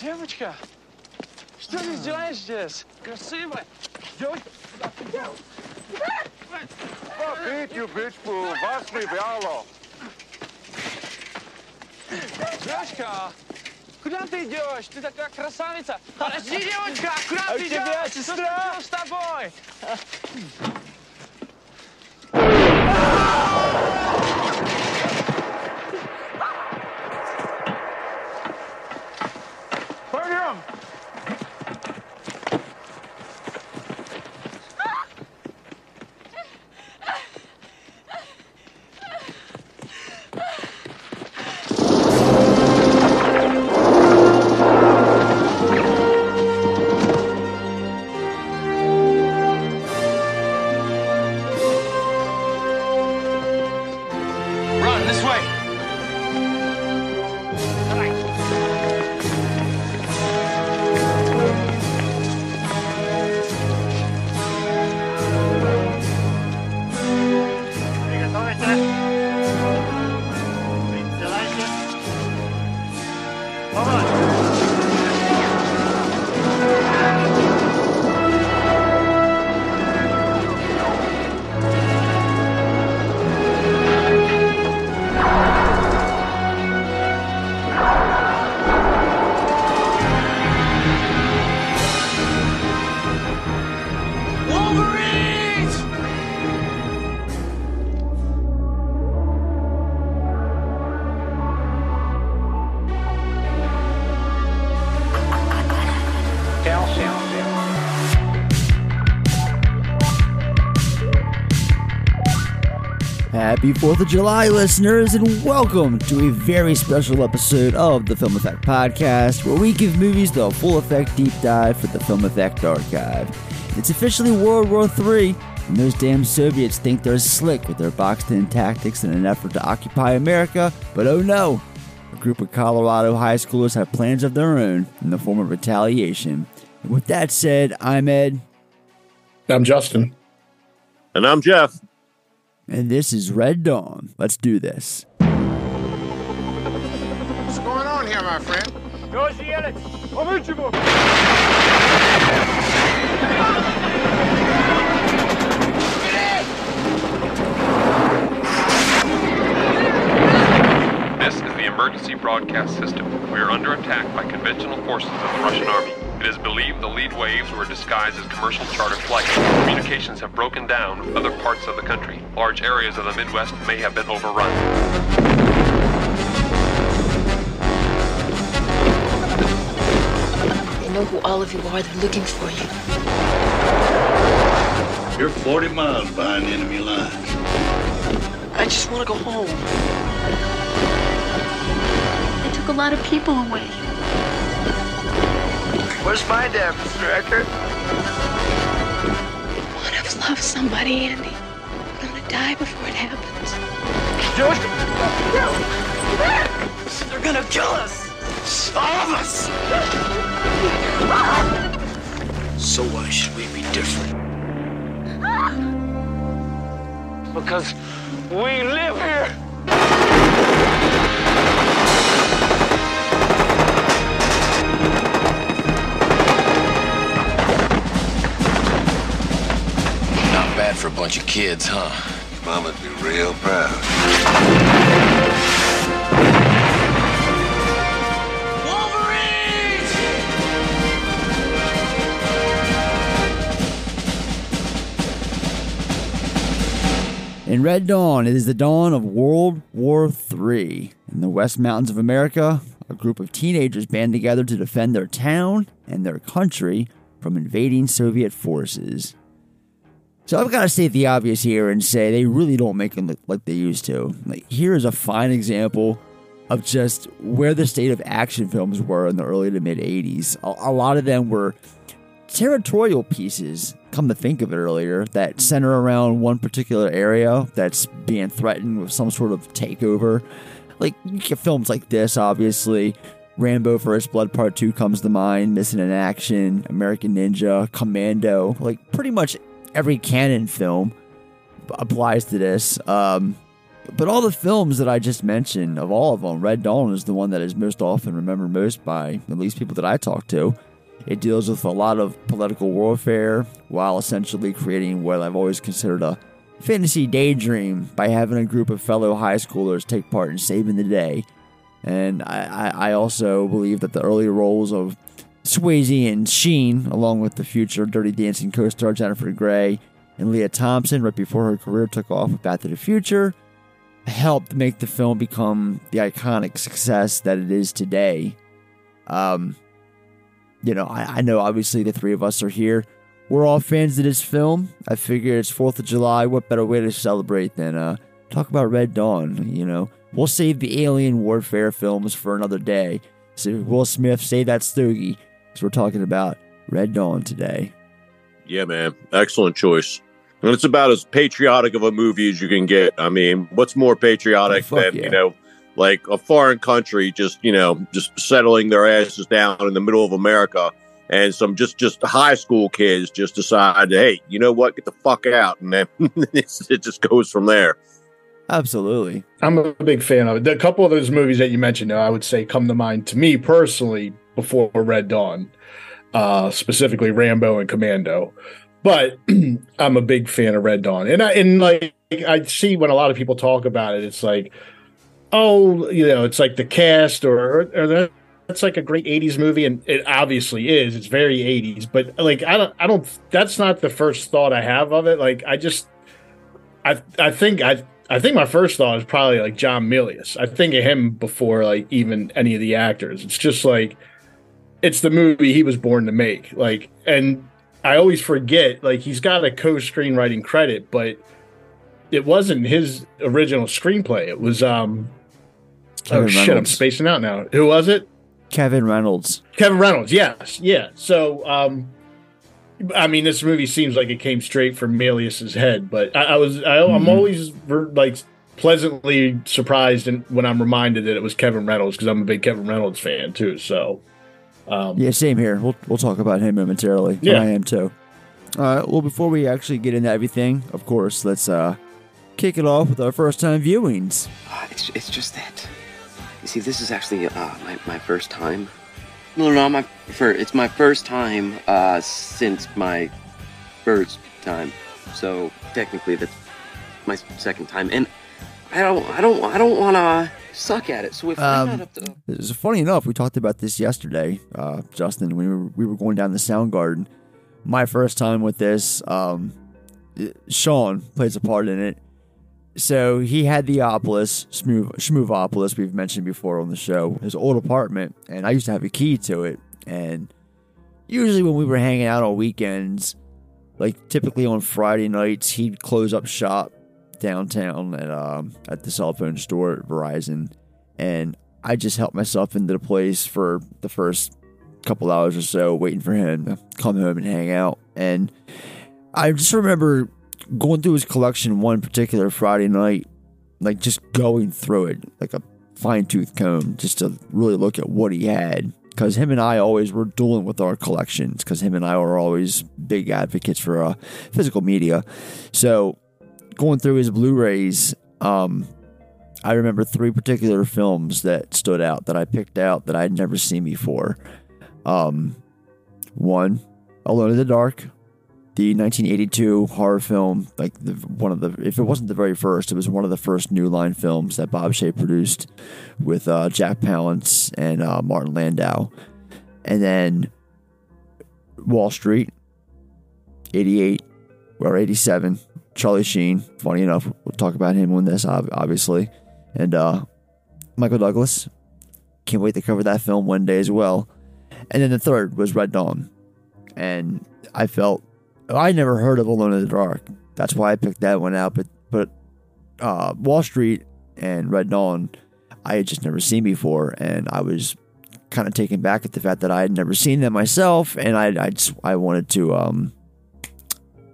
Девочка, что ты делаешь здесь? Красивая. Девочка, Fuck it, you bitch fool. Me Vialo. девочка, куда ты идешь? Ты такая красавица. Подожди, девочка, куда А у ты тебя идешь? Что сестра? случилось с тобой? Happy 4th of July, listeners, and welcome to a very special episode of the Film Effect Podcast, where we give movies the full effect deep dive for the Film Effect Archive. It's officially World War III, and those damn Soviets think they're slick with their boxed in tactics in an effort to occupy America, but oh no! A group of Colorado high schoolers have plans of their own in the form of retaliation. And with that said, I'm Ed, I'm Justin. And I'm Jeff. And this is Red Dawn. Let's do this. What's going on here, my friend? This is the emergency broadcast system. We are under attack by conventional forces of the Russian army. It is believed the lead waves were disguised as commercial charter flights. Communications have broken down with other parts of the country. Large areas of the Midwest may have been overrun. They know who all of you are. They're looking for you. You're 40 miles behind enemy lines. I just want to go home. They took a lot of people away. Where's my damn record? Want to have loved somebody, Andy. I'm gonna die before it happens. Dude! They're gonna kill us! All of us! So why should we be different? Because we live here! Bad for a bunch of kids, huh? Mama'd be real proud. Wolverines! In Red Dawn, it is the dawn of World War III. In the West Mountains of America, a group of teenagers band together to defend their town and their country from invading Soviet forces. So I've got to state the obvious here and say they really don't make them look like they used to. Like here is a fine example of just where the state of action films were in the early to mid 80s. A, a lot of them were territorial pieces, come to think of it earlier, that center around one particular area that's being threatened with some sort of takeover. Like, films like this, obviously. Rambo First Blood Part 2 comes to mind, Missing in Action, American Ninja, Commando. Like, pretty much every canon film applies to this. Um, But all the films that I just mentioned, of all of them, Red Dawn is the one that is most often remembered most by at least people that I talk to. It deals with a lot of political warfare while essentially creating what I've always considered a fantasy daydream by having a group of fellow high schoolers take part in saving the day. And I, I, I also believe that the early roles of Swayze and Sheen, along with the future Dirty Dancing co star Jennifer Grey and Lea Thompson, right before her career took off with Back to the Future, helped make the film become the iconic success that it is today. Um, you know, I, I know obviously the three of us are here. We're all fans of this film. I figure it's 4th of July. What better way to celebrate than uh, talk about Red Dawn? You know, we'll save the alien warfare films for another day. So, Will Smith, save that stogie. Because we're talking about Red Dawn today. Yeah, man. Excellent choice. And it's about as patriotic of a movie as you can get. I mean, what's more patriotic Oh, than, yeah. you know, like a foreign country just, you know, just settling their asses down in the middle of America and some just just high school kids just decide, hey, you know what, get the fuck out. And then it just goes from there. Absolutely. I'm a big fan of it. A couple of those movies that you mentioned, though, I would say come to mind to me personally before Red Dawn, uh, specifically Rambo and Commando. But I'm a big fan of Red Dawn, and I and like I see when a lot of people talk about it, it's like, oh, you know, it's like the cast or, or that, that's like a great '80s movie, and it obviously is. It's very '80s, but like I don't, I don't. That's not the first thought I have of it. Like I just, I, I think I. I think my first thought is probably like John Milius. I think of him before like even any of the actors. It's just like it's the movie he was born to make. Like, and I always forget like he's got a co-screenwriting credit, but it wasn't his original screenplay. It was um. Kevin oh shit! I'm spacing out now. Who was it? Kevin Reynolds. Kevin Reynolds. Yes, yeah. So, um, I mean, this movie seems like it came straight from Milius's head, but I, I was I, I'm Mhm. always like pleasantly surprised and when I'm reminded that it was Kevin Reynolds because I'm a big Kevin Reynolds fan too. So, um, Yeah, same here. We'll we'll talk about him momentarily. Yeah. I am too. All right. Well, before we actually get into everything, of course, let's uh kick it off with our first time viewings. Uh, it's, it's just that. You see, this is actually uh, my, my first time. No, no, my fir- It's my first time uh, since my first time. So technically, that's my second time, and I don't, I don't, I don't want to suck at it. So if Um, up to, it's funny enough, we talked about this yesterday, uh, Justin. We were we were going down the sound garden. My first time with this, um, Sean plays a part in it. So he had the Opolis, Shmoovopolis, we've mentioned before on the show, his old apartment, and I used to have a key to it. And usually when we were hanging out on weekends, like typically on Friday nights, he'd close up shop downtown at um, at the cell phone store at Verizon, and I just helped myself into the place for the first couple hours or so, waiting for him to come home and hang out. And I just remember going through his collection one particular Friday night, like just going through it like a fine tooth comb, just to really look at what he had. Because him and I always were dueling with our collections, because him and I were always big advocates for uh, physical media. So going through his Blu-rays, um, I remember three particular films that stood out that I picked out that I'd never seen before. Um, one, Alone in the Dark, the 1982 horror film, like the, one of the, if it wasn't the very first, it was one of the first New Line films that Bob Shaye produced with uh, Jack Palance and uh, Martin Landau. And then Wall Street, 88 or 87, Charlie Sheen. Funny enough, we'll talk about him on this, obviously. And uh, Michael Douglas. Can't wait to cover that film one day as well. And then the third was Red Dawn. And I felt I never heard of Alone in the Dark. That's why I picked that one out. But but uh, Wall Street and Red Dawn, I had just never seen before, and I was kind of taken back at the fact that I had never seen them myself, and I I just I wanted to um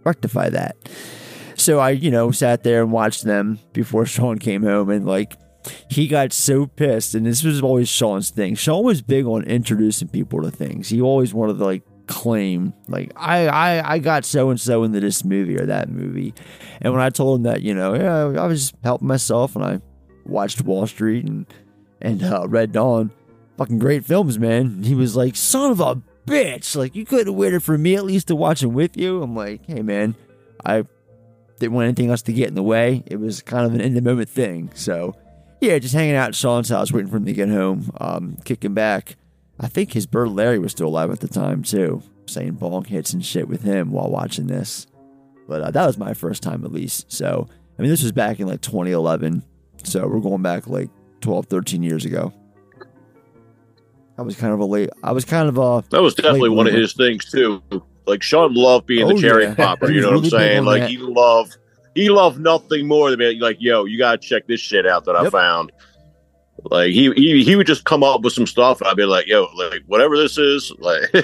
rectify that. So I you know sat there and watched them before Sean came home, and like he got so pissed, and this was always Sean's thing. Sean was big on introducing people to things. He always wanted to like claim like I I, I got so and so into this movie or that movie, and when I told him that you know yeah I was helping myself and I watched Wall Street and and uh, Red Dawn, fucking great films, man. He was like son of a bitch, like you could have waited for me at least to watch them with you. I'm like, hey man, I didn't want anything else to get in the way. It was kind of an in the moment thing, so. Yeah, just hanging out at Sean's house, waiting for him to get home, um, kicking back. I think his bird Larry was still alive at the time too, saying bong hits and shit with him while watching this. But uh, that was my first time at least. So I mean, this was back in like 2011. So we're going back like 12, 13 years ago. I was kind of a late. I was kind of a. That was definitely one of his things too. Like Sean loved being Oh, the cherry yeah. popper. You know what I'm saying? Like that. he loved, he loved nothing more than being like, "Yo, you gotta check this shit out that I found." Like he, he he would just come up with some stuff, and I'd be like, "Yo, like whatever this is, like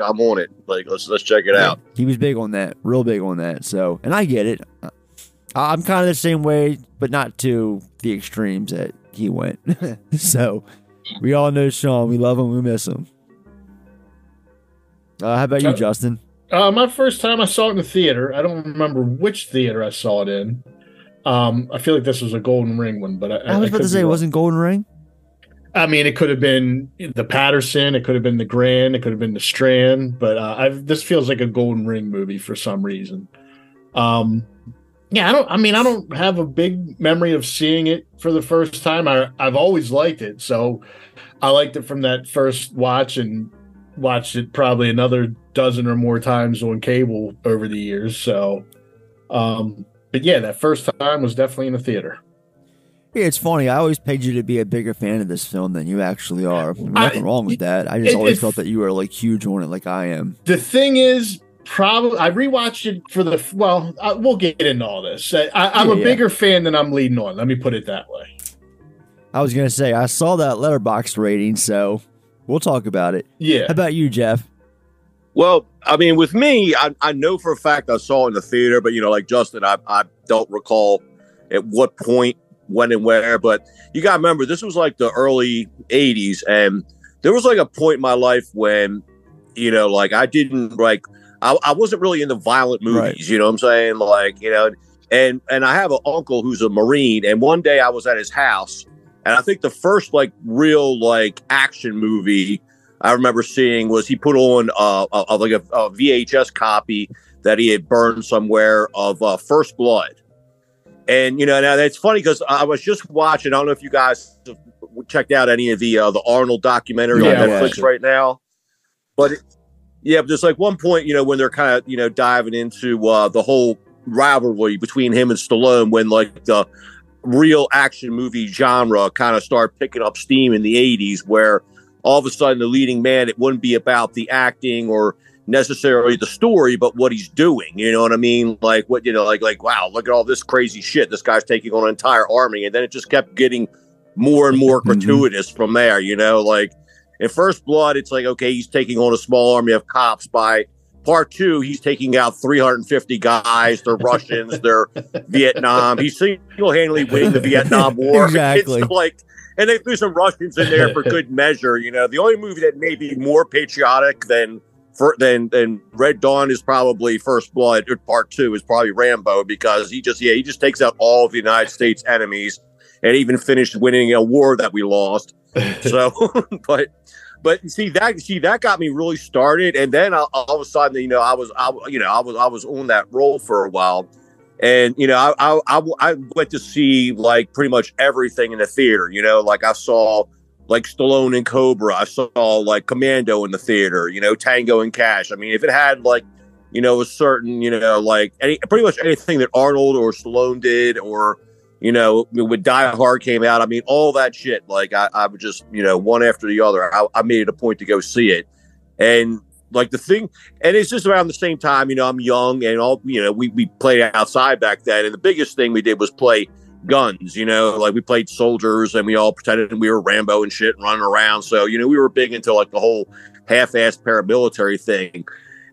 I'm on it. Like let's let's check it out." He was big on that, real big on that. So, and I get it. Uh, I'm kind of the same way, but not to the extremes that he went. so, we all know Sean. We love him. We miss him. Uh, how about you, Uh, Justin? Uh, my first time I saw it in the theater. I don't remember which theater I saw it in. Um, I feel like this was a Golden Ring one, but I, I was about to say it wasn't Golden Ring. I mean, it could have been the Patterson, it could have been the Grand, it could have been the Strand, but uh, I've, this feels like a Golden Ring movie for some reason. Um, yeah, I don't. I mean, I don't have a big memory of seeing it for the first time. I I've always liked it, so I liked it from that first watch and watched it probably another dozen or more times on cable over the years. So, um, but yeah, that first time was definitely in the theater. Yeah, it's funny. I always paid you to be a bigger fan of this film than you actually are. I nothing wrong with that. I just it- always felt that you were like huge on it, like I am. The thing is, probably I rewatched it for the well. I, we'll get into all this. I, I, I'm Yeah, a yeah. bigger fan than I'm leading on. Let me put it that way. I was gonna say I saw that Letterboxd rating, so we'll talk about it. Yeah. How about you, Jeff? Well, I mean, with me, I, I know for a fact I saw it in the theater, but you know, like Justin, I, I don't recall at what point, when, and where. But you got to remember, this was like the early '80s, and there was like a point in my life when, you know, like I didn't like, I, I wasn't really into violent movies. Right. You know what I'm saying? Like, you know, and and I have an uncle who's a Marine, and one day I was at his house, and I think the first like real like action movie I remember seeing was he put on uh, a, a- like a, a VHS copy that he had burned somewhere of uh, First Blood. And you know, now that's funny because I was just watching. I don't know if you guys have checked out any of the uh, the Arnold documentary Yeah, on Netflix right now, but it- yeah, but there's like one point, you know, when they're kind of you know diving into uh, the whole rivalry between him and Stallone, when like the real action movie genre kind of started picking up steam in the 80s, where all of a sudden the leading man, it wouldn't be about the acting or necessarily the story, but what he's doing. You know what I mean? Like what you know, like like wow, look at all this crazy shit. This guy's taking on an entire army, and then it just kept getting more and more mm-hmm. gratuitous from there. You know, like in First Blood, it's like okay, he's taking on a small army of cops. By part two, he's taking out 350 guys. They're Russians. They're Vietnam. He's single-handedly winning the Vietnam War. Exactly. It's like, and they threw some Russians in there for good measure. You know, the only movie that may be more patriotic than for than than Red Dawn is probably First Blood. Or part two is probably Rambo because he just yeah he just takes out all of the United States enemies and even finished winning a war that we lost. So, but but see that see that got me really started, and then all, of a sudden, you know, I was I you know I was I was on that roll for a while, and you know I I, I, I went to see like pretty much everything in the theater. You know, like I saw like Stallone and Cobra, I saw like Commando in the theater. You know, Tango and Cash. I mean, if it had like you know a certain you know like any pretty much anything that Arnold or Stallone did or you know, when Die Hard came out, I mean, all that shit. Like, I, I would just, you know, one after the other. I, I made it a point to go see it, and like the thing, and it's just around the same time. You know, I'm young, and all you know, we we played outside back then, and the biggest thing we did was play guns. You know, like we played soldiers, and we all pretended we were Rambo and shit, and running around. So, you know, we were big into like the whole half-assed paramilitary thing.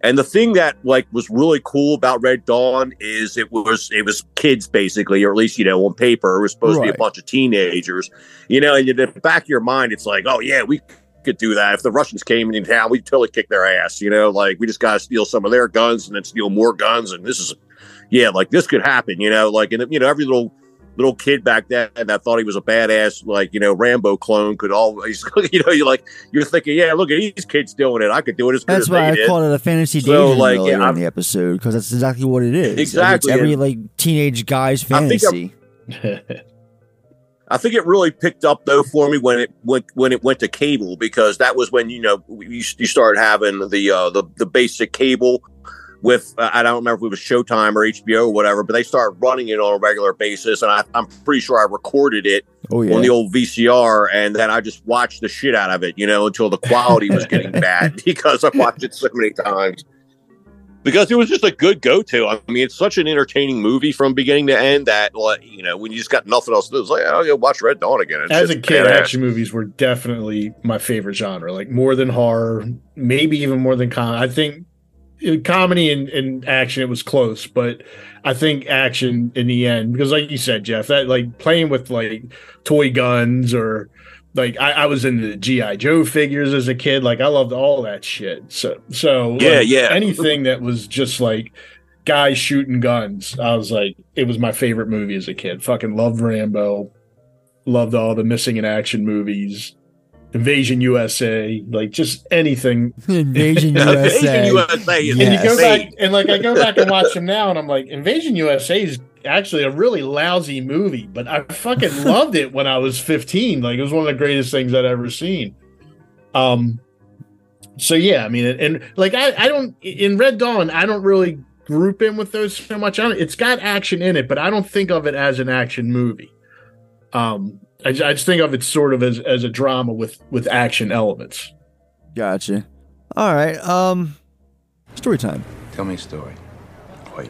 And the thing that like was really cool about Red Dawn is it was it was kids basically, or at least you know on paper it was supposed to be a bunch of teenagers, you know. And in the back of your mind, it's like, oh yeah, we could do that. If the Russians came in town, we'd totally kick their ass. You know, like we just got to steal some of their guns and then steal more guns. And this is, yeah, like this could happen. You know, like and you know every little little kid back then that thought he was a badass, like you know Rambo clone, could always, you know, you're like you're thinking, yeah, look at these kids doing it. I could do it as good That's as why I did. called it a fantasy So, like, yeah, in I'm- the episode because that's exactly what it is. Exactly, It's every like teenage guy's I think fantasy. I think it really picked up though for me when it went when it went to cable because that was when you know you, you started having the uh, the the basic cable with uh, I don't remember if it was Showtime or HBO or whatever, but they started running it on a regular basis, and I, I'm pretty sure I recorded it Oh yeah. on the old VCR, and then I just watched the shit out of it, you know, until the quality was getting bad because I watched it so many times. Because it was just a good go-to. I mean, it's such an entertaining movie from beginning to end that, like, you know, when you just got nothing else to do, it's like, oh, yeah, watch Red Dawn again. It's As a kid, badass. action movies were definitely my favorite genre. Like more than horror, maybe even more than comedy. I think in comedy and, and action it was close, but I think action in the end because, like you said, Jeff, that like playing with like toy guns or like I, I was into the GI Joe figures as a kid. Like I loved all that shit. So so Yeah, like, yeah. anything that was just like guys shooting guns. I was like, it was my favorite movie as a kid. Fucking loved Rambo. Loved all the missing in action movies. Invasion USA, like just anything. Invasion Invasion USA. USA is And you go back and like I go back and watch them now, and I'm like, Invasion USA is actually a really lousy movie, but I fucking loved it when I was 15. Like it was one of the greatest things I'd ever seen. Um, so yeah, I mean, and, and like I, I don't in Red Dawn, I don't really group in with those so much. I don't, it's got action in it, but I don't think of it as an action movie. Um, I, I just think of it sort of as as a drama with with action elements. Gotcha. All right. Um, story time. Tell me a story. Wait.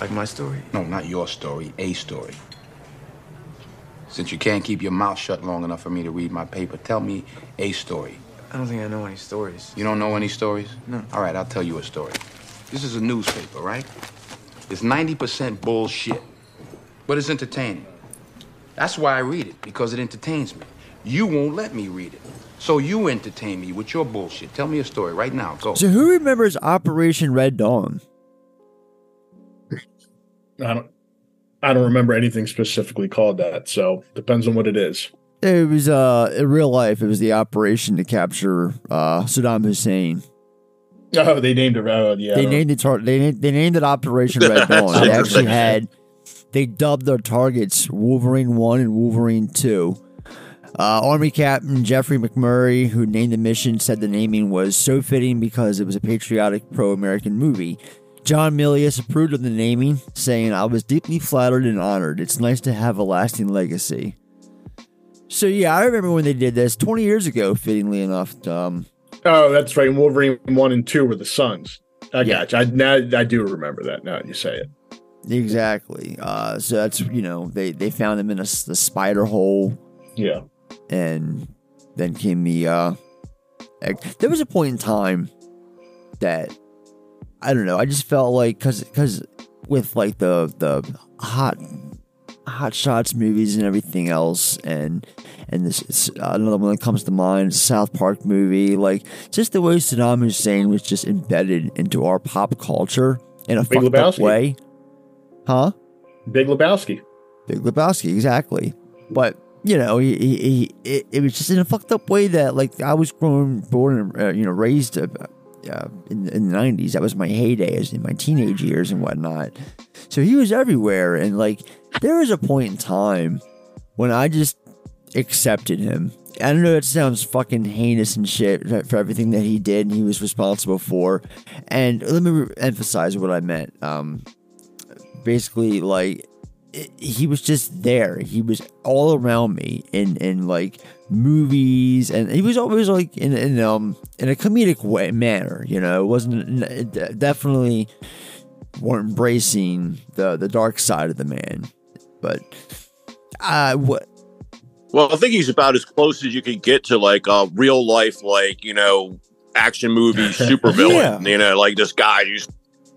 Like my story? No, not your story, a story. Since you can't keep your mouth shut long enough for me to read my paper, tell me a story. I don't think I know any stories. You don't know any stories? No. All right, I'll tell you a story. This is a newspaper, right? It's 90% bullshit, but it's entertaining. That's why I read it, because it entertains me. You won't let me read it. So you entertain me with your bullshit. Tell me a story right now. Go. So who remembers Operation Red Dawn? I don't I don't remember anything specifically called that, so depends on what it is. It was uh in real life. It was the operation to capture uh Saddam Hussein. Oh, they named it. Oh, yeah. They named it. They named, they named it Operation Red Dawn. They actually had. They dubbed their targets Wolverine One and Wolverine Two. Uh, Army Captain Geoffrey McMurray, who named the mission, said the naming was so fitting because it was a patriotic pro-American movie. John Milius approved of the naming, saying, "I was deeply flattered and honored. It's nice to have a lasting legacy." So yeah, I remember when they did this 20 years ago. Fittingly enough, um, Oh, that's right. Wolverine one and two were the sons. I got you. I, now I do remember that. Now that you say it. Exactly. Uh, so that's you know they they found him in a the spider hole. Yeah. And then came the. Uh, there was a point in time that I don't know. I just felt like because because with like the the hot hot shots movies and everything else and and this is another one that comes to mind south park movie like just the way saddam hussein was just embedded into our pop culture in a Big fucked up way huh Big Lebowski. Big Lebowski, exactly. But you know, he, he, he it, it was just in a fucked up way that like I was grown, born, and uh, you know, raised uh, uh, in, in the '90s. That was my heyday, as in my teenage years and whatnot. So he was everywhere, and like there was a point in time when I just accepted him. I don't know. It sounds fucking heinous and shit for for everything that he did and he was responsible for. And let me re- emphasize what I meant. Um, basically, like it- he was just there. He was all around me in in like movies, and he was always like in in um in a comedic way manner. You know, it wasn't it definitely weren't embracing the the dark side of the man, but uh what Well, I think he's about as close as you can get to like a real life, like you know, action movie supervillain. Yeah. You know, like this guy who's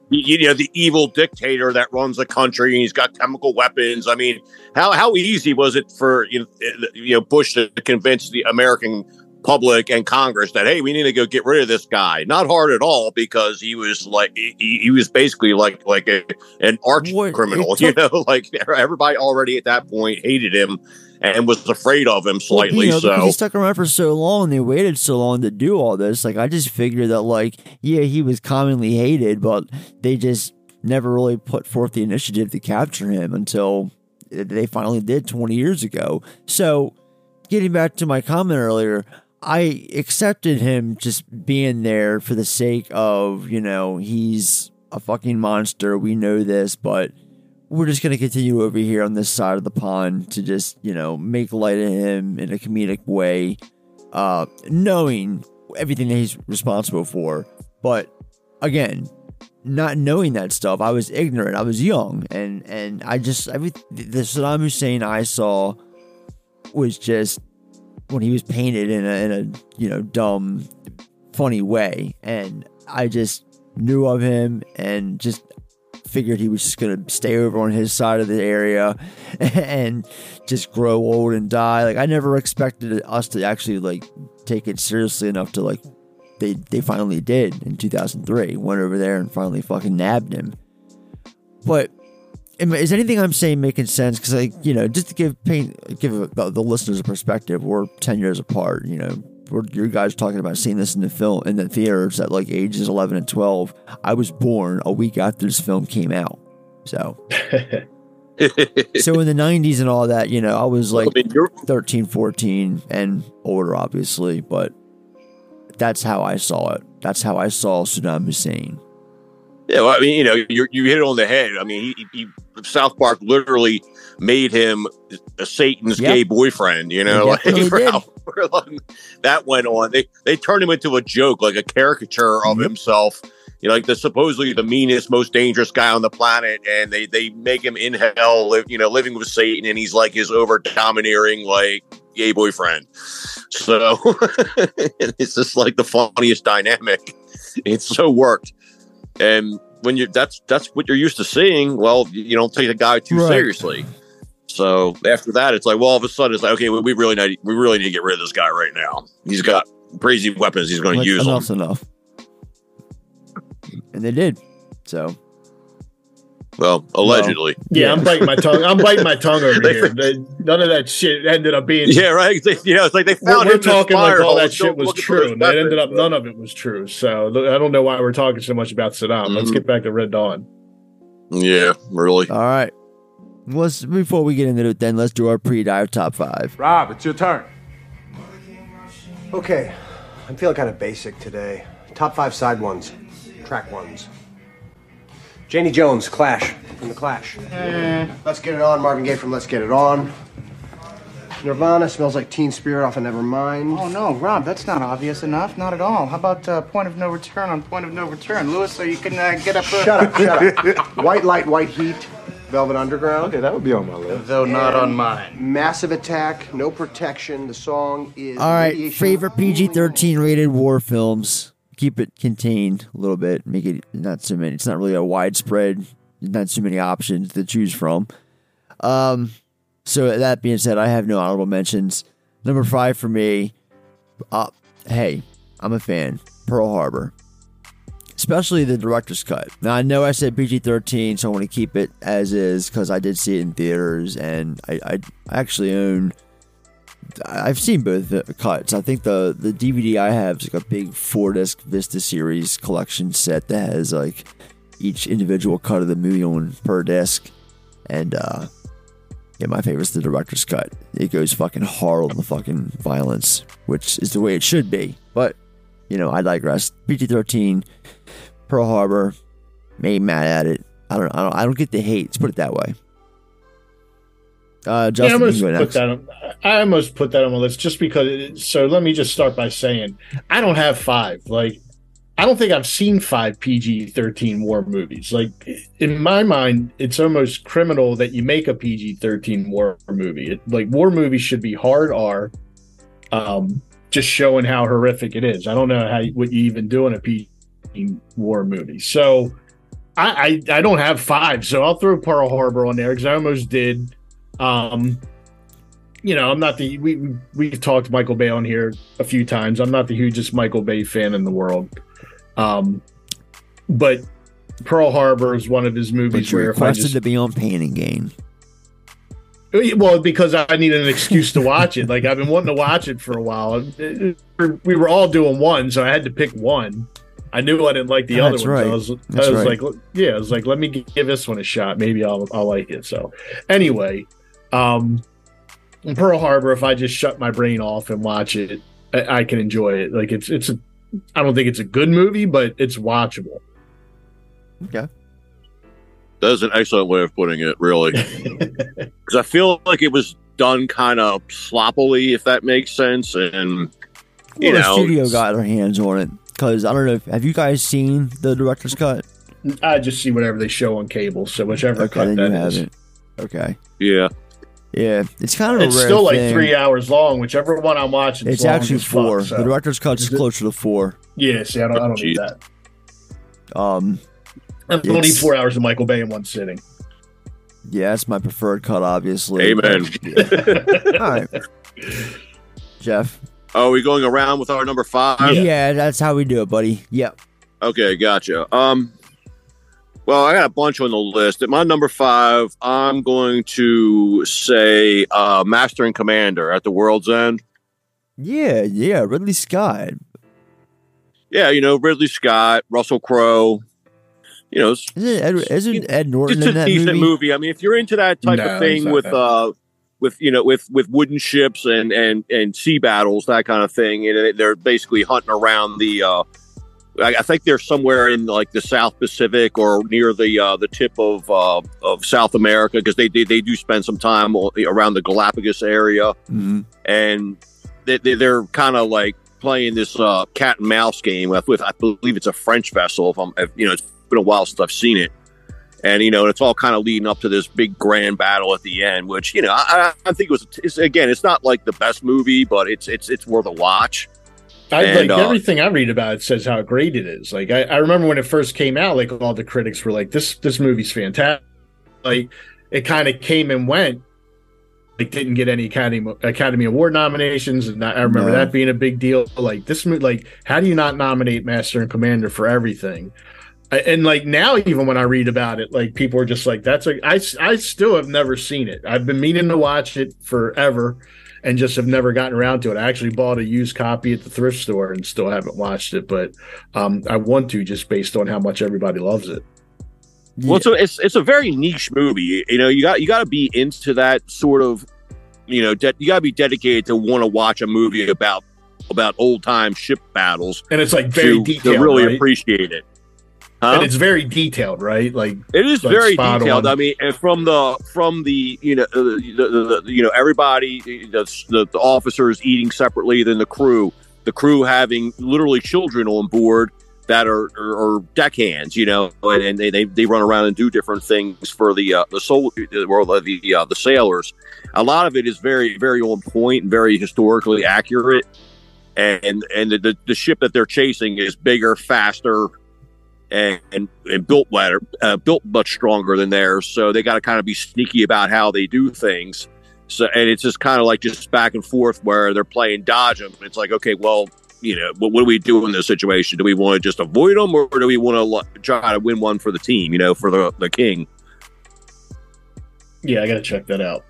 you know the evil dictator that runs the country and he's got chemical weapons. I mean, how how easy was it for you know, eh, you know Bush to convince the American public and Congress that hey, we need to go get rid of this guy? Not hard at all because he was like he, he was basically like like a, an arch criminal. You know, like everybody already at that point hated him and was afraid of him slightly. Well, you know, because so he stuck around for so long, they waited so long to do all this. Like I just figured that, like, yeah, he was commonly hated, but they just never really put forth the initiative to capture him until they finally did 20 years ago. So, getting back to my comment earlier, I accepted him just being there for the sake of, you know, he's a fucking monster. We know this, but we're just going to continue over here on this side of the pond to just, you know, make light of him in a comedic way, uh, knowing everything that he's responsible for. But again, not knowing that stuff, I was ignorant. I was young, and and I just every the Saddam Hussein I saw was just when he was painted in a in a you know dumb, funny way, and I just knew of him and just figured he was just going to stay over on his side of the area and just grow old and die. Like I never expected us to actually like take it seriously enough to like they they finally did in 2003. Went over there and finally fucking nabbed him. But is anything I'm saying making sense? Because like you know, just to give paint give the listeners a perspective, we're 10 years apart. You know, we're, guys talking about seeing this in the film in the theaters at like ages 11 and 12 i was born a week after this film came out so. So in the 90s and all that you know i was like 13 14 and older obviously but that's how i saw it. That's how i saw saddam hussein. Yeah, well, I mean, you know, you you hit it on the head. I mean, he, he South Park literally made him a Satan's yep. gay boyfriend. You know, like, that went on. They they turned him into a joke, like a caricature of himself. You know, like the supposedly the meanest, most dangerous guy on the planet, and they they make him in hell, live, you know, living with Satan, and he's like his over domineering like gay boyfriend. So it's just like the funniest dynamic. It's so worked, and when you that's that's what you're used to seeing. Well, you don't take the guy too right. seriously. So after that, it's like, well, all of a sudden, it's like, okay, we, we really need we really need to get rid of this guy right now. He's got crazy weapons. He's going to use enough's them. enough. And they did. So. Well, allegedly. Well, yeah, I'm biting my tongue. I'm biting my tongue over here. None of that shit ended up being. Yeah, right. They, you know, it's like they found. We're, we're talking like all that shit was true. And that ended up none of it was true. So I don't know why we're talking so much about Saddam. Mm-hmm. Let's get back to Red Dawn. Yeah, really. All right. Let's before we get into it, then let's do our pre-dive top five. Rob, it's your turn. Okay, I'm feeling kind of basic today. Top five side ones, track ones. Janie Jones, Clash from the Clash. Eh. Let's get it on. Marvin Gaye from Let's Get It On. Nirvana smells like Teen Spirit off of Nevermind. Oh no, Rob, that's not obvious enough. Not at all. How about uh, Point of No Return on Point of No Return, Lewis, so you can uh, get up. Uh... Shut up, shut up. White Light, White Heat. Velvet Underground. Okay, that would be on my list. Though not on mine. Massive Attack, No Protection. The song is. All right, favorite PG 13 rated war films. Keep it contained a little bit. Make it not so many. It's not really a widespread, not too many options to choose from. Um, so that being said, I have no honorable mentions. Number five for me. Uh, hey, I'm a fan. Pearl Harbor especially the director's cut. Now I know I said PG thirteen, so I want to keep it as is because I did see it in theaters, and I, I actually own. I've seen both cuts. I think the the DVD I have is like a big four disc Vista series collection set that has like each individual cut of the movie on per disc, and uh, yeah, my favorite is the director's cut. It goes fucking hard on the fucking violence, which is the way it should be. But you know, I digress. PG thirteen Pearl Harbor, maybe mad at it. I don't, I don't, I don't get the hate. Let's put it that way. Uh, Justin, yeah, I almost put that. On, I almost put that on my list just because. It, so let me just start by saying I don't have five. Like I don't think I've seen five PG thirteen war movies. Like in my mind, it's almost criminal that you make a PG thirteen war movie. It, like war movies should be hard R, um, just showing how horrific it is. I don't know how what you even do in a PG war movie. So I, I I don't have five, so I'll throw Pearl Harbor on there because I almost did. Um, you know, I'm not the we we- we've talked Michael Bay on here a few times. I'm not the hugest Michael Bay fan in the world, um, but Pearl Harbor is one of his movies But you where if I requested just to be on Pain and Gain. Well because I needed an excuse to watch it. Like I've been wanting to watch it for a while. We were all doing one, so I had to pick one. I knew I didn't like the Oh, other one. right. I was, I was right. like, yeah, I was like, let me give this one a shot. Maybe I'll I'll like it. So anyway, um, Pearl Harbor. If I just shut my brain off and watch it, I, I can enjoy it. Like it's it's a. I don't think it's a good movie, but it's watchable. Okay. That's an excellent way of putting it, really. Because I feel like it was done kind of sloppily, if that makes sense. And you Well, the studio got their hands on it because I don't know. If, have you guys seen the director's cut? I just see whatever they show on cable. So whichever Okay, cut then you that is. haven't. Okay. yeah. Yeah, it's kind of a It's rare still like thing. three hours long. Whichever one I'm watching, It's long actually as fuck, four. so- The director's cut is Is closer to four. Yeah, see, I don't, I don't need that. Um, I don't need four hours of Michael Bay in one sitting. yeah, it's my preferred cut, obviously. Amen. All right, Jeff. Oh, are we going around with our number five? Yeah. that's how we do it, buddy. Yep. Okay, gotcha. Um, well, I got a bunch on the list. At my number five, I'm going to say uh, Master and Commander at the World's End. Yeah, yeah. Ridley Scott. Yeah, you know Ridley Scott, Russell Crowe. You know, Isn't Ed, isn't Ed Norton it's in a that decent movie? movie? I mean, if you're into that type No, of thing with that. uh, with you know with with wooden ships and and and sea battles, that kind of thing, and they're basically hunting around the. Uh, I, I think they're somewhere in like the South Pacific or near the uh, the tip of uh, of South America because they, they they do spend some time around the Galapagos area Mhm. and they, they, they're kind of like playing this uh, cat and mouse game with, with I believe it's a French vessel. If I'm, if, you know, it's been a while since I've seen it, and you know, it's all kind of leading up to this big grand battle at the end. Which you know, I, I think it was it's, again, it's not like the best movie, but it's it's it's worth a watch. I And, like uh, everything I read about it says how great it is. Like I, I remember when it first came out, like all the critics were like, "This this movie's fantastic." Like it kind of came and went. Like didn't get any Academy Academy Award nominations, and I I remember No. that being a big deal. Like this movie, like how do you not nominate Master and Commander for everything? I- And like now, even when I read about it, like people are just like, "That's a." I I still have never seen it. I've been meaning to watch it forever and just have never gotten around to it. I actually bought a used copy at the thrift store and still haven't watched it, but um, I want to just based on how much everybody loves it. Well, it's a, it's it's a very niche movie. You know, you got you got to be into that sort of, you know, de- you got to be dedicated to want to watch a movie about about old time ship battles, And it's like very to, detailed, to really right? appreciate it. Huh? And it's very detailed, right? Like It is like very detailed. on. I mean, and from the from the you know the, the, the you know everybody the, the officers eating separately than the crew. The crew having literally children on board that are are, are deckhands, you know, and, and they, they they run around and do different things for the uh, the soul or the the, uh, the sailors. A lot of it is very very on point and very historically accurate. And and the, the ship that they're chasing is bigger, faster, and and, and built better, uh, built much stronger than theirs. So they got to kind of be sneaky about how they do things. So and it's just kind of like just back and forth where they're playing dodge them. It's like okay, well, you know, what, what do we do in this situation? Do we want to just avoid them, or do we want to try to win one for the team? You know, for the the king. yeah, I got to check that out.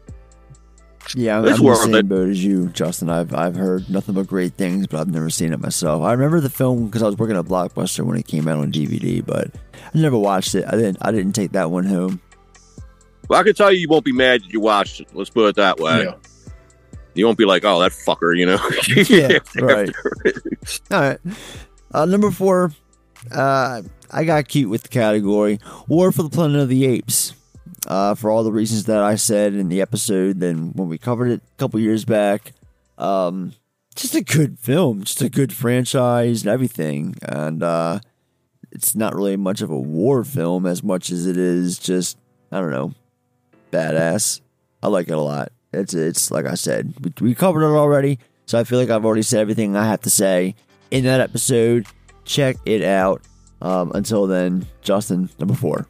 Yeah, I'm, It's I'm the same it. boat as you, Justin. I've I've heard nothing but great things, but I've never seen it myself. I remember the film because I was working at Blockbuster when it came out on DVD, but I never watched it. I didn't. I didn't take that one home. Well, I can tell you, you won't be mad that you watched it. Let's put it that way. Yeah. You won't be like, oh, that fucker, you know. Yeah, right. All right. Uh, number four, uh, I got cute with the category War for the Planet of the Apes. Uh, for all the reasons that I said in the episode, then when we covered it a couple years back, um, just a good film, just a good franchise and everything. And uh, it's not really much of a war film as much as it is just, I don't know, badass. I like it a lot. It's it's like I said, we, we covered it already, so I feel like I've already said everything I have to say in that episode. Check it out. Um, until then, Justin, number four.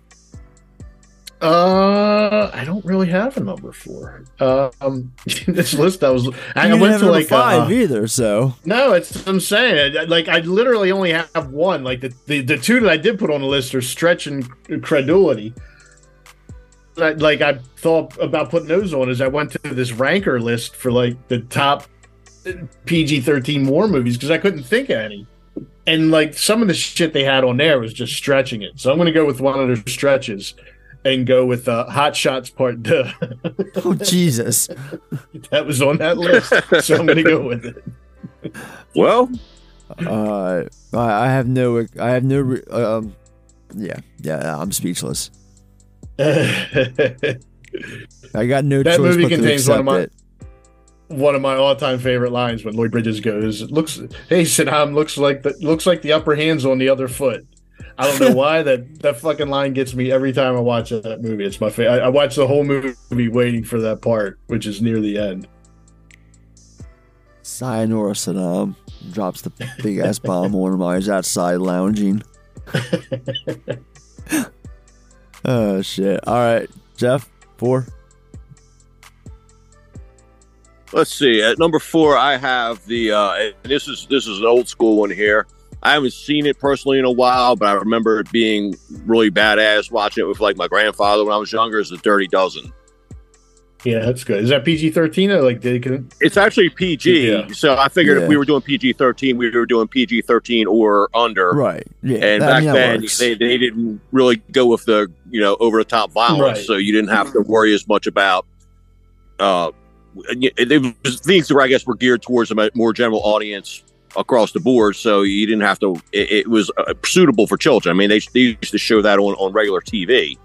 Uh, I don't really have a number four. Um, this list I was I, went to like five uh, either, so No, it's I'm saying. Like I literally only have one. Like the, the, the two that I did put on the list are stretch and credulity. I, like I thought about putting those on as I went to this ranker list for like the top PG-13 war movies because I couldn't think of any. And like some of the shit they had on there was just stretching it. So I'm going to go with one of their stretches and go with uh, Hot Shots Part Two. oh Jesus, that was on that list, so I'm going to go with it. Well, uh, I I have no, I have no, re- um, yeah, yeah, I'm speechless. I got no that choice movie but contains one of my it. one of my all-time favorite lines when Lloyd Bridges goes, looks, hey Saddam, looks like the looks like the upper hand's on the other foot." I don't know why that that fucking line gets me every time I watch that movie. It's my favorite. I, I watch the whole movie waiting for that part, which is near the end. Sayonara Saddam drops the big ass bomb on him while he's outside lounging. oh shit! All right, Jeff, four. Let's see. At number four, I have the. Uh, and this is this is an old school one here. I haven't seen it personally in a while, but I remember it being really badass watching it with like my grandfather when I was younger. Is the Dirty Dozen? Yeah, that's good. Is that PG thirteen or like they can? It's actually PG, Yeah. so I figured Yeah. if we were doing PG thirteen, we were doing PG thirteen or under. Right. Yeah. And I back mean, then, they, they didn't really go with the you know over the top violence, Right. so you didn't have to worry as much about. Uh, it, it was things that I guess were geared towards a more general audience across the board, so you didn't have to. It, it was uh, suitable for children. I mean, they, they used to show that on on regular TV,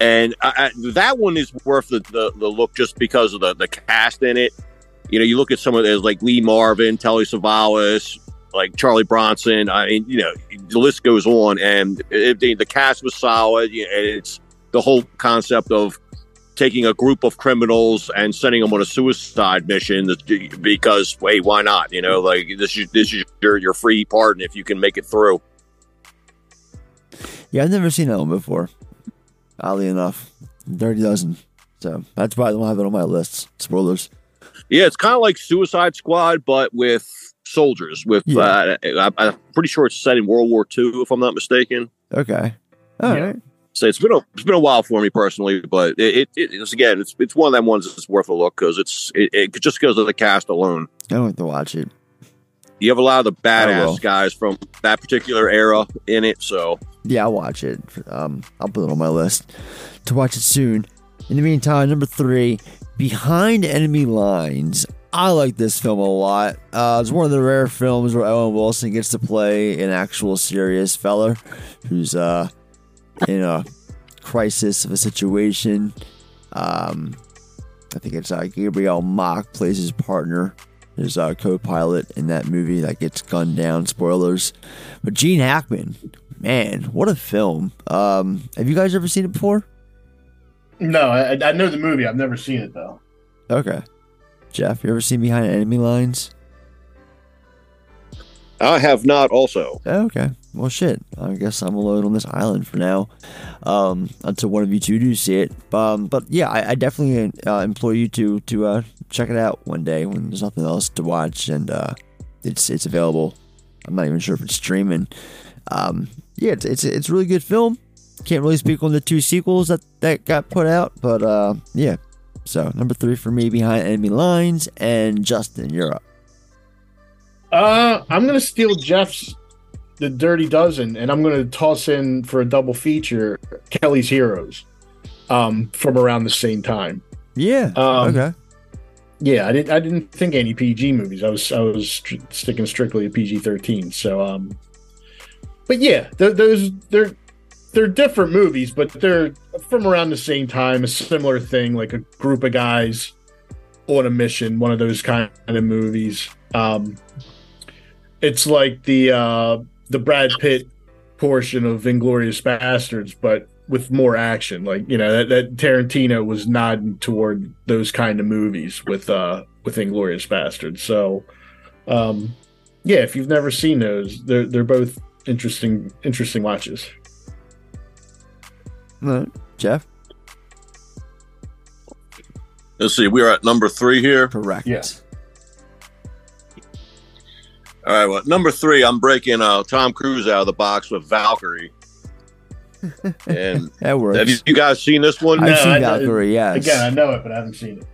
and I, I, that one is worth the, the the look just because of the the cast in it. You know, you look at some of those like Lee Marvin, Telly Savalas, like Charlie Bronson. I mean, you know, the list goes on, and it, the, the cast was solid. you know, And it's the whole concept of taking a group of criminals and sending them on a suicide mission that- because, hey, why not? You know, like this is this is your your free pardon if you can make it through. Yeah, I've never seen that one before. Oddly enough, Dirty Dozen. So that's why I don't have it on my list. Spoilers. Yeah, it's kind of like Suicide Squad, but with soldiers. With Yeah. uh, I, I'm pretty sure it's set in World War II, if I'm not mistaken. Okay. All right. So it's been a it's been a while for me personally, but it, it, it's again it's it's one of them ones that's worth a look because it's it, it just because of the cast alone. I don't have to watch it. You have a lot of the badass guys from that particular era in it, so Yeah, I'll watch it. Um, I'll put it on my list to watch it soon. In the meantime, number three, Behind Enemy Lines. I like this film a lot. Uh, it's one of the rare films where Owen Wilson gets to play an actual serious fella who's uh, in a crisis of a situation. Um, I think it's uh, Gabriel Macht plays his partner, his uh, co-pilot in that movie that gets gunned down. Spoilers, but Gene Hackman, man, what a film! Um, have you guys ever seen it before? No, I, I know the movie. I've never seen it though. Okay, Jeff, you ever seen Behind Enemy Lines? I have not also. Okay. Well, shit. I guess I'm alone on this island for now, um, until one of you two do see it. Um, but yeah, I, I definitely uh, implore you to to uh, check it out one day when there's nothing else to watch and uh, it's it's available. I'm not even sure if it's streaming. Um, yeah, it's it's it's a really good film. Can't really speak on the two sequels that that got put out, but uh, yeah. So number three for me, Behind Enemy Lines, and Justin, you're up. Uh, I'm gonna steal Jeff's the Dirty Dozen, and I'm gonna toss in for a double feature Kelly's Heroes, um, from around the same time. Yeah. Um, okay. Yeah, I didn't. I didn't think any PG movies. I was. I was str- sticking strictly to PG thirteen. So, um, but yeah, th- those they're they're different movies, but they're from around the same time. A similar thing, like a group of guys on a mission. One of those kind of movies. Um, it's like the uh, the Brad Pitt portion of Inglourious Basterds, but with more action. Like you know that, that Tarantino was nodding toward those kind of movies with uh with Inglourious Basterds. So, um, yeah, if you've never seen those, they're they're both interesting interesting watches. All right, Jeff. Let's see. We are at number three here. Correct. Yes. All right. Well, number three, I'm breaking uh, Tom Cruise out of the box with Valkyrie. And That works. have you, you guys seen this one? I've seen I- Valkyrie. Yes. Again, I know it, but I haven't seen it.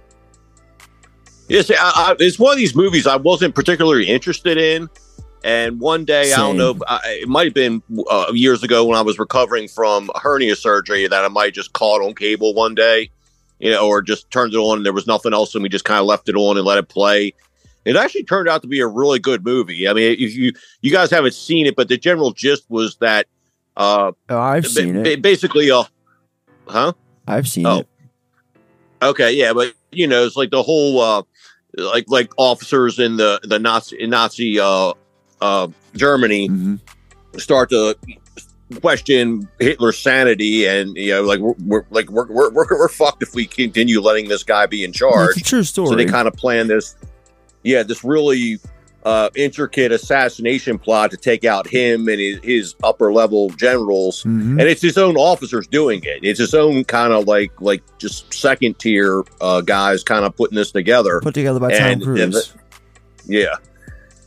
Yes, I, I, it's one of these movies I wasn't particularly interested in. And one day, I don't know, I, it might have been uh, years ago when I was recovering from hernia surgery that I might just caught on cable one day, you know, or just turned it on and there was nothing else and we just kind of left it on and let it play. It actually turned out to be a really good movie. I mean, if you you guys haven't seen it, but the general gist was that uh, Oh, I've ba- seen ba- it. basically, uh, huh? I've seen Oh. it. Okay, yeah, but you know, it's like the whole uh like like officers in the the Nazi in Nazi uh uh Germany Mm-hmm. start to question Hitler's sanity and you know like we're, we're like we're, we're we're we're fucked if we continue letting this guy be in charge. A true story. So they kind of plan this yeah, this really uh intricate assassination plot to take out him and his, his upper level generals Mhm. and it's his own officers doing it. It's his own kind of like like just second tier uh, guys kind of putting this together. Put together by Tom And- Cruise. and the- yeah,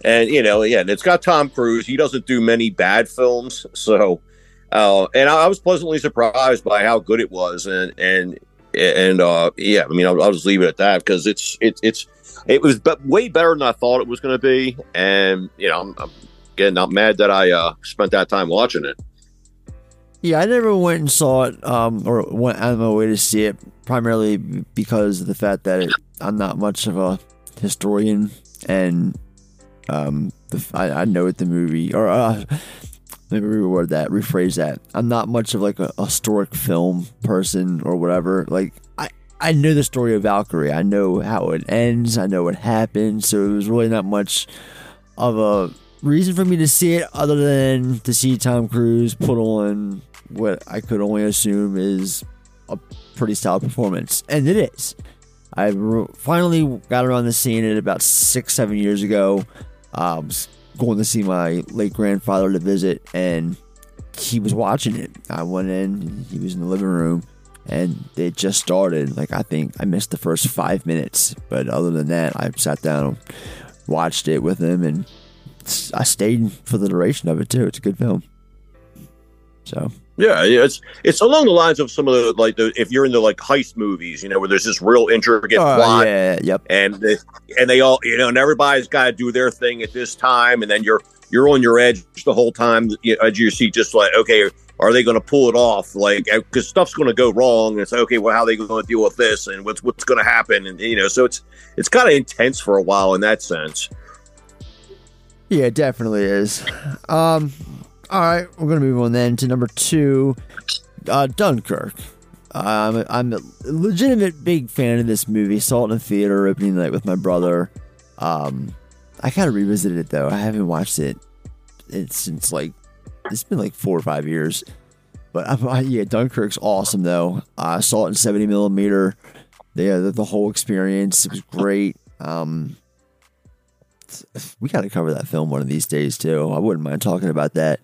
and you know, yeah, and it's got Tom Cruise. He doesn't do many bad films, so uh, and I, I was pleasantly surprised by how good it was, and and and uh, yeah, I mean, I'll, I'll just leave it at that because it's it's it's it was be- way better than I thought it was going to be, and you know, I'm, I'm again not mad that I uh, spent that time watching it. Yeah, I never went and saw it, um, or went out of my way to see it, primarily because of the fact that it, I'm not much of a historian, and um, the, I, I know it the movie, or uh, maybe reword that, rephrase that. I'm not much of like a historic film person or whatever. Like I, I know the story of Valkyrie. I know how it ends. I know what happened. So it was really not much of a reason for me to see it other than to see Tom Cruise put on what I could only assume is a pretty solid performance. And it is. I re- finally got around to seeing it about six, seven years ago. Um, was going to see my late grandfather to visit, and he was watching it. I went in, he was in the living room, and it just started. Like, I think I missed the first five minutes, but other than that, I sat down, watched it with him, and I stayed for the duration of it too. It's a good film. So Yeah, yeah, it's it's along the lines of some of the like the if you're into like heist movies, you know, where there's this real intricate Oh, plot, yeah, yep, and they, and they all you know, and everybody's got to do their thing at this time, and then you're you're on your edge the whole time, you edge of your just like okay, are they going to pull it off? Like because stuff's going to go wrong, and it's like, okay, well, how are they going to deal with this, and what's what's going to happen, and you know, so it's it's kind of intense for a while in that sense. Yeah, it definitely is. Um, all right, we're gonna move on then to number two, uh, Dunkirk. I'm a, I'm a legitimate big fan of this movie. Saw it in the theater opening night with my brother. Um, I kind of revisited it though. I haven't watched it. It's since like it's been like four or five years. But I, yeah, Dunkirk's awesome though. I saw it in 70 millimeter. Yeah, the, the whole experience it was great. Um, we got to cover that film one of these days too. I wouldn't mind talking about that.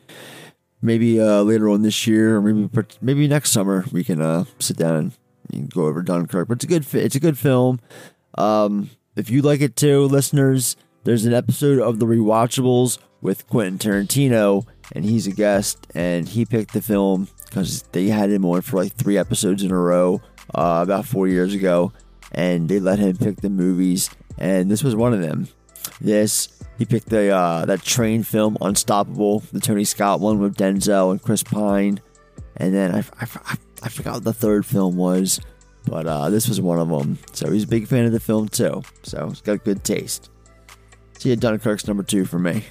Maybe uh, later on this year, or maybe maybe next summer, we can uh, sit down and go over Dunkirk. But it's a good it's a good film. Um, if you like it too, listeners, there's an episode of the Rewatchables with Quentin Tarantino, and he's a guest, and he picked the film because they had him on for like three episodes in a row uh, about four years ago, and they let him pick the movies, and this was one of them. This he picked the uh, that train film Unstoppable, the Tony Scott one with Denzel and Chris Pine, and then I, I, I, forgot what the third film was, but uh, this was one of them. So he's a big fan of the film too. So he's got good taste. So yeah, Dunkirk's number two for me.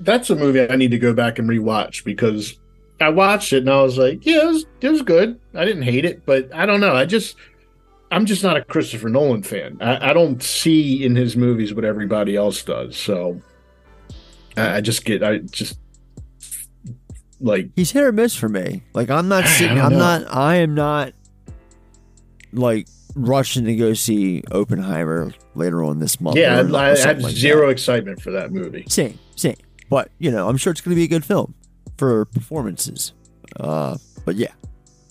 That's a movie I need to go back and rewatch because I watched it and I was like, yeah, it was, it was good. I didn't hate it, but I don't know. I just, I'm just not a Christopher Nolan fan. I, I don't see in his movies what everybody else does. So I, I just get, I just like, He's hit or miss for me. Like I'm not sitting. I'm know. not. I am not like rushing to go see Oppenheimer later on this month. yeah, or- I, I or something had like zero that. excitement for that movie. Same, same. but you know, I'm sure it's going to be a good film for performances. Uh, but yeah,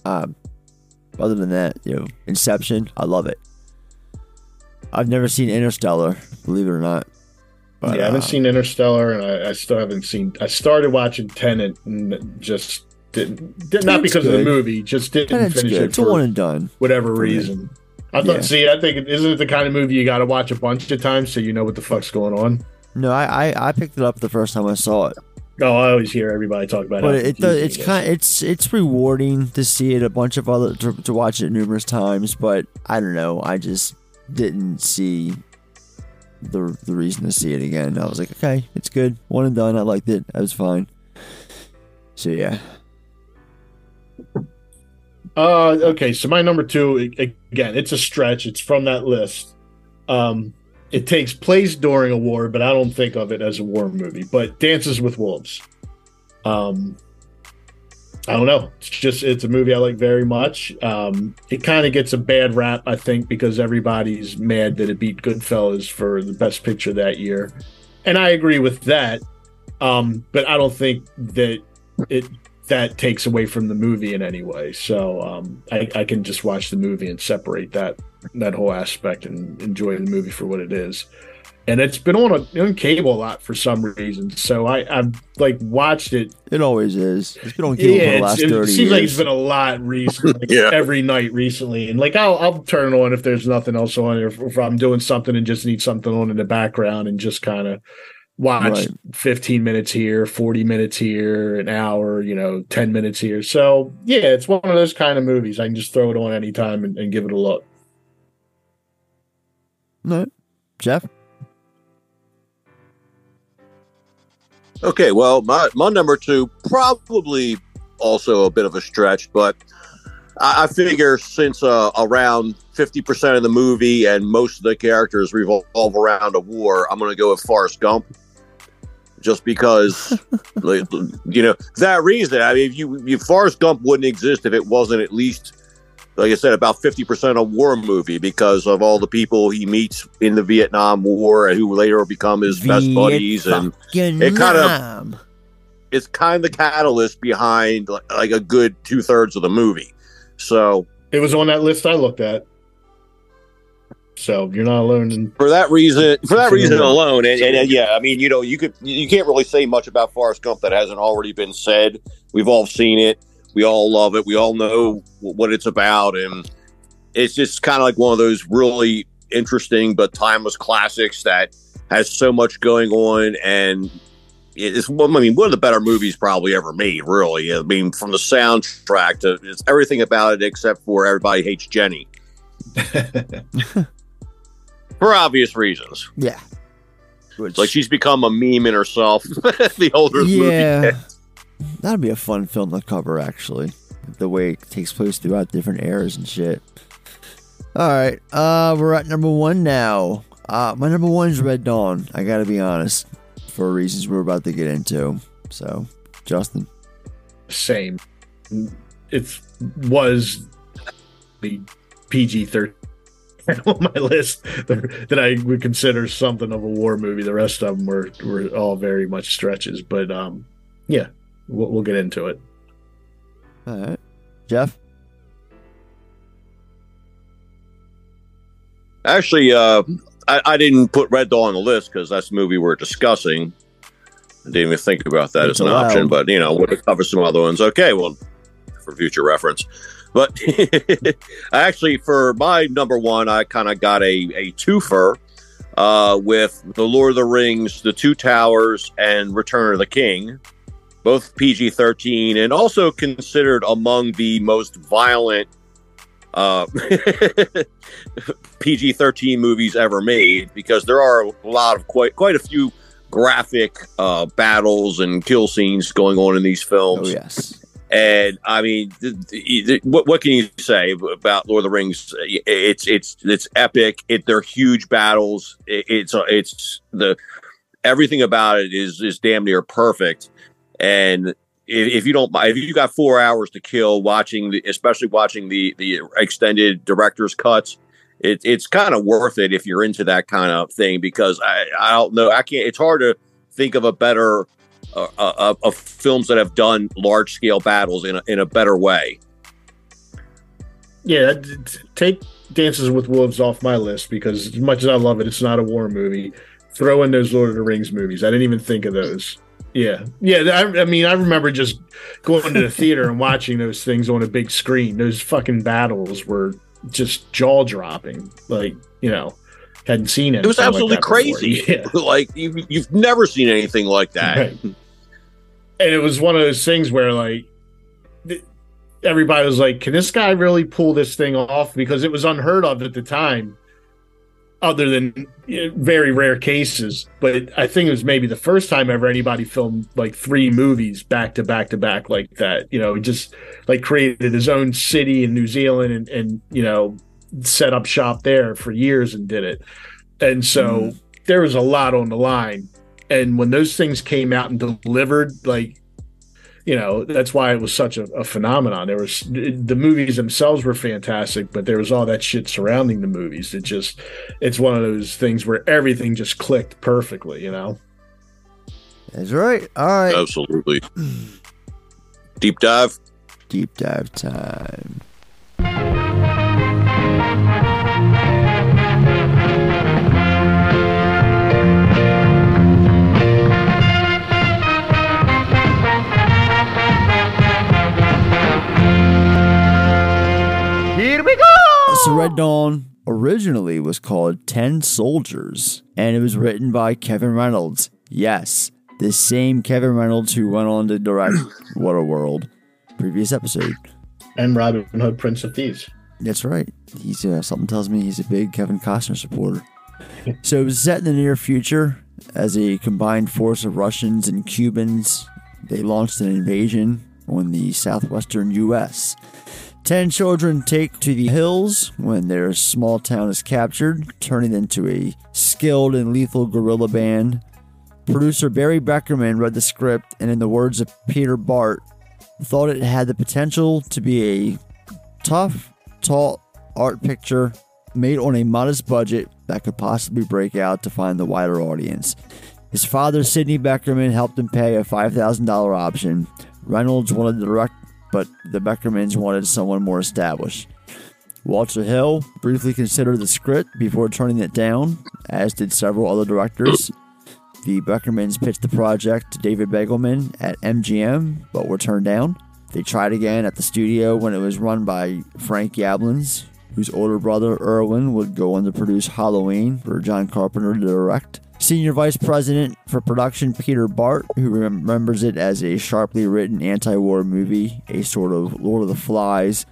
um, other than that, you know, Inception, I love it. I've never seen Interstellar, believe it or not. But, yeah, I haven't uh, seen Interstellar, and I, I still haven't seen. I started watching Tenet, and just didn't. Did, not because of the movie, just didn't Tenet's finish good. it It's one and done. whatever for me. reason. I thought. Yeah. See, I think isn't it the kind of movie you got to watch a bunch of times so you know what the fuck's going on. No, I, I I picked it up the first time I saw it. Oh, I always hear everybody talk about but it does, it's kind it's it's rewarding to see it a bunch of other to, to watch it numerous times but i don't know i just didn't see the the reason to see it again i was like okay it's good one and done i liked it i was fine so yeah Uh, okay, so my number two again, it's a stretch. It's from that list. Um, it takes place during a war, but I don't think of it as a war movie. But Dances with Wolves. Um, I don't know. It's just it's a movie I like very much. Um, it kind of gets a bad rap, I think, because everybody's mad that it beat Goodfellas for the best picture that year, and I agree with that. Um, but I don't think that it that takes away from the movie in any way. So um, I, I can just watch the movie and separate that that whole aspect and enjoy the movie for what it is. And it's been on a, on cable a lot for some reason. So I, I've like watched it. it always is it's been on cable for the it's- last it 30 seems years like it's been a lot recently, like Yeah. every night recently. And like I'll I'll turn it on if there's nothing else on, or if, if I'm doing something and just need something on in the background and just kind of watch Right. 15 minutes here, 40 minutes here, an hour, you know, 10 minutes here. So yeah, it's one of those kind of movies. I can just throw it on anytime and, and give it a look. No jeff Okay, well, my, my number two probably also a bit of a stretch, but I, I figure since uh, around fifty percent of the movie and most of the characters revolve around a war, I'm going to go with Forrest Gump, just because, you know, that reason. I mean, if you, you Forrest Gump wouldn't exist if it wasn't at least. Like I said, about fifty percent a war movie because of all the people he meets in the Vietnam War and who later become his best buddies, and it kind of it's kind of the catalyst behind like, like a good two thirds of the movie. So It was on that list I looked at. So you're not alone. In, for that reason, for that reason alone, and, and, and yeah, I mean, you know, you could you can't really say much about Forrest Gump that hasn't already been said. We've all seen it. We all love it. We all know what it's about, and it's just kind of like one of those really interesting but timeless classics that has so much going on and it's one I mean one of the better movies probably ever made really. I mean from the soundtrack to it's everything about it except for everybody hates Jenny. For obvious reasons. Yeah. Which, like she's become a meme in herself the older the movie yeah. gets. That'd be a fun film to cover actually the way it takes place throughout different eras and shit. All right uh we're at number one now. Uh my number one is red dawn i gotta be honest for reasons we're about to get into. So justin? Same. It was the PG thirteen on my list that I would consider something of a war movie. The rest of them were were all very much stretches, but um, yeah, we'll, we'll get into it. all right jeff Actually, uh, I, I didn't put Red Dawn on the list because that's the movie we're discussing. I didn't even think about that It's as an allowed. option, but you know, we'll cover some other ones. Okay, well, for future reference. But actually, for my number one, I kind of got a, a twofer uh, with The Lord of the Rings, The Two Towers, and Return of the King. Both PG 13 and also considered among the most violent uh, PG 13 movies ever made because there are a lot of quite quite a few graphic uh, battles and kill scenes going on in these films. oh yes And I mean, th- th- th- what what can you say about Lord of the Rings? It's it's it's epic. It they're huge battles. It, it's it's the everything about it is is damn near perfect. And if, you don't, if you got four hours to kill watching, the, especially watching the the extended director's cuts, it, it's kind of worth it if you're into that kind of thing because I I don't know I can't. It's hard to think of a better uh, uh, of films that have done large scale battles in a, in a better way. Yeah, take Dances with Wolves off my list because as much as I love it, it's not a war movie. Throw in those Lord of the Rings movies. I didn't even think of those. Yeah, yeah. I, I mean, I remember just going to the theater and watching those things on a big screen. Those fucking battles were just jaw dropping. Like you know, hadn't seen it. It was absolutely crazy. Yeah. like you, you've never seen anything like that. Right. and it was one of those things where like everybody was like can this guy really pull this thing off because it was unheard of at the time other than very rare cases but i think it was maybe the first time ever anybody filmed like three movies back to back to back like that you know he just like created his own city in new zealand and, and you know set up shop there for years and did it. And so mm-hmm. there was a lot on the line. And when those things came out and delivered like you know that's why it was such a, a phenomenon there was the movies themselves were fantastic but there was all that shit surrounding the movies it just it's one of those things where everything just clicked perfectly you know That's right. All right. Absolutely. Deep dive. Deep dive time. So Red Dawn originally was called Ten Soldiers, and it was written by Kevin Reynolds. Yes, the same Kevin Reynolds who went on to direct Waterworld, previous episode. and robin hood prince of thieves That's right. He's uh, something tells me he's a big Kevin Costner supporter. so it was set in the near future as a combined force of Russians and Cubans. They launched an invasion on the southwestern U.S. Ten children take to the hills when their small town is captured, turning into a skilled and lethal guerrilla band. Producer Barry Beckerman read the script, and in the words of Peter Bart, thought it had the potential to be a tough, tall art picture made on a modest budget that could possibly break out to find the wider audience. His father, Sidney Beckerman, helped him pay a $5,000 option. Reynolds wanted to direct, but the Beckermans wanted someone more established. Walter Hill briefly considered the script before turning it down, as did several other directors. The Beckermans pitched the project to David Begelman at MGM, but were turned down. They tried again at the studio when it was run by Frank Yablans, whose older brother Irwin would go on to produce Halloween for John Carpenter to direct. Senior Vice President for production Peter Bart, who remembers it as a sharply written anti war movie, a sort of Lord of the Flies,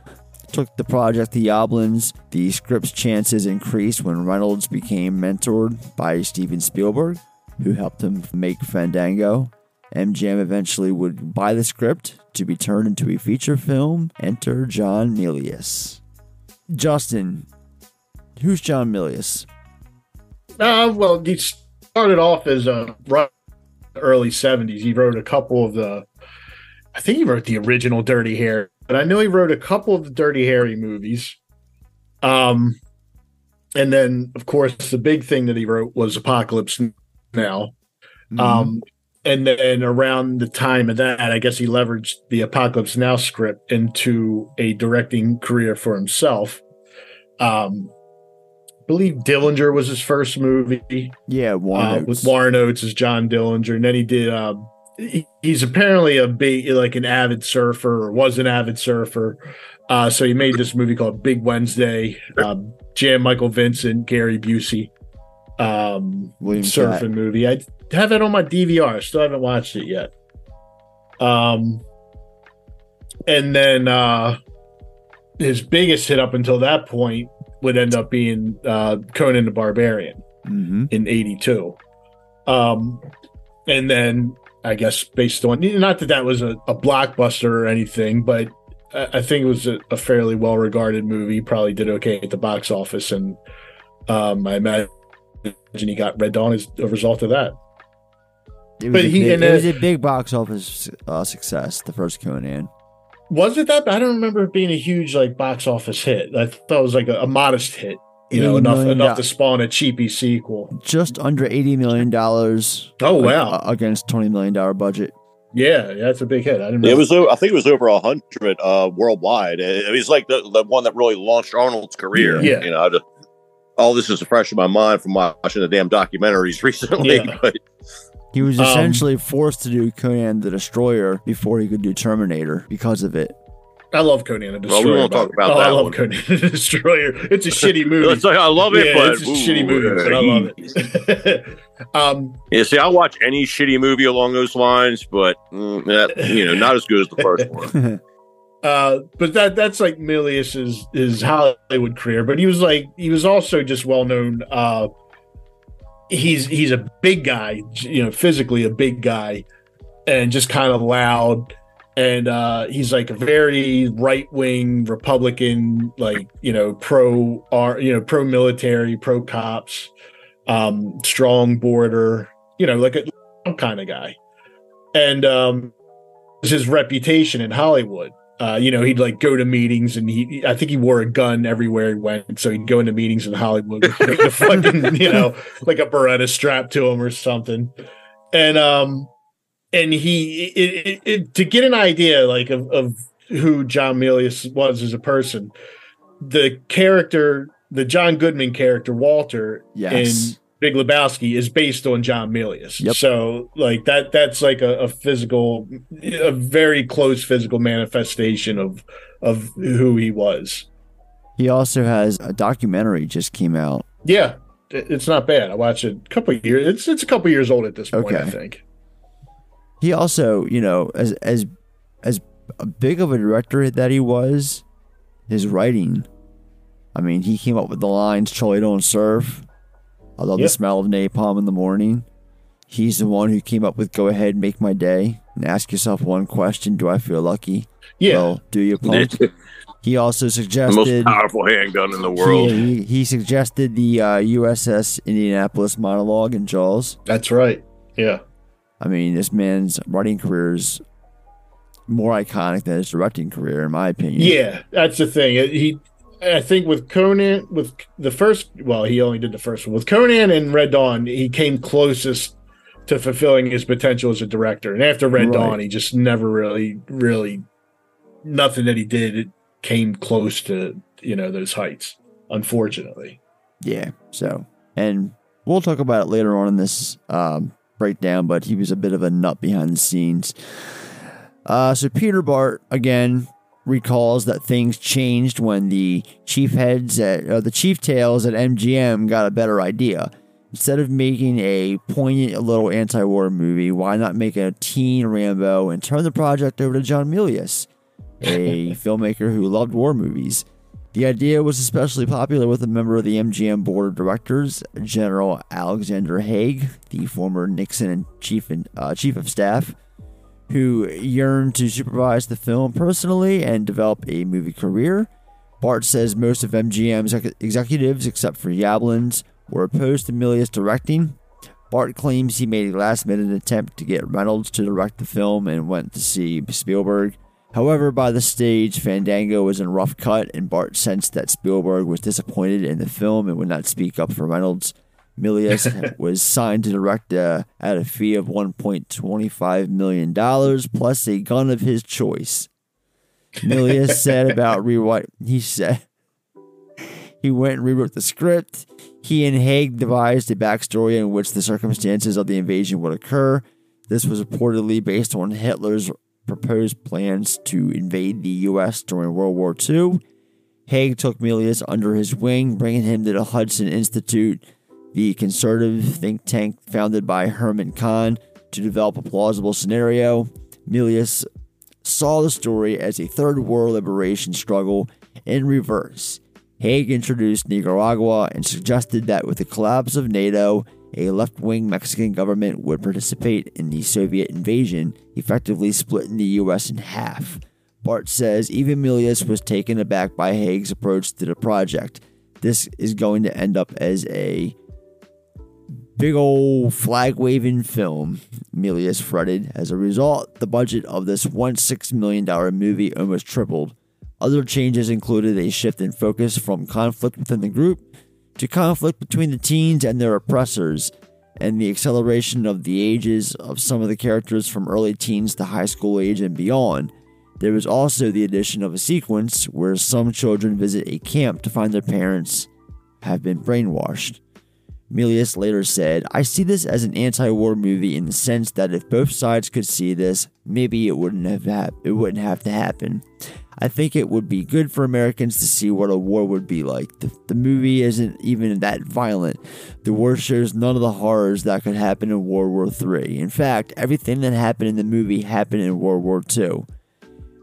took the project to Yablans. The script's chances increased when Reynolds became mentored by Steven Spielberg, who helped him make Fandango. MGM eventually would buy the script to be turned into a feature film. Enter John Milius. Justin, who's John Milius? Uh, well, he started off as a early '70s. He wrote a couple of the, I think he wrote the original Dirty Harry, but I know he wrote a couple of the Dirty Harry movies. Um, and then of course the big thing that he wrote was Apocalypse Now. Um, and then around the time of that, I guess he leveraged the Apocalypse Now script into a directing career for himself. Um, believe Dillinger was his first movie. Yeah, Warren uh, Oates. with Warren Oates as John Dillinger, and then he did. Uh, he, he's apparently a big, like an avid surfer, or was an avid surfer. Uh, so he made this movie called Big Wednesday. Um, Jan Michael Vincent, Gary Busey, um, William surfing movie. I have it on my DVR. I still haven't watched it yet. Um, and then uh, his biggest hit up until that point would end up being uh, Conan the Barbarian Mm-hmm. in 82 um and then i guess based on not that that was a, a blockbuster or anything but i, I think it was a, a fairly well regarded movie probably did okay at the box office and um i imagine he got red dawn as a result of that It was, But a, he- big, and, it was a big box office uh, success, the first Conan. Was it that i don't remember it being a huge like box office hit i thought it was like a, a modest hit you know enough million enough to spawn a cheapy sequel. just under eighty million dollars. Oh, wow. against twenty million dollar budget. Yeah, that's a big hit. I didn't. Know. It was, o- I think it was over a hundred uh, worldwide. It, it was like the, the one that really launched Arnold's career. Yeah. you know, just, all this is fresh in my mind from watching the damn documentaries recently. Yeah. But He was Um, essentially forced to do Conan the Destroyer before he could do Terminator because of it. I love Conan the Well, Destroyer. we won't talk the way. about oh, I love one. Conan the Destroyer. It's a shitty movie. It's like, I love it, Yeah, but it's a ooh, shitty movie, but I love it. um, yeah, see, I watch any shitty movie along those lines, but mm, that, you know, not as good as the first one. uh, but that that's like Milius's his Hollywood career. But he was like he was also just well known. Uh, he's he's a big guy, you know, physically a big guy, and just kind of loud. And uh, he's like a very right wing Republican, like you know, pro you know, pro military, pro cops, um, strong border, you know, like a kind of guy. And um, his reputation in Hollywood. Uh, you know, he'd like go to meetings and he, I think he wore a gun everywhere he went. So he'd go into meetings in Hollywood with like, the fucking, you know, like a Beretta strapped to him or something. And, um, and he, it, it, it, to get an idea like of, of who John Milius was as a person, the character, the John Goodman character, Walter Yes. in Big Lebowski is based on John Milius. Yep. So like that that's like a, a physical a very close physical manifestation of of who he was. He also has a documentary just came out. Yeah. It's not bad. I watched it a couple of years. It's it's a couple years old at this point, I think. He also, you know, as as as a big of a director that he was, his writing. I mean, he came up with the lines "Charlie don't surf." I love Yep. the smell of napalm in the morning. He's the one who came up with "Go ahead, make my day," and ask yourself one question: Do I feel lucky? Yeah. Well, do you, punk? he also suggested the most powerful handgun in the world. He, he, he suggested the uh, USS Indianapolis monologue in Jaws. That's right. Yeah. I mean, this man's writing career is more iconic than his directing career, in my opinion. Yeah, that's the thing. He, I think, with Conan, with the first, well, he only did the first one. With Conan and Red Dawn, he came closest to fulfilling his potential as a director. And after Red Right. Dawn, he just never really, really, nothing that he did it came close to you know those heights. Unfortunately. Yeah. So, and we'll talk about it later on in this um, breakdown, but he was a bit of a nut behind the scenes. Uh, so, Peter Bart, again, recalls that things changed when the chief heads at uh, the chief tails at MGM got a better idea. Instead of making a poignant little anti-war movie, why not make a teen Rambo and turn the project over to John Milius, a filmmaker who loved war movies? The idea was especially popular with a member of the MGM board of directors, General Alexander Haig, the former Nixon and chief and, uh, chief of staff, who yearned to supervise the film personally and develop a movie career. Bart says most of MGM's exec- executives, except for Yablans, were opposed to Milius directing. Bart claims he made a last minute attempt to get Reynolds to direct the film and went to see Spielberg. However, by the stage, Fandango was in rough cut, and Bart sensed that Spielberg was disappointed in the film and would not speak up for Reynolds. Milius was signed to direct uh, at a fee of $1.25 million plus a gun of his choice. Milius said about rewrite. He said he went and rewrote the script. He and Haig devised a backstory in which the circumstances of the invasion would occur. This was reportedly based on Hitler's proposed plans to invade the U.S. during World War II. Haig took Milius under his wing, bringing him to the Hudson Institute, the conservative think tank founded by Herman Kahn, to develop a plausible scenario. Milius saw the story as a third World liberation struggle in reverse. Haig introduced Nicaragua and suggested that with the collapse of NATO, a left wing Mexican government would participate in the Soviet invasion, effectively splitting the U.S. in half. Bart says even Milius was taken aback by Haig's approach to the project. This is going to end up as a big old flag waving film, Milius fretted. As a result, the budget of this $1.6 million movie almost tripled. Other changes included a shift in focus from conflict within the group to conflict between the teens and their oppressors, and the acceleration of the ages of some of the characters from early teens to high school age and beyond. There was also the addition of a sequence where some children visit a camp to find their parents have been brainwashed. Milius later said, I see this as an anti-war movie in the sense that if both sides could see this, maybe it wouldn't have it wouldn't have to happen. I think it would be good for Americans to see what a war would be like. The, the movie isn't even that violent. The war shows none of the horrors that could happen in World War III. In fact, everything that happened in the movie happened in World War II.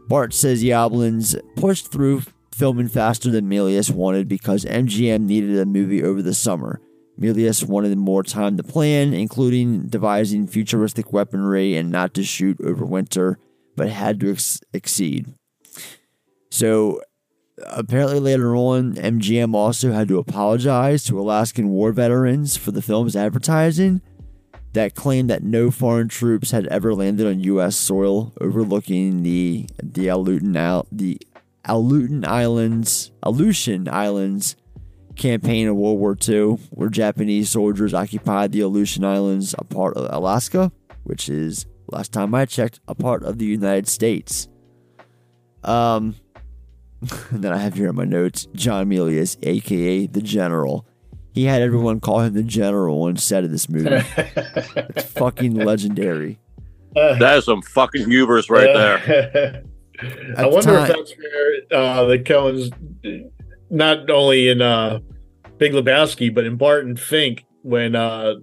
Bart says Yablans pushed through filming faster than Milius wanted because MGM needed a movie over the summer. Milius wanted more time to plan, including devising futuristic weaponry and not to shoot over winter, but had to ex- exceed. So, apparently, later on, MGM also had to apologize to Alaskan war veterans for the film's advertising that claimed that no foreign troops had ever landed on U.S. soil, overlooking the the Aleutian the Aleutian Islands Aleutian Islands campaign of World War II, where Japanese soldiers occupied the Aleutian Islands, a part of Alaska, which is last time I checked, a part of the United States. Um, and then I have here in my notes John Milius, aka the General. He had everyone call him the General on set of this movie. it's fucking legendary. That is some fucking hubris right there. I wonder if that's where uh, the Coens, not only in uh, Big Lebowski, but in Barton Fink, when uh,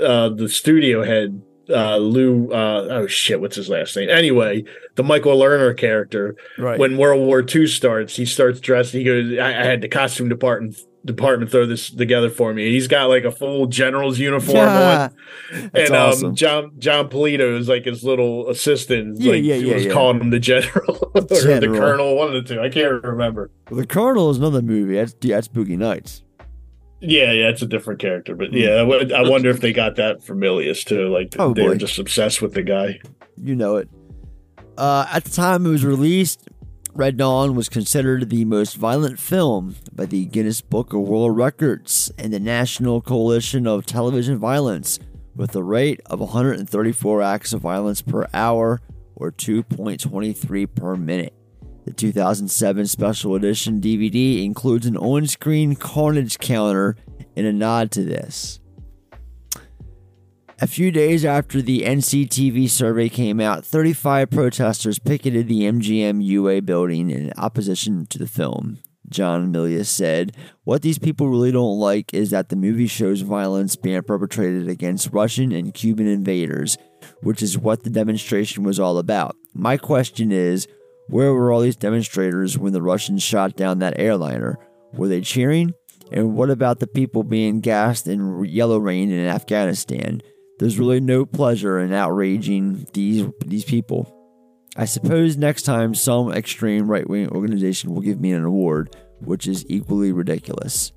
uh, the studio head uh, Lou, uh, oh shit, what's his last name? Anyway, the Michael Lerner character, Right. when World War II starts, he starts dressed. He goes, I, I had the costume department department throw this together for me. He's got like a full general's uniform Yeah. on, and um. John Jon Polito is like his little assistant. Yeah, like, yeah, he yeah, was yeah. calling him the general or the colonel, one of the two. I can't remember. The Colonel is another movie. That's that's Boogie Nights. Yeah, yeah, it's a different character, but yeah, I wonder if they got that from Milius too. Like oh, they were just obsessed with the guy. You know it. Uh, at the time it was released, Red Dawn was considered the most violent film by the Guinness Book of World Records and the National Coalition of Television Violence, with a rate of 134 acts of violence per hour, or 2.23 per minute. The 2007 special edition DVD includes an on screen carnage counter in a nod to this. A few days after the NCTV survey came out, 35 protesters picketed the MGM UA building in opposition to the film. John Milius said, What these people really don't like is that the movie shows violence being perpetrated against Russian and Cuban invaders, which is what the demonstration was all about. My question is, where were all these demonstrators when the Russians shot down that airliner? Were they cheering? And what about the people being gassed in yellow rain in Afghanistan? There's really no pleasure in outraging these these people. I suppose next time some extreme right wing organization will give me an award, which is equally ridiculous.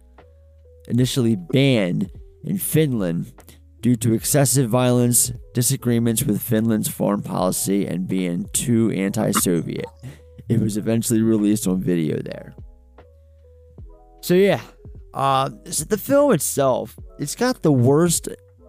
Initially banned in Finland due to excessive violence, disagreements with Finland's foreign policy, and being too anti Soviet. It was eventually released on video there. So, yeah, uh, so the film itself, it's got the worst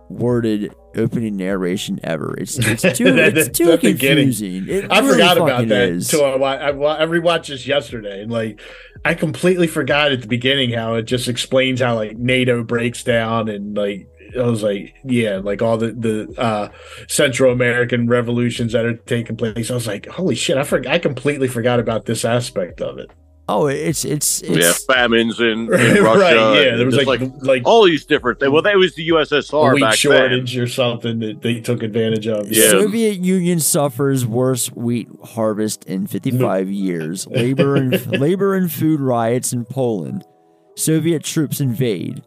worded opening narration ever. It's, it's too, That- it's too confusing. It I really forgot about that until I, I, I rewatched this yesterday, and like I completely forgot at the beginning how it just explains how like NATO breaks down, and like I was like, yeah, like all the the uh, Central American revolutions that are taking place. I was like, holy shit, I forgot. I completely forgot about this aspect of it. Oh, it's it's it's yeah, famines in, in Right, yeah, there was just like- like- all these different things. Well, that was the USSR weak back then. shortage or something that they took advantage of. Yeah. Soviet Union suffers worst wheat harvest in 55 years. Labor and labor and food riots in Poland. Soviet troops invade.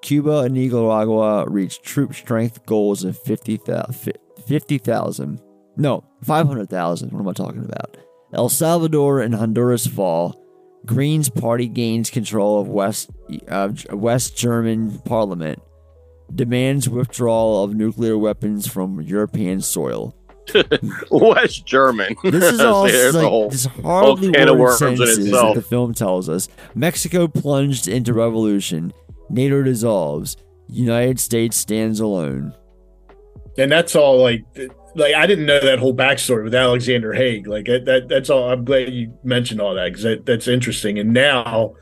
Cuba and Nicaragua reach troop strength goals of 50,000. 50,000. no, 500,000. What am I talking about? El Salvador and Honduras fall. Green's party gains control of West of West German parliament. Demands withdrawal of nuclear weapons from European soil. West German. This is all There's like, whole- this hardly can of worded in sentences that the film tells us. Mexico plunged into revolution. NATO dissolves. United States stands alone. and that's all like like I didn't know that whole backstory with Alexander Haig. Like that, that that's all. I'm glad you mentioned all that because that, that's interesting. And now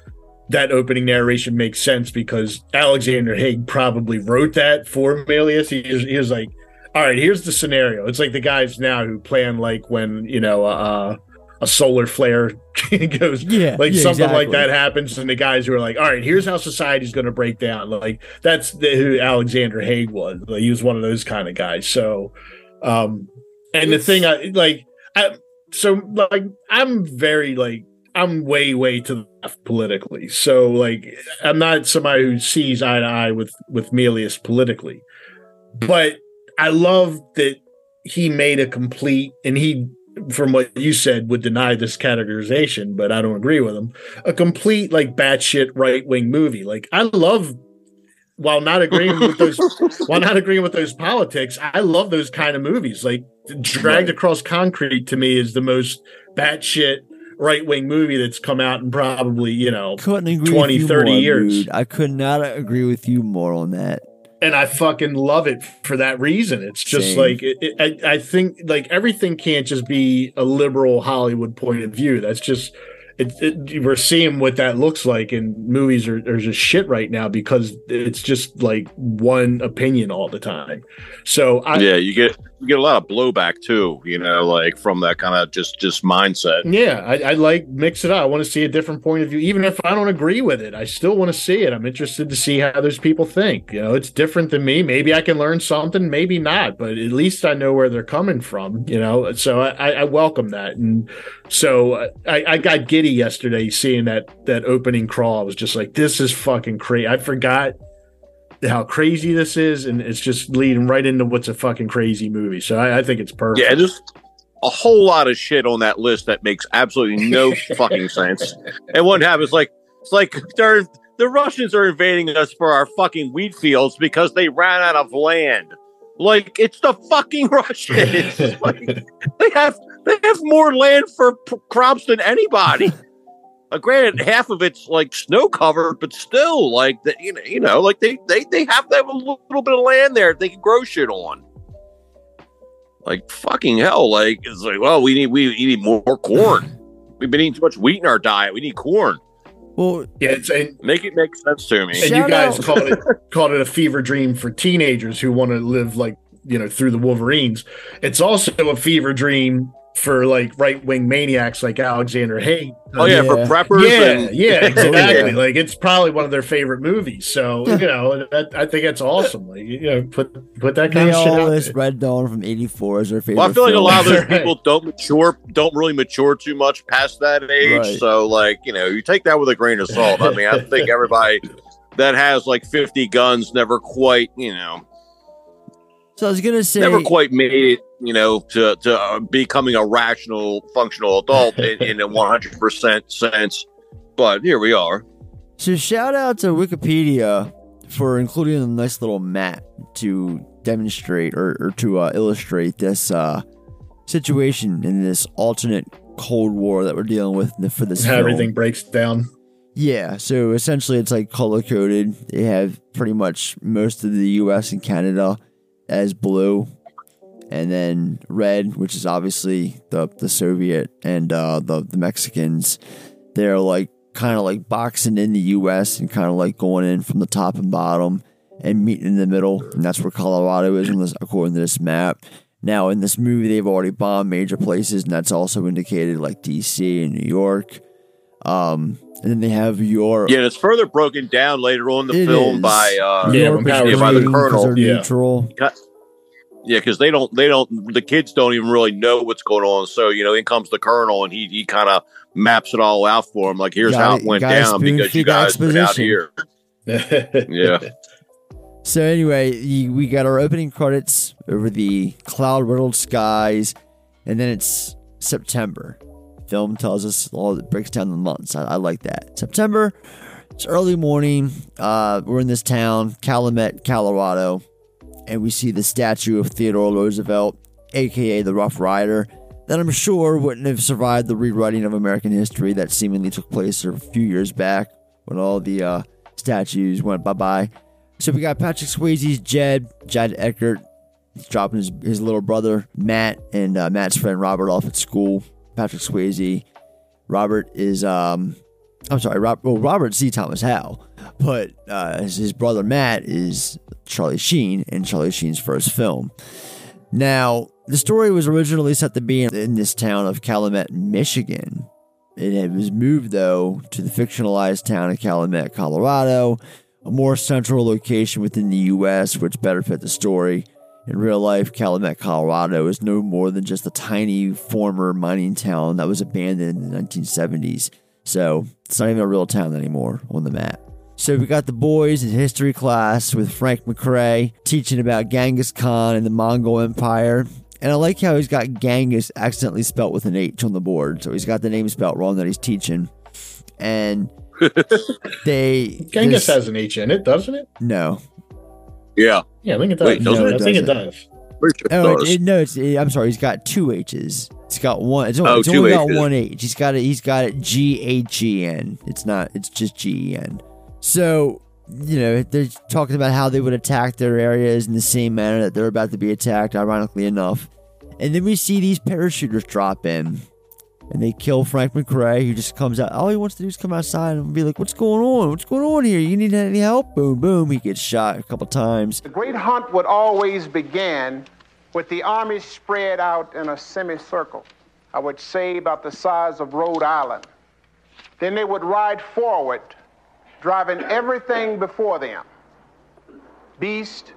that opening narration makes sense because Alexander Haig probably wrote that for Milius. He was, he was like, "All right, here's the scenario." It's like the guys now who plan like when you know uh, a solar flare goes, Yeah, like yeah, something like that happens, and the guys who are like, "All right, here's how society's going to break down." Like that's the, who Alexander Haig was. Like, he was one of those kind of guys. So, um, and the thing I like, I so like I'm very like I'm way way to the left politically. So like I'm not somebody who sees eye to eye with with Milius politically, but I love that he made a complete and he from what you said would deny this categorization, but I don't agree with him. A complete like batshit right wing movie. Like I love while not agreeing with those while not agreeing with those politics, I love those kind of movies. Like Dragged Across Concrete to me is the most batshit right wing movie that's come out in probably, you know, Couldn't agree 20, with you 30 more, years. dude. I could not agree with you more on that. and I fucking love it for that reason. It's just Same. like it, it, I, I think like everything can't just be a liberal Hollywood point of view. That's just it, it, we're seeing what that looks like, and movies are, are just shit right now because it's just like one opinion all the time. So I, yeah, you get you get a lot of blowback too. You know, like from that kind of just just mindset. Yeah, I, I like mix it up. I want to see a different point of view, even if I don't agree with it. I still want to see it. I'm interested to see how those people think. You know, it's different than me. Maybe I can learn something, maybe not, but at least I know where they're coming from. You know, so I, I welcome that. And so I, I got giddy yesterday seeing that that opening crawl. I was just like, this is fucking crazy. I forgot how crazy this is, and it's just leading right into what's a fucking crazy movie. So I, I think it's perfect. Yeah, just a whole lot of shit on that list that makes absolutely no fucking sense. And what happens? Like it's like they're the Russians are invading us for our fucking wheat fields because they ran out of land. Like it's the fucking Russians. like, they have they have more land for p- crops than anybody. Uh, granted, half of it's like snow covered, but still, like that, you know, you know, like they they they have to have a little, little bit of land there they can grow shit on. Like fucking hell, like it's like, well, we need we need more corn. We've been eating too much wheat in our diet. We need corn. Well, yeah, it's and, make it make sense to me. and you guys called it called it a fever dream for teenagers who want to live like you know through the Wolverines. It's also a fever dream for like right wing maniacs like Alexander Haig. Oh, yeah, for preppers Yeah, and- yeah, exactly. yeah. Like it's probably one of their favorite movies. So you know, that, I think that's awesome. Like you know, put put that kind They of shit all out. list Red Dawn from '84 is their favorite. Well, I feel like a lot of those people don't mature, don't really mature too much past that age. Right. So, like, you know, you take that with a grain of salt. I mean, I think everybody that has like 50 guns never quite, you know, So I was gonna say, never quite made it, you know, to, to uh, becoming a rational, functional adult in, in a 100% sense. But here we are. So shout out to Wikipedia for including a nice little map to demonstrate or, or to uh, illustrate this uh, situation in this alternate Cold War that we're dealing with for this How film. everything breaks down. Yeah, so essentially it's like color coded. They have pretty much most of the US and Canada as blue. And then red, which is obviously the the Soviet and uh, the the Mexicans. They're like kind of like boxing in the US and kind of like going in from the top and bottom and meeting in the middle. And that's where Colorado is this, according to this map. Now in this movie they've already bombed major places and that's also indicated like DC and New York. Um, and then they have your Yeah, it's further broken down later on in the film is. by, uh, Yeah, yeah, by the green 'cause colonel. they're Yeah. neutral. Yeah, because they don't, they don't, the kids don't even really know what's going on. So you know, in comes the colonel, and he he kind of maps it all out for him. Like, here's Gotta- how it went gotta down because you spoon-feed guys been out exposition. here. Yeah, So anyway, we got our opening credits over the cloud-riddled skies, and then it's September. Film tells us all it breaks down the months. I, I like that. September. It's early morning. Uh, we're in this town, Calumet, Colorado, and we see the statue of Theodore Roosevelt, aka the Rough Rider, that I'm sure wouldn't have survived the rewriting of American history that seemingly took place a few years back when all the uh, statues went bye bye. So we got Patrick Swayze's Jed, Jed Eckert. He's dropping his, his little brother Matt and uh, Matt's friend Robert off at school. Patrick Swayze. Robert is um, I'm sorry, Rob, well Robert C. Thomas Howell, but uh, his, brother Matt is Charlie Sheen in Charlie Sheen's first film. Now the story was originally set to be in, in this town of Calumet, Michigan. It was moved though to the fictionalized town of Calumet, Colorado, a more central location within the U.S., which better fit the story. In real life, Calumet, Colorado is no more than just a tiny former mining town that was abandoned in the 1970s. So it's not even a real town anymore on the map. So we got the boys in history class with Frank McRae teaching about Genghis Khan and the Mongol Empire. And I like how he's got Genghis accidentally spelt with an H on the board. So he's got the name spelt wrong that he's teaching. And they Genghis this- has an H in it, doesn't it? no. Yeah. Yeah, I think it does. Wait, doesn't No, it? I think it doesn't. Oh, it, it- no, it's, it- I'm sorry. He's got two H's. It's got one. It's only, Oh, it's two only got H's. one H. He's got it. He's got it. G H E N. It's not. It's just G E N. So you know they're talking about how they would attack their areas in the same manner that they're about to be attacked. Ironically enough, and then we see these parachuters drop in. And they kill Frank McRae, who just comes out. All he wants to do is come outside and be like, "What's going on? What's going on here? You need any help?" Boom, boom. He gets shot a couple times. The great hunt would always begin with the army spread out in a semicircle, I would say about the size of Rhode Island. Then they would ride forward, driving everything before them beast,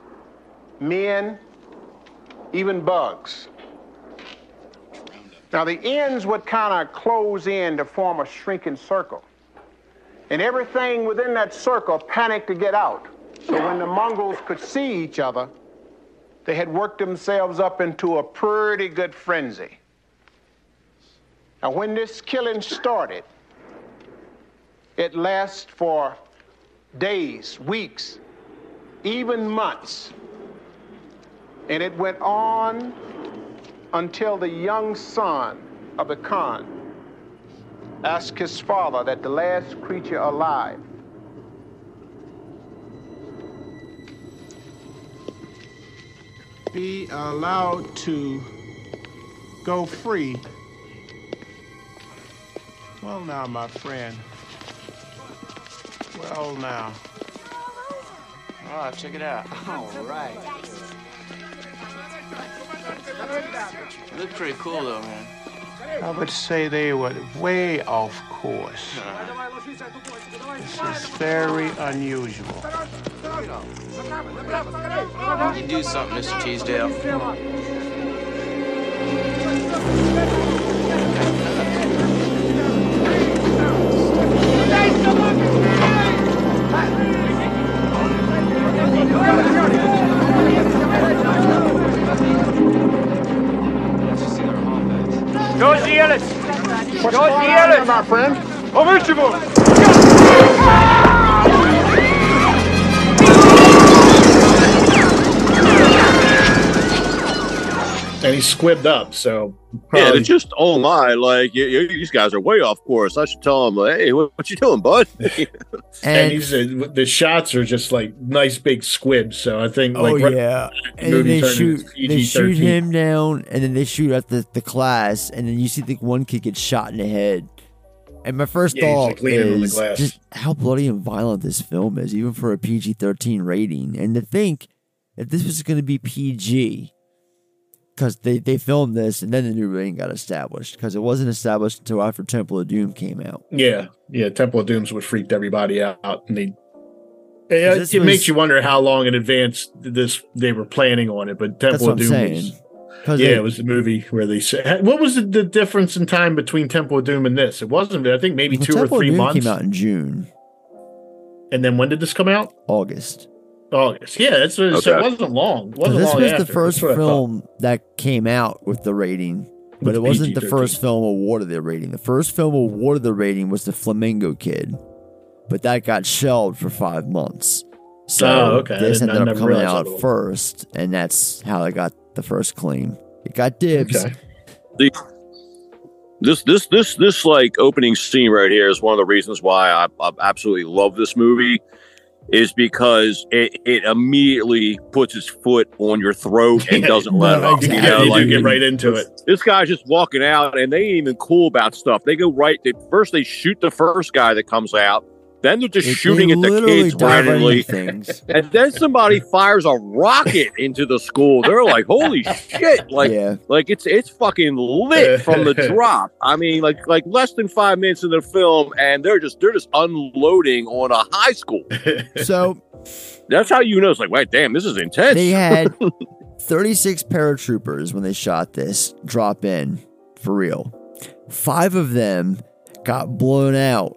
men, even bugs. Now, the ends would kind of close in to form a shrinking circle. And everything within that circle panicked to get out. So when the Mongols could see each other, they had worked themselves up into a pretty good frenzy. Now, when this killing started, it lasted for days, weeks, even months. And it went on until the young son of the Khan asked his father that the last creature alive be allowed to go free. Well, now, my friend. Well, now. Oh, check it out. All right. Look pretty cool though, man. I would say they were way off course. This is very unusual. You do something, Mr. Teasdale. George Ellis! What's George going on here, my friend? And he's squibbed up, so Yeah, probably- they're just oh my, like you, you, these guys are way off course. I should tell them, hey, what, what you doing, bud? and, he's uh, the shots are just like nice big squibs. So I think, Oh like, right- yeah, the and then they shoot they shoot him down, and then they shoot at the, the class, and then you see the one kid get shot in the head. And my first Yeah, thought like, leaning on the is just how bloody and violent this film is, even for a PG thirteen rating. And to think if this was going to be PG, because they they filmed this, and then the new rating got established, because it wasn't established until after Temple of Doom came out. Yeah, yeah. Temple of Dooms would freaked everybody out, and they. It was- makes you wonder how long in advance this they were planning on it, but Temple of what Doom was. Yeah, it- it was the movie where they said. What was the, the difference in time between Temple of Doom and this? It wasn't. I think maybe Well, two Temple or of three Doom months. came out in June, And then when did this come out? August. August. Yeah, that's so it wasn't long. It wasn't this long was after. the first That's what I thought. film that came out with the rating, but With it wasn't the PG-13. first film awarded the rating. The first film awarded the rating was the Flamingo Kid, but that got shelved for five months. So Oh, okay. This ended up coming out that at all. first, and that's how they got the first claim. It got dibs. Okay. The, this this this this like opening scene right here is one of the reasons why I, I absolutely love this movie. Is because it, it immediately puts its foot on your throat and doesn't let No, up. You know, You like get right into it. This guy's just walking out, and they ain't even cool about stuff. They go right. They, first, they shoot the first guy that comes out. Then they're just They- shooting at the kids dive right into randomly. things. And then somebody fires a rocket into the school. They're like, "Holy shit!" Like, Yeah. like it's it's fucking lit from the drop. I mean, like like less than five minutes in the film, and they're just they're just unloading on a high school. So That's how you know it's like, wait, damn, this is intense. They had 36 paratroopers when they shot this drop in for real. Five of them got blown out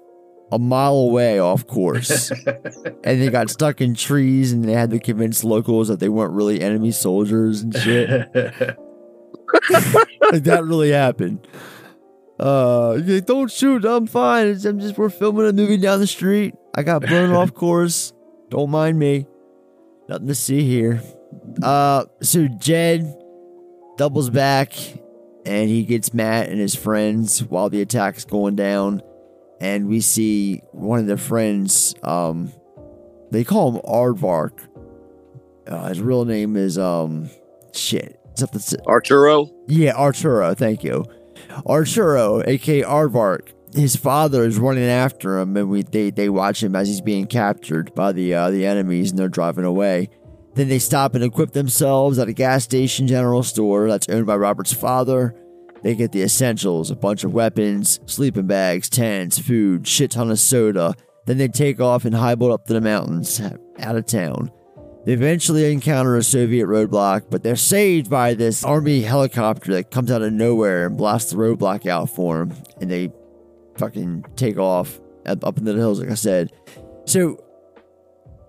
a mile away off course. and they got stuck in trees and they had to convince locals that they weren't really enemy soldiers and shit. like that really happened. Uh, yeah, don't shoot. I'm fine. It's- I'm just we're filming a movie down the street. I got blown off course. Don't mind me. Nothing to see here. Uh, so Jed doubles back and he gets Matt and his friends while the attack's going down. And we see one of their friends, um, they call him Aardvark. Uh, his real name is, um, shit. Something, Arturo? Yeah, Arturo. Thank you. Arturo, aka Aardvark. His father is running after him, and we they, they watch him as he's being captured by the uh, the enemies, and they're driving away. Then they stop and equip themselves at a gas station general store that's owned by Robert's father. They get the essentials a bunch of weapons, sleeping bags, tents, food, shit ton of soda. Then they take off and highboat up to the mountains out of town. They eventually encounter a Soviet roadblock, but they're saved by this army helicopter that comes out of nowhere and blasts the roadblock out for them. And they fucking take off up up into the hills, like I said. So,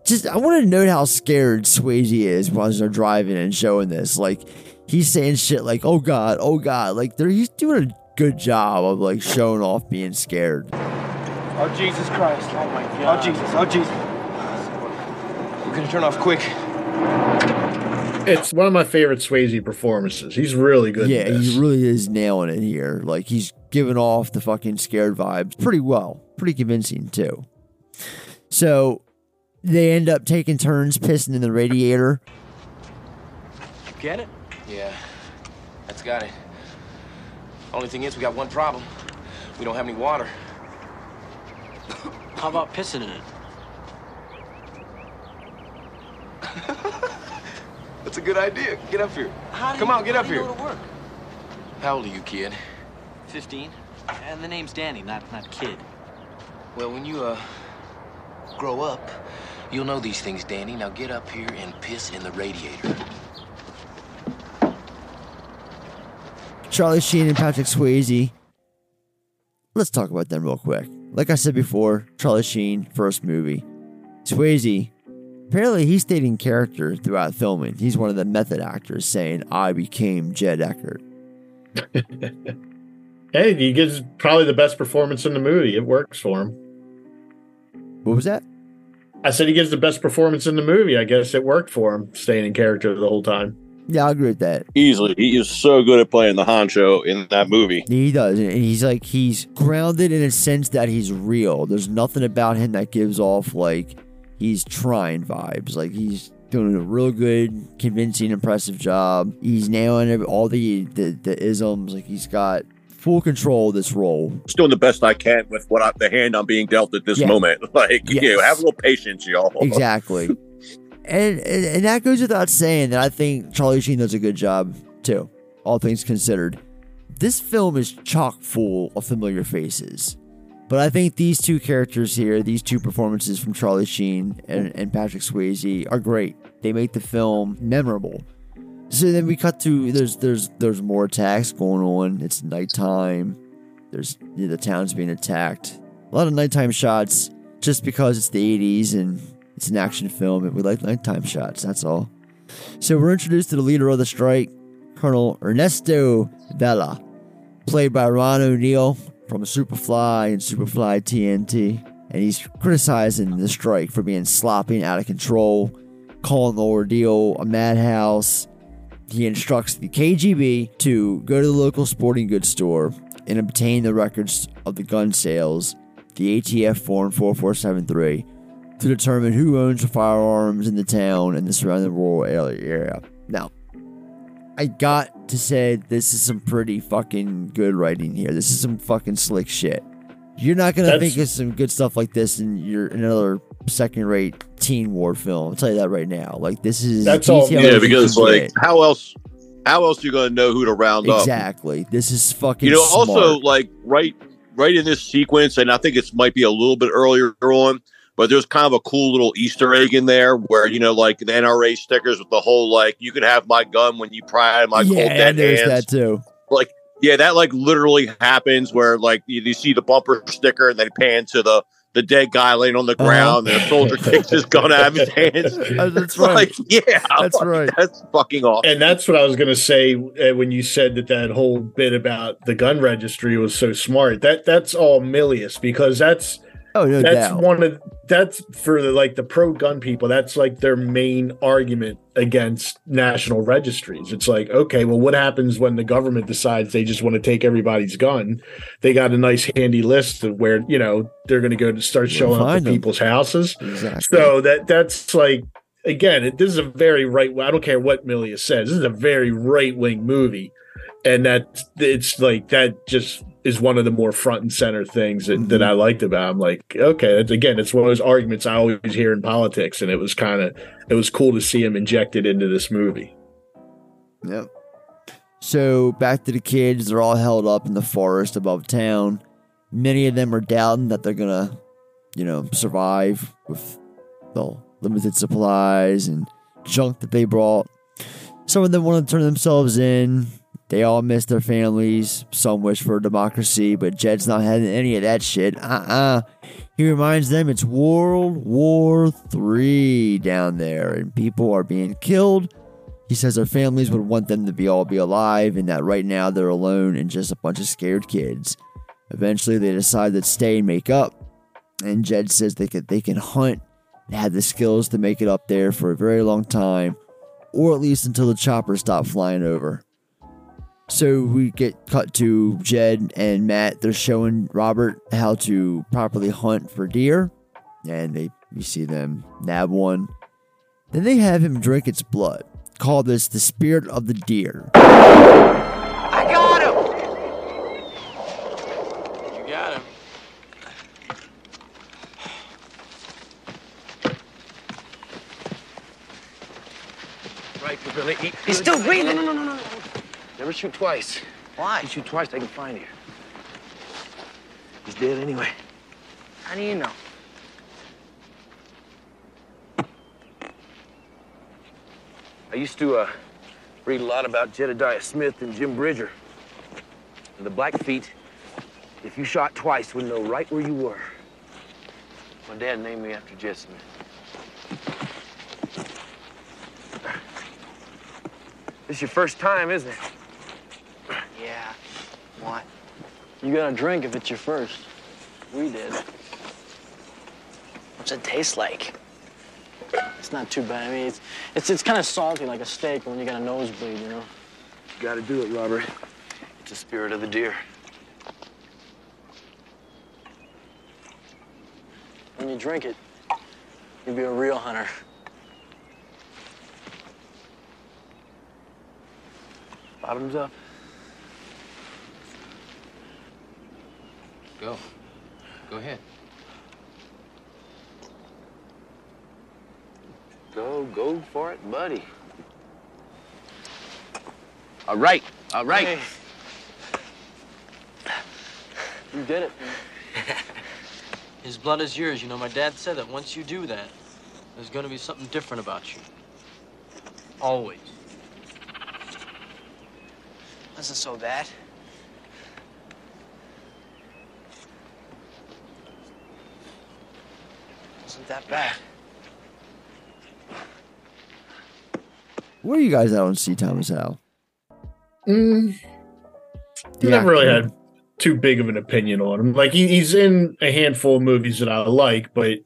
just I want to note how scared Swayze is while they're driving and showing this. Like, he's saying shit like, "Oh God, oh God!" Like, they're he's doing a good job of like showing off being scared. Oh, Jesus Christ. Oh, my oh, God. Oh, Jesus. Oh, Jesus. We're going to turn off quick. It's one of my favorite Swayze performances. He's really good. Yeah, he really is nailing it here. Like he's giving off the fucking scared vibes pretty well, pretty convincing too. So they end up taking turns pissing in the radiator. Get it? Yeah. That's got it. Only thing is, we got one problem. We don't have any water. How about pissing in it? That's a good idea. Get up here. Come you- on, get up here. go to work? How old are you, kid? 15. And the name's Danny, not not kid. Well, when you, uh, grow up, you'll know these things, Danny. Now get up here and piss in the radiator. Charlie Sheen and Patrick Swayze. Let's talk about them real quick. Like I said before, Charlie Sheen, first movie. Swayze, apparently he stayed in character throughout filming. He's one of the method actors saying, I became Jed Eckert. Hey, he gives probably the best performance in the movie. It works for him. What was that? I said he gives the best performance in the movie. I guess it worked for him, staying in character the whole time. Yeah, I agree with that. Easily, he is so good at playing the honcho in that movie. He does. And he's like, he's grounded in a sense that he's real. There's nothing about him that gives off like he's trying vibes. Like he's doing a real good, convincing, impressive job. He's nailing all the, the, the isms. Like he's got full control of this role. Just doing the best I can with what I, the hand I'm being dealt at this Yeah. moment. Like, you know, have a little patience, y'all. Exactly. and, and and that goes without saying that I think Charlie Sheen does a good job too, all things considered. This film is chock full of familiar faces. But I think these two characters here, these two performances from Charlie Sheen and, and Patrick Swayze are great. They make the film memorable. So then we cut to there's there's there's more attacks going on. It's nighttime. There's you know, the town's being attacked. A lot of nighttime shots just because it's the 80s and it's an action film and we like nighttime shots, that's all. So we're introduced to the leader of the strike, Colonel Ernesto Vela, played by Ron O'Neal from Superfly and Superfly TNT. And he's criticizing the strike for being sloppy and out of control, calling the ordeal a madhouse. He instructs the KGB to go to the local sporting goods store and obtain the records of the gun sales, the ATF Form 4473, to determine who owns the firearms in the town and the surrounding rural area. Now, I got to say this is some pretty fucking good writing here. This is some fucking slick shit. You're not gonna That's- think of some good stuff like this in your in another second-rate teen war film. I'll tell you that right now. Like this is That's all- Yeah, because like get. how else how else are you gonna know who to round up? exactly. This is fucking. You know, also like right right in this sequence, and I think it's might be a little bit earlier on, but there's kind of a cool little Easter egg in there where you know, like the NRA stickers with the whole like you can have my gun when you pry my cold yeah, dead there's hands. that too. Like yeah, that like literally happens where like you, you see the bumper sticker and they pan to the the dead guy laying on the Uh-huh. ground and a soldier kicks his gun out of his hands. Uh, that's It's right. Like, yeah, That's fucking- right. That's fucking awesome. And that's what I was going to say uh, when you said that that whole bit about the gun registry was so smart. That that's all Milius because that's Oh no that's doubt. one of that's for the like the pro gun people. That's like their main argument against national registries. It's like, okay, well, what happens when the government decides they just want to take everybody's gun? They got a nice handy list of where you know they're going to go to start showing up at them. people's houses. Exactly. So that that's like again, it, this is a very right. I don't care what Milius says. This is a very right wing movie, and that it's like that just is one of the more front and center things that, that mm-hmm. I liked about. I'm like, okay, that's, again, it's one of those arguments I always hear in politics, and it was kind of it was cool to see him injected into this movie. Yep. So back to the kids, they're all held up in the forest above town. Many of them are doubting that they're gonna, you know, survive with the limited supplies and junk that they brought. Some of them want to turn themselves in. They all miss their families. Some wish for democracy, but Jed's not having any of that shit. Uh-uh. He reminds them it's World War Three down there, and people are being killed. He says their families would want them to be all be alive, and that right now they're alone and just a bunch of scared kids. Eventually, they decide that stay and make up, and Jed says they could they can hunt and have the skills to make it up there for a very long time, or at least until the choppers stop flying over. So we get cut to Jed and Matt. They're showing Robert how to properly hunt for deer, and they we see them nab one. Then they have him drink its blood. Call this the spirit of the deer. I got him! You got him. Right, we're gonna eat. He's still breathing. No, no, no, no, no. Never shoot twice. Why? You shoot twice, they can find you. He's dead anyway. How do you know? I used to uh, read a lot about Jedediah Smith and Jim Bridger. And the Blackfeet, if you shot twice, would know right where you were. My dad named me after Jed Smith. This is your first time, isn't it? You gotta drink if it's your first. We did. What's it taste like? It's not too bad. I mean, it's it's, it's kind of salty like a steak when you got a nosebleed, you know? You gotta do it, Robert. It's the spirit of the deer. When you drink it, you'll be a real hunter. Bottoms up. Go. Go ahead. Go, go for it, buddy. All right, all right. Hey. You did it. His blood is yours. You know, my dad said that once you do that, there's gonna be something different about you. Always. Wasn't so bad. Wasn't that bad. Where are you guys at on C. Thomas Howell? Mm, The never really had too big of an opinion on him. Like he, he's in a handful of movies that I like, but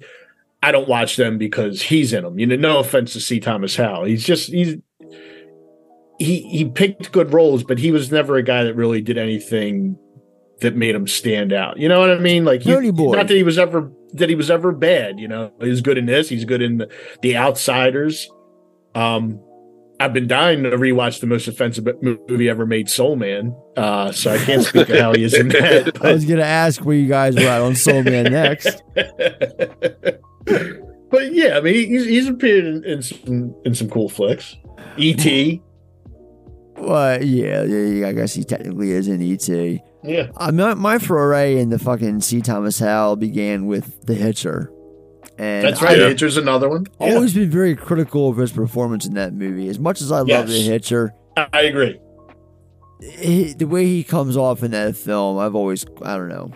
I don't watch them because he's in them. You know, no offense to C. Thomas Howell. He's just he's he he picked good roles, but he was never a guy that really did anything that made him stand out. You know what I mean? Like he, Boy. not that he was ever that he was ever bad. You know, he's good in this. He's good in the, the Outsiders. Um, I've been dying to rewatch the most offensive movie ever made, Soul Man. Uh, so I can't speak of how he is in that. I was gonna ask where you guys were at on Soul Man next. but yeah, I mean, he's, he's appeared in, in some in some cool flicks. E.T. Well, yeah, yeah, I guess he technically is in E.T. Yeah. I my, my foray in the fucking C. Thomas Howell began with The Hitcher. And That's right. I- Hitcher's another one. Yeah. Always been very critical of his performance in that movie. As much as I love The Hitcher, I agree. he, the way he comes off in that film, I've always, I don't know,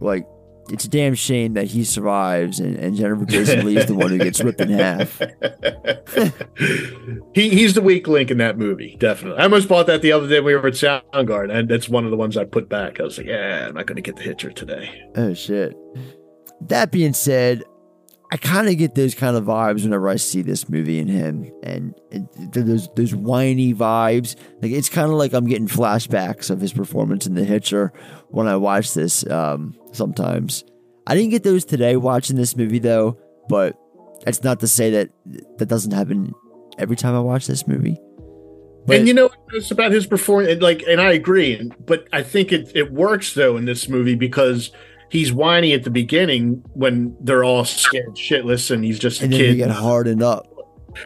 like, it's a damn shame that he survives and, and Jennifer Jason Lee is the one who gets ripped in half. he he's the weak link in that movie, definitely. I almost bought that the other day when we were at Soundgarden, and that's one of the ones I put back. I was like, yeah, I'm not going to get the Hitcher today. Oh shit. That being said, I kind of get those kind of vibes whenever I see this movie and him, and it, those those whiny vibes. Like it's kind of like I'm getting flashbacks of his performance in The Hitcher when I watch this. Um, sometimes I didn't get those today watching this movie though, but it's not to say that that doesn't happen every time I watch this movie. and you know it's about his performance, and, like, and I agree. But I think it it works though in this movie because he's whiny at the beginning when they're all scared shitless, and he's just a And then kid. you get hardened up.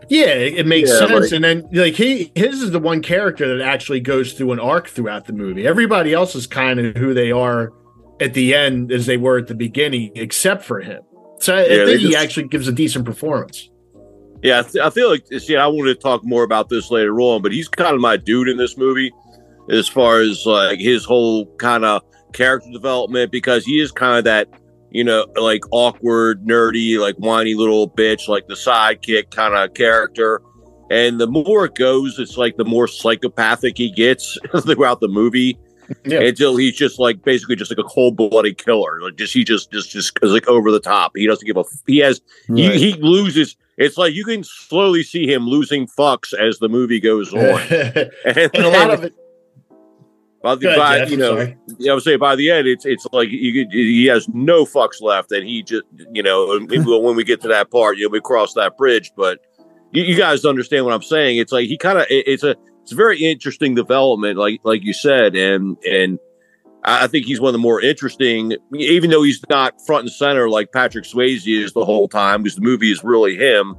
Yeah, it, it makes Yeah, sense. like- and then like he his is the one character that actually goes through an arc throughout the movie. Everybody else is kind of who they are at the end as they were at the beginning, except for him. So I, I Yeah, they think he actually gives a decent performance. Yeah, I, th- I feel like see. I wanted to talk more about this later on, but he's kind of my dude in this movie, as far as like his whole kind of character development, because he is kind of that, you know, like awkward, nerdy, like whiny little bitch, like the sidekick kind of character. And the more it goes, it's like the more psychopathic he gets throughout the movie. Until he's just like basically just like a cold blooded killer. Like just he just just just is like over the top. He doesn't give a. f- He has Right. he, he loses. It's like you can slowly see him losing fucks as the movie goes on. and a lot of it. By the, ahead, by, Jeff, you know, I would say by the end, it's it's like you he has no fucks left, and he just you know, when we get to that part, you know, we cross that bridge. But you, you guys understand what I'm saying? It's like he kind of it's a it's a very interesting development, like like you said, and and I I think he's one of the more interesting, even though he's not front and center like Patrick Swayze is the whole time, because the movie is really him,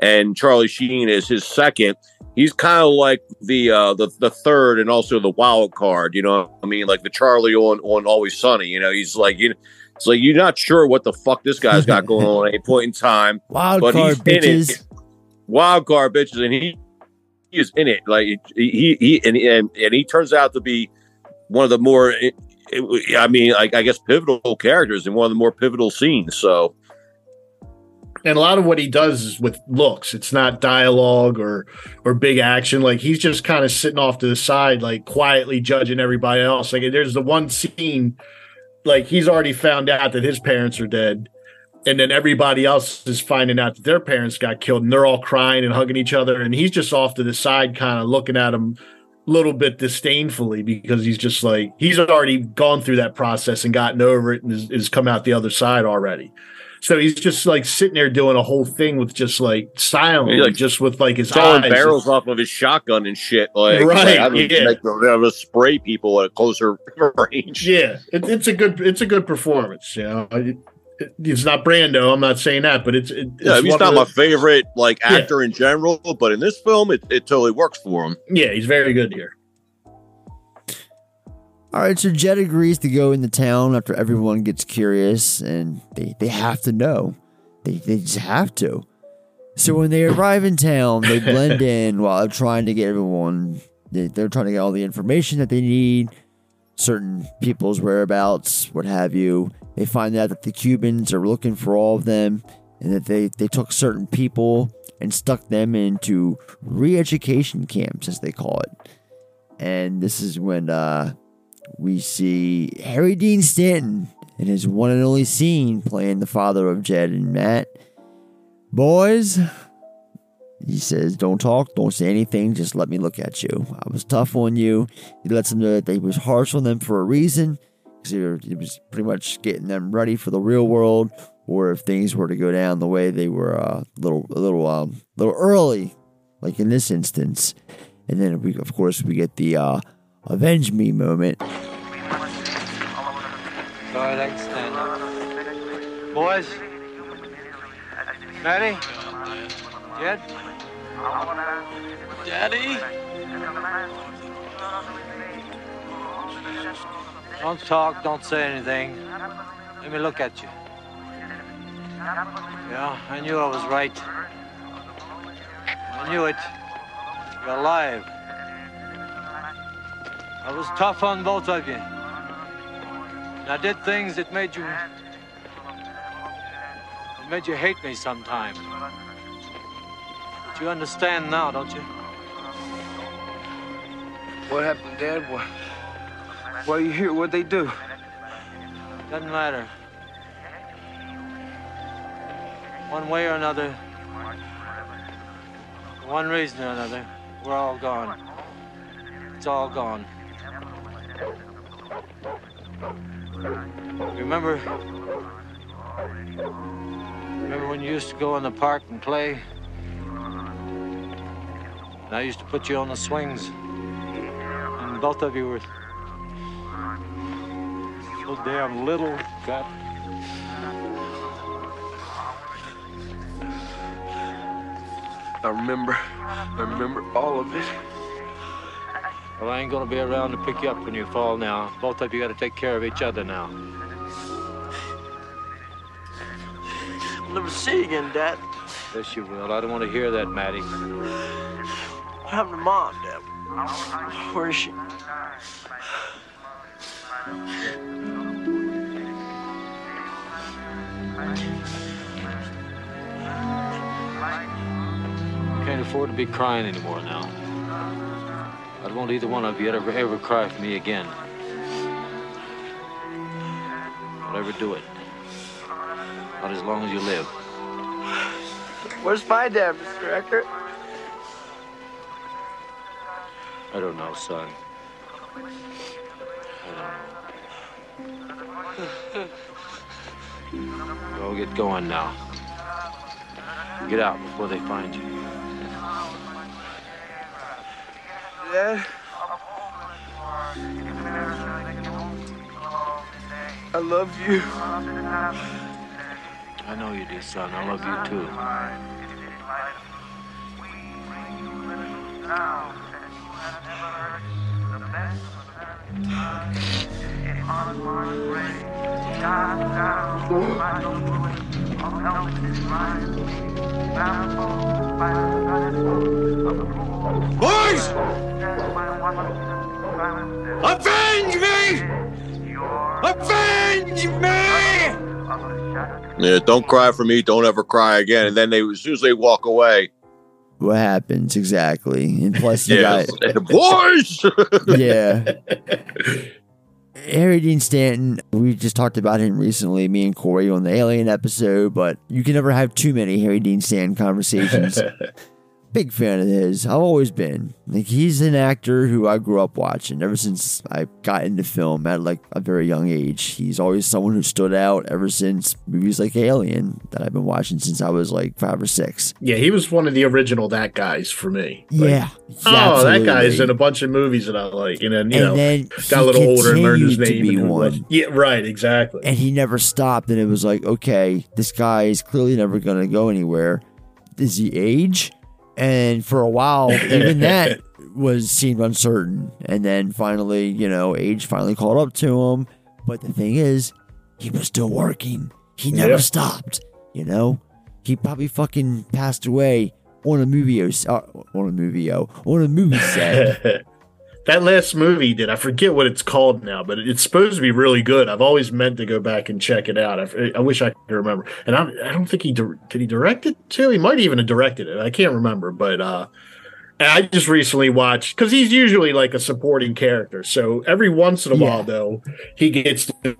and Charlie Sheen is his second. He's kind of like the uh, the the third and also the wild card. You know, what I mean, like the Charlie on on Always Sunny. You know, he's like you. It's like you're not sure what the fuck this guy's got going on at any point in time. Wild but card he's in bitches. it. Wild card bitches, and he, he is in it. Like he he and, and and he turns out to be one of the more. I mean, like I guess pivotal characters in one of the more pivotal scenes. So and a lot of what he does is with looks. It's not dialogue or or big action. Like he's just kind of sitting off to the side, like quietly judging everybody else. Like there's the one scene, like he's already found out that his parents are dead, and then everybody else is finding out that their parents got killed, and they're all crying and hugging each other, and he's just off to the side, kind of looking at them a little bit disdainfully because he's just like he's already gone through that process and gotten over it and is, is come out the other side already. So he's just like sitting there doing a whole thing with just like silent, like, just with like his throwing eyes. barrels off of his shotgun and shit. Like Right, like, I would yeah. make the, I would spray people at a closer range. Yeah, it, it's a good it's a good performance. You know, It- it- it's not Brando. I'm not saying that, but it's, it, it's Yeah, he's not my the- favorite like Yeah. actor in general, but in this film, it, it totally works for him. Yeah, he's very good here. All right, so Jed agrees to go into town after everyone gets curious and they, they have to know. They, they just have to. So when they arrive in town, they blend in while they're trying to get everyone, they, they're trying to get all the information that they need, certain people's whereabouts, what have you. They find out that the Cubans are looking for all of them and that they, they took certain people and stuck them into re education camps, as they call it. And this is when uh, we see Harry Dean Stanton in his one and only scene playing the father of Jed and Matt. Boys, he says, don't talk, don't say anything, just let me look at you. I was tough on you. He lets them know that he was harsh on them for a reason, because he, was pretty much getting them ready for the real world or if things were to go down the way they were a uh, little a little um little early, like in this instance. And then we of course we get the uh avenge me moment. All right, I can Boys. Ready? Jed? Daddy? Don't talk, don't say anything. Let me look at you. Yeah, I knew I was right. I knew it. You're alive. I was tough on both of you. And I did things that made you. that made you hate me sometime. But you understand now, don't you? What happened, Dad? Why, why are you here? What'd they do? Doesn't matter. One way or another, for one reason or another, we're all gone. It's all gone. Remember? Remember when you used to go in the park and play? And I used to put you on the swings. And both of you were so damn little. God. I remember. I remember all of it. Well, I ain't gonna be around to pick you up when you fall now. Both of you gotta take care of each other now. I'll never see you again, Dad. Yes, you will. I don't want to hear that, Maddie. What happened to Mom, Dad? Where is she? Can't afford to be crying anymore now. I don't want either one of you to ever, ever cry for me again. Don't ever do it. Not as long as you live. Where's my dad, Mr. Eckert? I don't know, son. Go get going now. Get out before they find you. Dad? I love you. I know you do, son. I love you too. Boys! Avenge me! Avenge me! Yeah, don't cry for me. Don't ever cry again. And then they, as soon as they walk away, What happens exactly? And plus, you yeah, got the boys. yeah. Harry Dean Stanton, we just talked about him recently, me and Corey on the Alien episode, but you can never have too many Harry Dean Stanton conversations. Big fan of his. I've always been. Like he's an actor who I grew up watching ever since I got into film at like a very young age. He's always someone who stood out ever since movies like Alien that I've been watching since I was like five or six. Yeah, he was one of the original that guys for me. Like, Yeah. oh, that guy's absolutely. in a bunch of movies that I like, and then you And know, then got a little older and learned his name. be and who was. Yeah, right, exactly. and he never stopped and it was like okay this guy is clearly never going to go anywhere does he age and for a while even that was seemed uncertain. And then finally you know age finally caught up to him. But the thing is he was still working. He never Yep. stopped you know? He probably fucking passed away on a movie uh, on a movie on a movie set that last movie did, I forget what it's called now, but it's supposed to be really good. I've always meant to go back and check it out. I, I wish I could remember. And I, I don't think he did he direct it too. He might even have directed it. I can't remember, but uh, I just recently watched because he's usually like a supporting character. So every once in a while, though, he gets to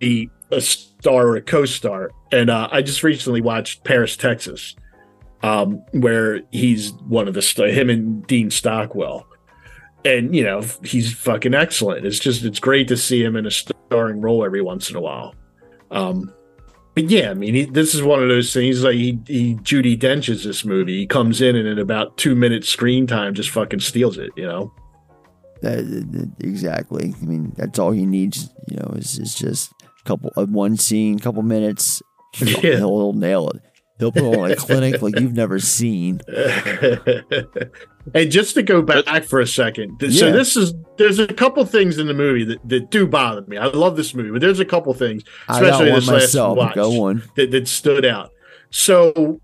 be a star or a co-star. And uh, I just recently watched Paris, Texas, um, where he's one of the him and Dean Stockwell and you know he's fucking excellent. It's just it's great to see him in a starring role every once in a while. Um, but yeah, I mean, he, this is one of those things like he, he Judi Dench's this movie. He comes in and in about two minutes screen time, just fucking steals it. You know. That, that- exactly. I mean, that's all he needs. You know, is is just a couple of one scene, couple minutes. He'll, Yeah. he'll nail it. He'll put on a clinic like you've never seen. and just to go back for a second, th- so Yeah. this is there's a couple things in the movie that, that do bother me. I love this movie, but there's a couple things, especially this last watch, that, that stood out. So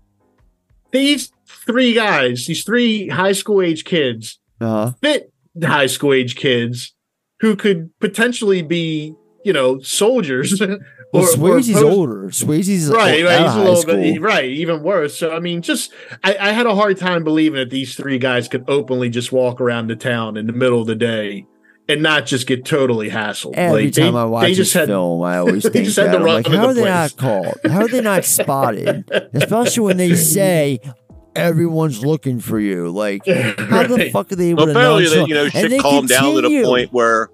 these three guys, these three high school age kids, Uh-huh. fit high school age kids who could potentially be, you know, soldiers. Well, or- or Swayze's post- older. Swayze's right, right. He's a little bit right, even worse. So I mean, just I, I had a hard time believing that these three guys could openly just walk around the town in the middle of the day and not just get totally hassled. Every Like, they- time I watch they this just had- film, I always think just had that. to run like, into how are the they place. not called? How are they not spotted? Especially when they say everyone's looking for you. Like, how the fuck are they able to apparently nonchalant- that you know and shit they calmed down to the point where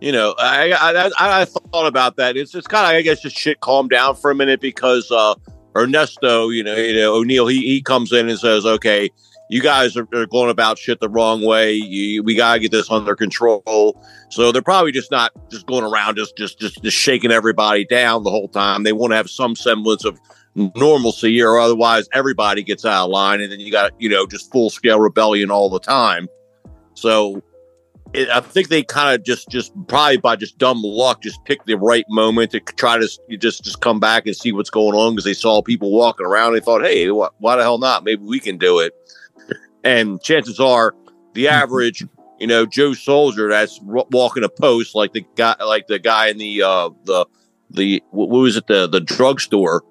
you know I I, I I thought about that. It's it's kind of I guess just shit calmed down for a minute because uh Ernesto, you know, you know O'Neal, he he comes in and says, okay. You guys are, are going about shit the wrong way. You, we gotta get this under control. So they're probably just not just going around just just just, just shaking everybody down the whole time. They want to have some semblance of normalcy, or otherwise everybody gets out of line, and then you got you know just full scale rebellion all the time. So it, I think they kind of just just probably by just dumb luck just picked the right moment to try to just just come back and see what's going on because they saw people walking around. They thought, hey, wh- why the hell not? Maybe we can do it. And chances are, the average, you know, Joe Soldier that's w- walking a post like the guy, like the guy in the uh the the what was it the the drugstore.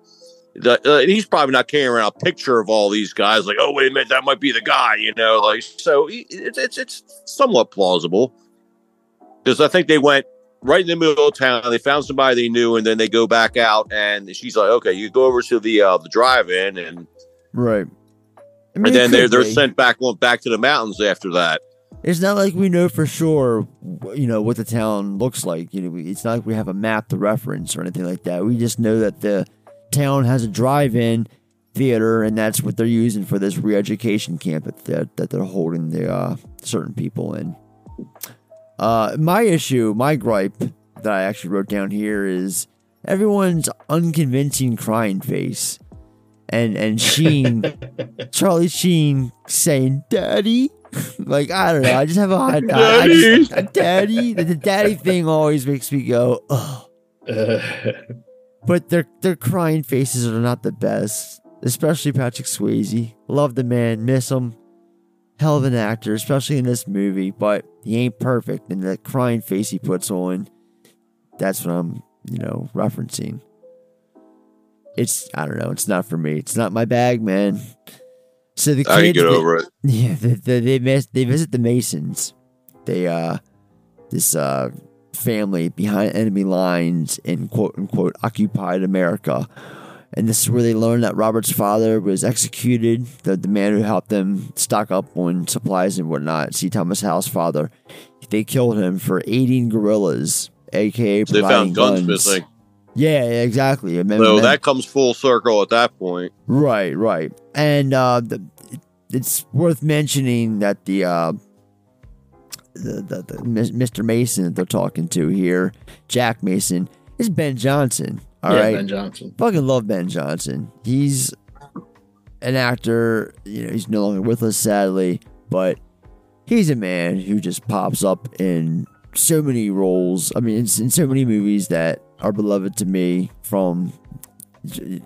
The, uh, he's probably not carrying around a picture of all these guys. Like, oh wait a minute, that might be the guy. You know, like so he- it's it's it's somewhat plausible because I think they went right in the middle of town. They found somebody they knew, and then they go back out, and she's like, okay, you go over to the uh, the drive-in, and Right. I mean, and then they're they're be. sent back on back to the mountains after that. It's not like we know for sure, you know, what the town looks like. You know, we- it's not like we have a map to reference or anything like that. We just know that the town has a drive-in theater, and that's what they're using for this re-education camp that that, they're holding the uh, certain people in. Uh, my issue, my gripe that I actually wrote down here is everyone's unconvincing crying face, and and Sheen, Charlie Sheen saying "Daddy." like I don't know. I just have a hard time. I just, daddy, the, the daddy thing always makes me go, oh. but their their crying faces are not the best, especially Patrick Swayze. Love the man, miss him. Hell of an actor, especially in this movie, but he ain't perfect. And that crying face he puts on, that's what I'm, you know, referencing. It's I don't know. It's not for me. It's not my bag, man. So the kids, I get they- over it. Yeah, they they they, miss, they visit the Masons. They uh, this uh family behind enemy lines in quote unquote occupied America. And this is where they learn that Robert's father was executed, the, the man who helped them stock up on supplies and whatnot. C. Thomas Howell's father. They killed him for aiding guerrillas, aka So they providing found guns, missing. Yeah, exactly. So that- that comes full circle at that point. Right, right. And uh, the, it's worth mentioning that the, uh, the, the, the Mr. Mason that they're talking to here, Jack Mason, is Ben Johnson. All right, Yeah, Ben Johnson. Fucking love Ben Johnson. He's an actor. You know, he's no longer with us, sadly, but he's a man who just pops up in so many roles. I mean, in, in so many movies that are beloved to me from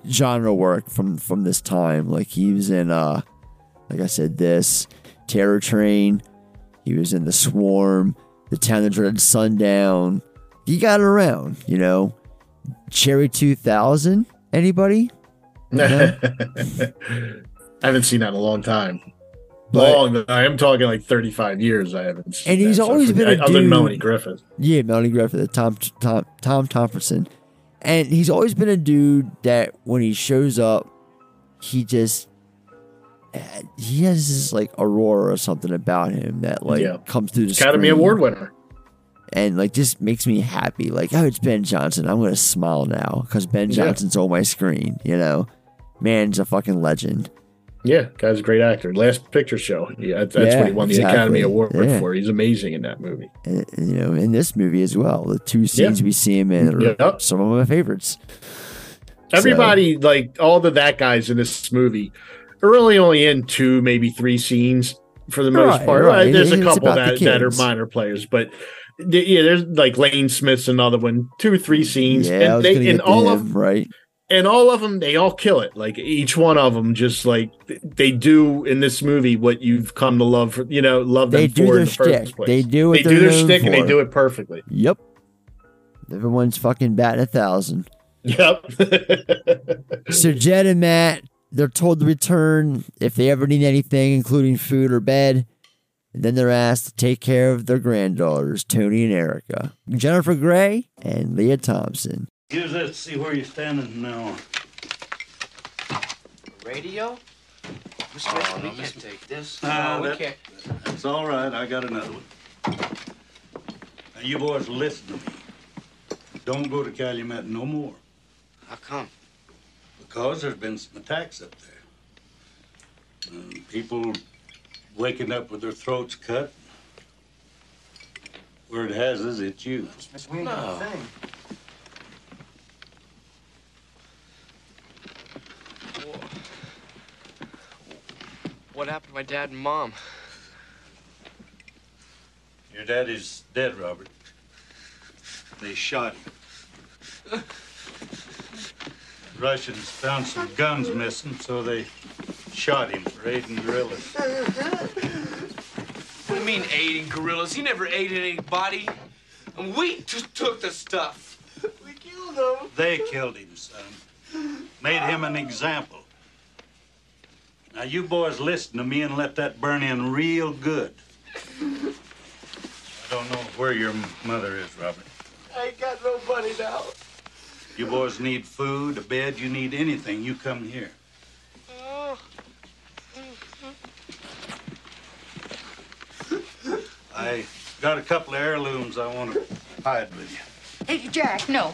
genre work from from this time. Like he was in, uh, like I said, this Terror Train. He was in The Swarm, The Town That Dreaded Sundown. He got around, you know. Cherry 2000. Anybody? No? I haven't seen that in a long time. But- long. I am talking like 35 years. I haven't. Seen And he's that, always I been a forget- other than dude- Melanie Griffith. Yeah, Melanie Griffith, Tom Tom Tom Thompson, and he's always been a dude that when he shows up, he just he has this like aurora or something about him that like Yeah. comes through the Academy screen. Award winner. and like just makes me happy. Like, oh, it's Ben Johnson. I'm gonna smile now because Ben Yeah. Johnson's on my screen. You know, man's a fucking legend. Yeah, guy's a great actor. Last Picture Show. Yeah, that's Yeah, what he won the exactly. Academy Award Yeah. for. He's amazing in that movie. And, you know, in this movie as well, the two scenes we see him in are Yep. some of my favorites. Everybody, like all the that guys in this movie, are really only in two, maybe three scenes for the most Right, part. right. Uh, there's a couple that, that are minor players, but th- yeah, there's like Lane Smith's another one, two three scenes, Yeah, I and was they and all him, of right. and all of them they all kill it. Like each one of them, just like they do in this movie what you've come to love. For, you know, love them They for do in their the first place. They do they do their stick, shtick and they do it perfectly. Yep. Everyone's fucking batting a thousand. Yep. so Jed and Matt, they're told to return if they ever need anything, including food or bed. And then they're asked to take care of their granddaughters, Tony and Erica, Jennifer Grey and Lea Thompson. Use that to see where you're standing now. Radio? Miss Oh, no, we Miss- can't take this. Ah, no, we that- can't. It's all right. I got another one. Now, you boys listen to me. Don't go to Calumet no more. How come? Because there's been some attacks up there. Um, people waking up with their throats cut. Word has is it, it's you. Miss, we ain't got No. a thing. What happened to my dad and mom? Your daddy's dead, Robert. They shot him. Russians found some guns missing, so they shot him for aiding guerrillas. What do you mean aiding gorillas? He never aided anybody. And we just took the stuff. We killed him. They killed him, son. Made him an example. Now, you boys listen to me and let that burn in real good. I don't know where your mother is, Robert. I ain't got nobody now. You boys need food, a bed, you need anything, you come here. I got a couple of heirlooms I want to hide with you. Hey, Jack, no.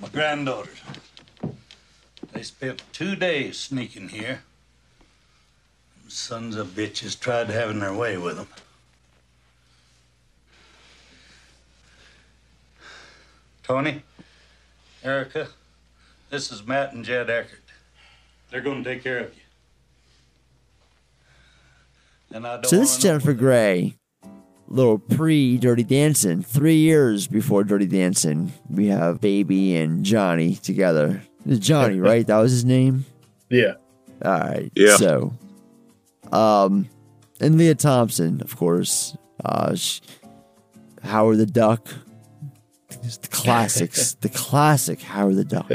My granddaughters. They spent two days sneaking here. Them Sons of bitches tried having their way with them. Tony, Erica, this is Matt and Jed Eckert. They're going to take care of you. And I don't So this is Jennifer Grey, little pre Dirty Dancing. Three years before Dirty Dancing, we have Baby and Johnny together. Johnny, right? That was his name. Yeah. All right. Yeah. So, um, and Lea Thompson, of course. Uh, sh Howard the Duck. The classics. the classic Howard the Duck.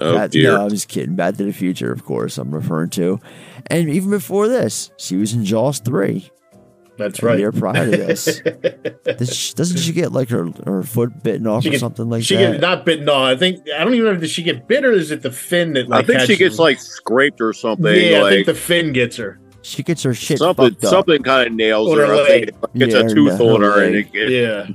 Oh, Back- dear. No, I'm just kidding. Back to the Future, of course, I'm referring to. And even before this, she was in Jaws 3. That's A right. year prior to this. Does she- Doesn't she get like her, her foot bitten off She or get- something like she that? get not bitten off. I think I don't even know if she get bit or is it the fin that I think she gets her? like scraped or something. Yeah, I think the fin gets her. She gets her shit something. fucked up. Something kind of nails On her. her I think leg. it gets Yeah, a tooth ne- on her her, and it, it, Yeah.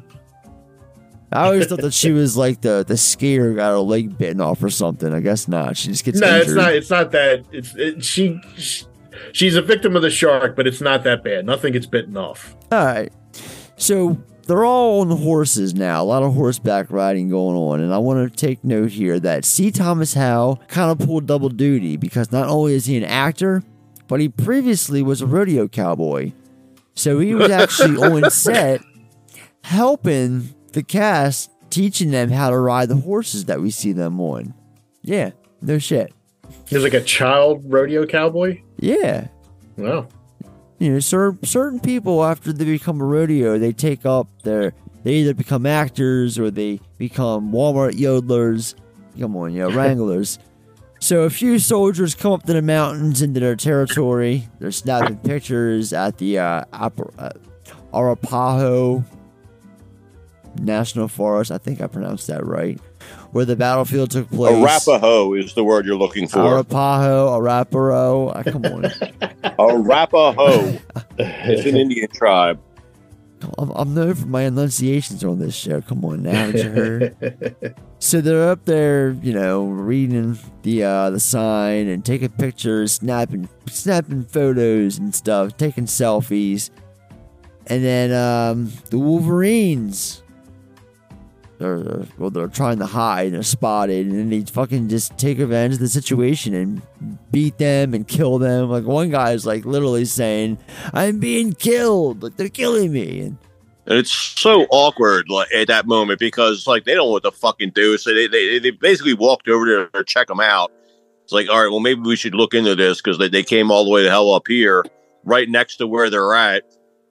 I always thought that she was like the the skier got her leg bitten off or something. I guess not. She just gets No, injured. it's not. It's not that. It's it, she, she. She's a victim of the shark, but it's not that bad. Nothing gets bitten off. All right. So they're all on the horses now. A lot of horseback riding going on. And I want to take note here that C. Thomas Howell kind of pulled double duty because not only is he an actor, but he previously was a rodeo cowboy. So he was actually on set helping the cast, teaching them how to ride the horses that we see them on. Yeah, no shit. He's like a child rodeo cowboy. Yeah. Wow. you know, certain certain people after they become a rodeo, they take up their they either become actors or they become Walmart yodelers. Come on, you know, wranglers. So a few soldiers come up to the mountains into their territory. They're snapping pictures at the uh, uh, Arapaho National Forest. I think I pronounced that right. Where the battlefield took place. Arapaho is the word you're looking for. Arapaho, Araparo. Ah, come on. Arapaho. it's an Indian tribe. I'm, I'm known for my enunciations on this show. Come on now, haven't you heard? so they're up there, you know, reading the uh, the sign and taking pictures, snapping snapping photos and stuff, taking selfies, and then um, the Wolverines. They're, well, they're trying to hide and spotted, and then they fucking just take advantage of the situation and beat them and kill them. Like one guy's like literally saying, "I'm being killed! Like they're killing me!" And And it's so awkward like at that moment because like they don't know what to fucking do. So they they, they basically walked over there to check them out. It's like, all right, well maybe we should look into this because they, they came all the way the hell up here, right next to where they're at.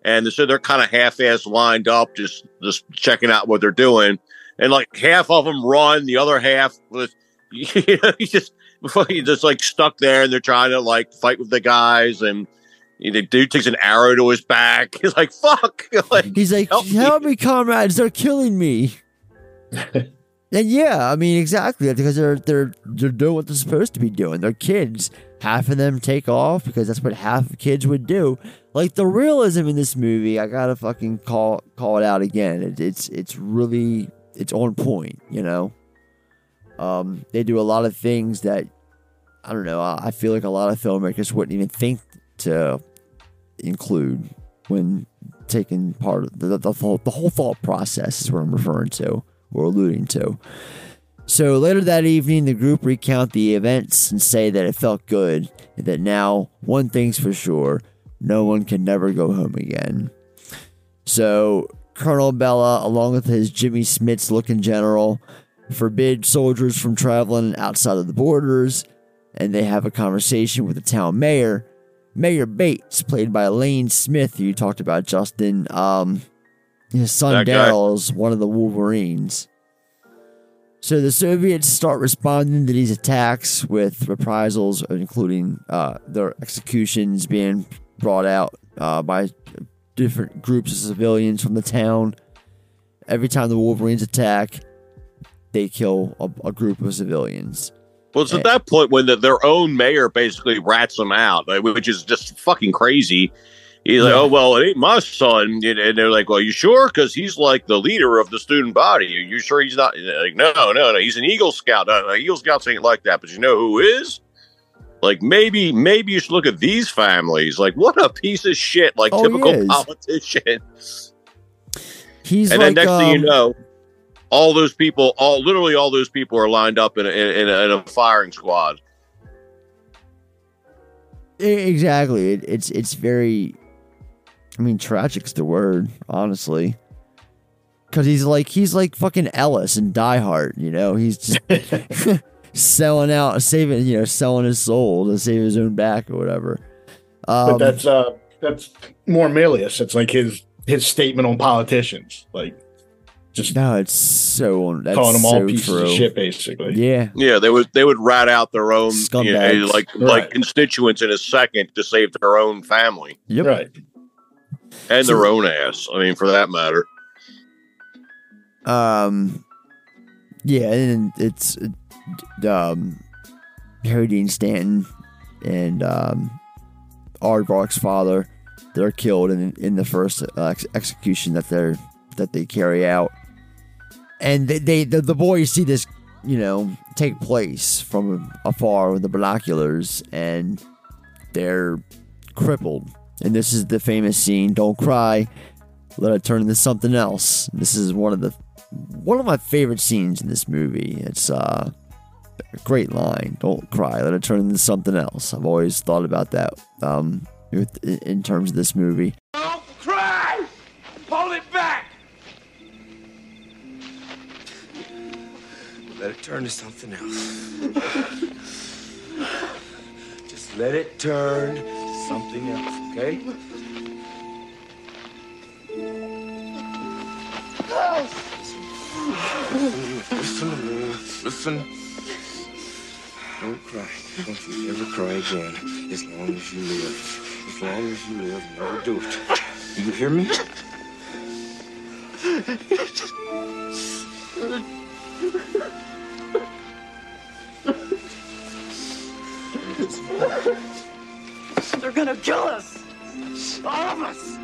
And so they're kind of half-ass lined up, just just checking out what they're doing. And like half of them run, the other half was you know, he's just fucking just like stuck there, and they're trying to like fight with the guys, and the dude takes an arrow to his back. He's like, "Fuck!" like, He's like, help help, me." me. comrades! They're killing me. and yeah, I mean exactly because they're they're they're doing what they're supposed to be doing. They're kids. Half of them take off because that's what half of kids would do. Like the realism in this movie, I gotta fucking call call it out again. It, it's it's really it's on point. You know, um, they do a lot of things that I don't know. I I feel like a lot of filmmakers wouldn't even think to include when taking part of the, the, the, whole, the whole thought process is what I'm referring to or alluding to. So later that evening, the group recount the events and say that it felt good and that now one thing's for sure no one can never go home again. So Colonel Bella, along with his Jimmy Smits looking general, forbid soldiers from traveling outside of the borders, and they have a conversation with the town mayor, Mayor Bates, played by Lane Smith, who you talked about, Justin. Um, his son. Daryl is one of the Wolverines. So the Soviets start responding to these attacks with reprisals, including uh, their executions being brought out uh, by different groups of civilians from the town. Every time the Wolverines attack, they kill a, a group of civilians. Well, it's at that point when the, their own mayor basically rats them out, which is just fucking crazy. He's like, Yeah. "Oh well, it ain't my son," and and they're like, "Well, you sure? Because he's like the leader of the student body. Are you sure he's not?" Like, no, no, no. He's an Eagle Scout. No, no, Eagle Scouts ain't like that. But you know who is? Like maybe, maybe you should look at these families. Like, what a piece of shit! Like Oh, typical is. politician. He's and like, then next thing you um, know, all those people, all literally all those people are lined up in a, in, in a, in a firing squad. Exactly. It, it's it's very. I mean, tragic's the word, honestly. Because he's like he's like fucking Ellis in Die Hard. You know, he's just selling out, saving you know, selling his soul to save his own back or whatever. Um, but that's uh that's more Milius. It's like his his statement on politicians, like just no, it's so that's calling them all pieces true. of shit, basically. Yeah, Yeah, they would they would rat out their own you know, Scumbags. like Right. like constituents in a second to save their own family Yep. Right. and So- their own ass. I mean, for that matter. Um, yeah, and it's um, Harry Dean Stanton and um, Aardvark's father. They're killed in in the first uh, ex- execution that they're that they carry out, and they, they the, the boys see this, you know, take place from afar with the binoculars, and they're crippled. And this is the famous scene: "Don't cry, let it turn into something else." This is one of the one of my favorite scenes in this movie. It's uh, great line. Don't cry. Let it turn into something else. I've always thought about that um, in terms of this movie. Don't cry! Hold it back! Let it turn to something else. Just let it turn to something else, okay? Listen me. Listen. Don't cry. Don't you ever cry again. As long as you live. As long as you live, never do it. Do you hear me? They're gonna kill us! All of us!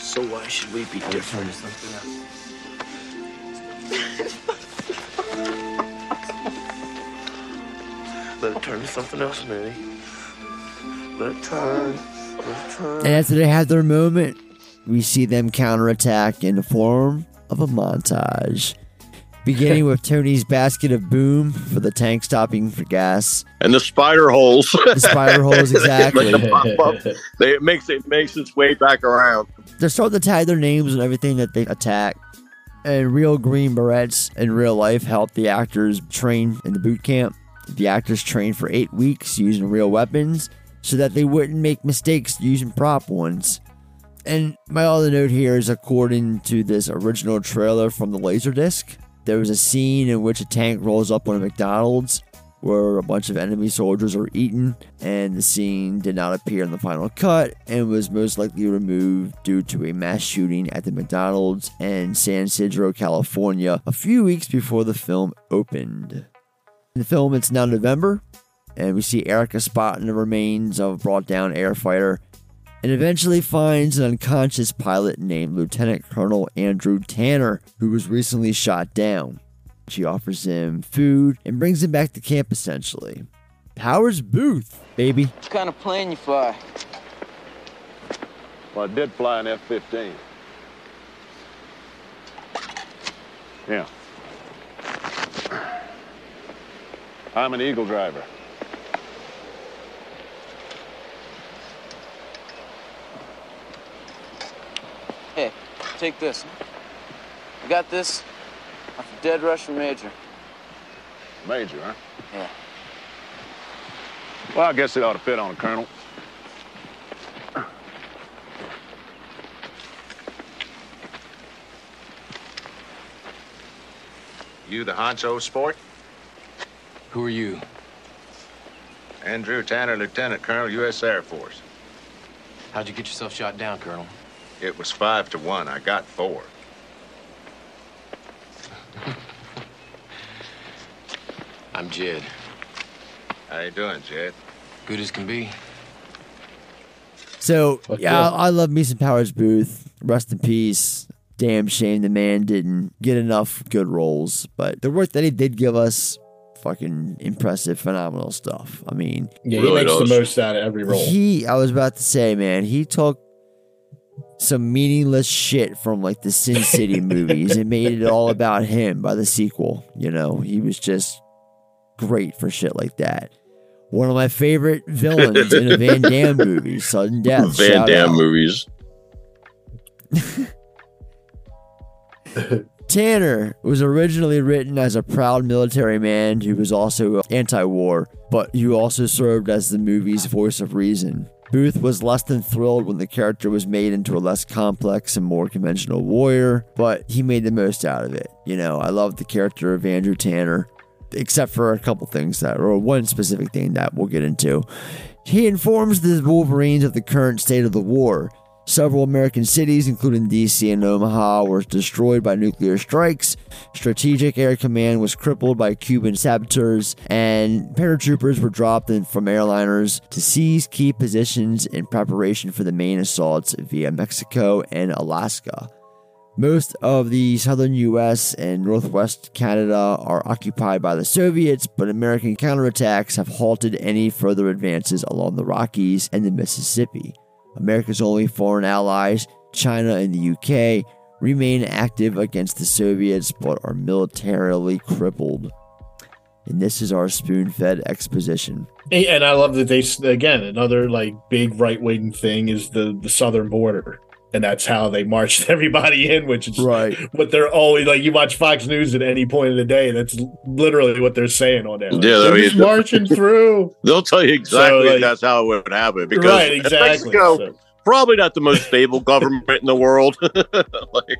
So why should we be different? Let it turn to something else, Manny. Let it turn. Let it turn. And after they have their moment, we see them counterattack in the form of a montage. Beginning with Tony's basket of boom for the tank stopping for gas. And the spider holes. The spider holes, exactly. Like the they, it makes it makes its way back around. They're starting to tag their names and everything that they attack. And real green berets in real life help the actors train in the boot camp. The actors trained for eight weeks using real weapons so that they wouldn't make mistakes using prop ones. And my other note here is according to this original trailer from the Laserdisc, there was a scene in which a tank rolls up on a McDonald's where a bunch of enemy soldiers are eaten, and the scene did not appear in the final cut and was most likely removed due to a mass shooting at the McDonald's in San Ysidro, California, a few weeks before the film opened. In the film, it's now November, and we see Erica spotting the remains of a brought down air fighter and eventually finds an unconscious pilot named Lieutenant Colonel Andrew Tanner, who was recently shot down. She offers him food and brings him back to camp essentially. Powers Boothe, baby. What kind of plane you fly? Well, I did fly an F-15. Yeah. I'm an Eagle driver. Hey, take this. I got this off a dead Russian major. Major, huh? Yeah. Well, I guess it ought to fit on a colonel. You the honcho sport? Who are you? Andrew Tanner, Lieutenant Colonel, U.S. Air Force. How'd you get yourself shot down, Colonel? It was five to one. I got four. I'm Jed. How you doing, Jed? Good as can be. So, Fuck yeah, yeah. I, I love Mason Powers Boothe. Rest in peace. Damn shame the man didn't get enough good roles. But the work that he did give us, fucking impressive, phenomenal stuff. I mean, Yeah, he makes the most out of every role. He, I was about to say, man, he took some meaningless shit from like the Sin City movies and made it all about him by the sequel. You know, he was just great for shit like that. One of my favorite villains in a Van Damme movie, Sudden Death. Van Shout Damme out. movies. Tanner was originally written as a proud military man who was also anti war, but who also served as the movie's voice of reason. Boothe was less than thrilled when the character was made into a less complex and more conventional warrior, but he made the most out of it. You know, I love the character of Andrew Tanner, except for a couple things that, or one specific thing that we'll get into. He informs the Wolverines of the current state of the war. Several American cities, including DC and Omaha, were destroyed by nuclear strikes. Strategic Air Command was crippled by Cuban saboteurs, and paratroopers were dropped from airliners to seize key positions in preparation for the main assaults via Mexico and Alaska. Most of the southern US and northwest Canada are occupied by the Soviets, but American counterattacks have halted any further advances along the Rockies and the Mississippi. America's only foreign allies, China and the UK, remain active against the Soviets but are militarily crippled. And this is our spoon fed exposition. And I love that they again another like big right wing thing is the the southern border, and that's how they marched everybody in, which is right. What they're always like. You watch Fox News at any point of the day, that's literally what they're saying on there. Like, Yeah, they're just marching through. They'll tell you exactly like- that's how it would happen because Right, exactly. Mexico, So- probably not the most stable government in the world. like,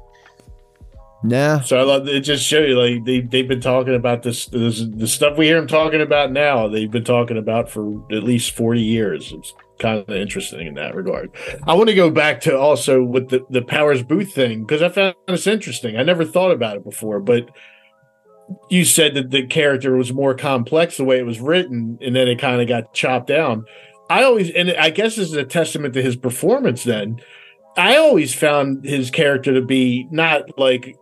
Nah. So I love it. Just show you like they they've been talking about this, this the stuff we hear them talking about now. They've been talking about for at least forty years. It's kind of interesting in that regard. I want to go back to also with the the Powers Boothe thing because I found this interesting. I never thought about it before, but you said that the character was more complex the way it was written, and then it kind of got chopped down. I always, and I guess this is a testament to his performance. Then I always found his character to be not like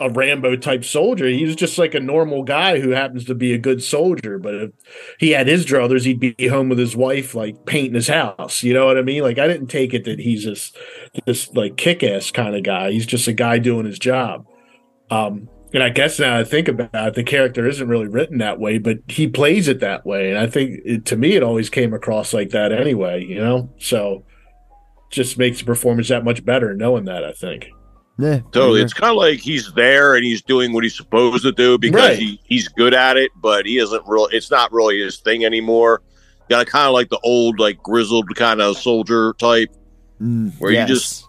a Rambo type soldier. He was just like a normal guy who happens to be a good soldier. But if he had his druthers, he'd be home with his wife, like painting his house. You know what I mean? Like I didn't take it that he's this this like kick ass kind of guy. He's just a guy doing his job. Um, and I guess now I think about it, the character isn't really written that way, but he plays it that way. And I think it, to me, it always came across like that anyway, you know? So just makes the performance that much better knowing that, I think. Yeah, Totally. It's kind of like he's there and he's doing what he's supposed to do because Right. he, he's good at it, but he isn't real. It's not really his thing anymore. Got kind of like the old, like grizzled kind of soldier type, where yes. you just,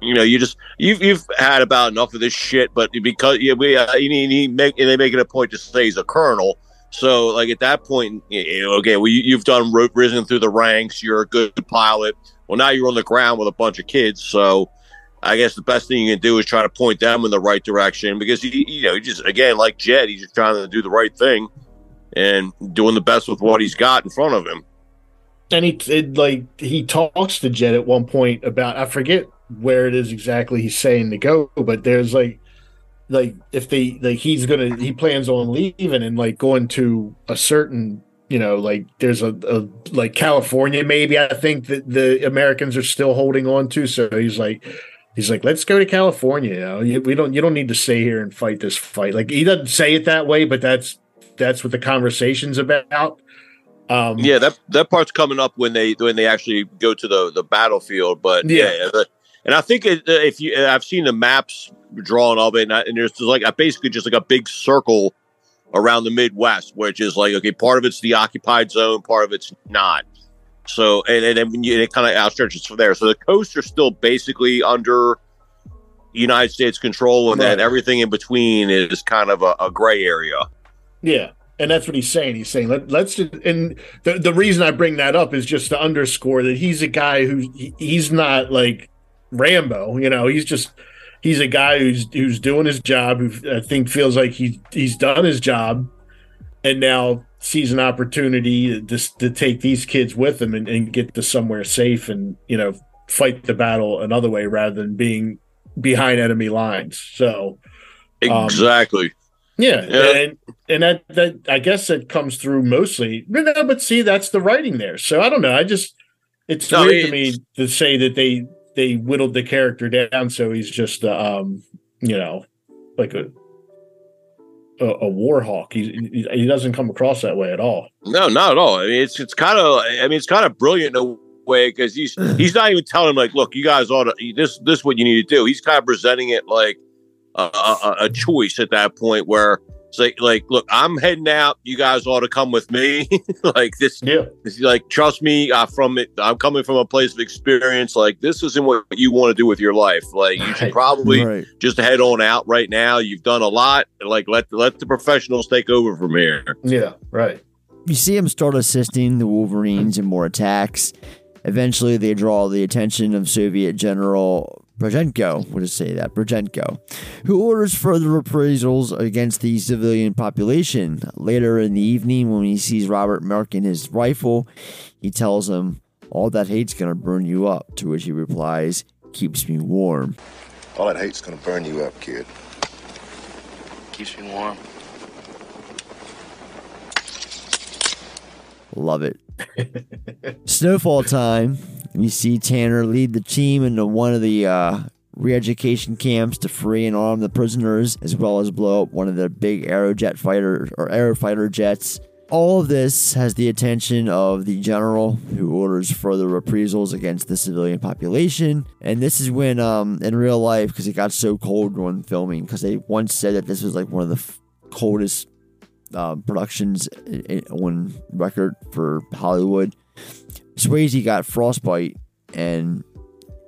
you know, you just you've you've had about enough of this shit. But because yeah, we uh, he, he make and they make it a point to say he's a colonel. So like at that point, you know, okay, well you, you've done risen through the ranks. You're a good pilot. Well, now you're on the ground with a bunch of kids. So I guess the best thing you can do is try to point them in the right direction because he, you know, he just again like Jed, he's just trying to do the right thing and doing the best with what he's got in front of him. and he it, like he talks to Jed at one point about I forget where it is exactly he's saying to go, but there's like like if they like he's gonna he plans on leaving and like going to a certain you know like there's a, a like California maybe I think that the Americans are still holding on to so he's like he's like let's go to California you know You- we don't you don't need to stay here and fight this fight like he doesn't say it that way but that's that's what the conversation's about um Yeah, that that part's coming up when they when they actually go to the the battlefield. But Yeah. yeah, and I think it, uh, if you I've seen the maps drawn of it, and, I, and there's just like a, basically just like a big circle around the Midwest, which is like okay, part of it's the occupied zone, part of it's not. So and and then it kind of outstretches from there. So the coasts are still basically under United States control, and then everything in between is kind of a, a gray area. Yeah. And that's what he's saying. He's saying Let, let's just, and the the reason I bring that up is just to underscore that he's a guy who he- he's not like Rambo. You know, he's just he's a guy who's who's doing his job. Who I think feels like he he's done his job, and now sees an opportunity to just to take these kids with him and, and get to somewhere safe and you know fight the battle another way rather than being behind enemy lines. So um, Exactly. yeah, Yeah. and and that that I guess it comes through mostly. No, no, but see, that's the writing there. So I don't know. I just it's No, weird to me to say that they they whittled the character down so he's just um you know like a a, a war hawk. He he he doesn't come across that way at all. No, not at all. I mean, it's it's kind of. I mean, it's kind of brilliant in a way because he's he's not even telling him like, look, you guys ought to this this is what you need to do. He's kind of presenting it like a, a, a choice at that point where it's like like look, I'm heading out. You guys ought to come with me. like this. Yeah. This, like trust me. Uh, from it, I'm coming from a place of experience. Like this isn't what you want to do with your life. Like you should probably Right. just head on out right now. You've done a lot. Like let let the professionals take over from here. Yeah, right. You see him start assisting the Wolverines in more attacks. Eventually, they draw the attention of Soviet General Brzezinko, we'll just say that, Brzezinko, who orders further reprisals against the civilian population. Later in the evening, when he sees Robert marking his rifle, he tells him, All that hate's gonna burn you up, to which he replies, Keeps me warm. All that hate's gonna burn you up, kid. Keeps me warm. Love it. Snowfall time. You see Tanner lead the team into one of the uh, re-education camps to free and arm the prisoners, as well as blow up one of the big Aerojet fighter or Aerofighter jets. All of this has the attention of the general, who orders further reprisals against the civilian population. And this is when, um, in real life, because it got so cold when filming, because they once said that this was like one of the f- coldest uh, productions i- i- on record for Hollywood. Swayze got frostbite, and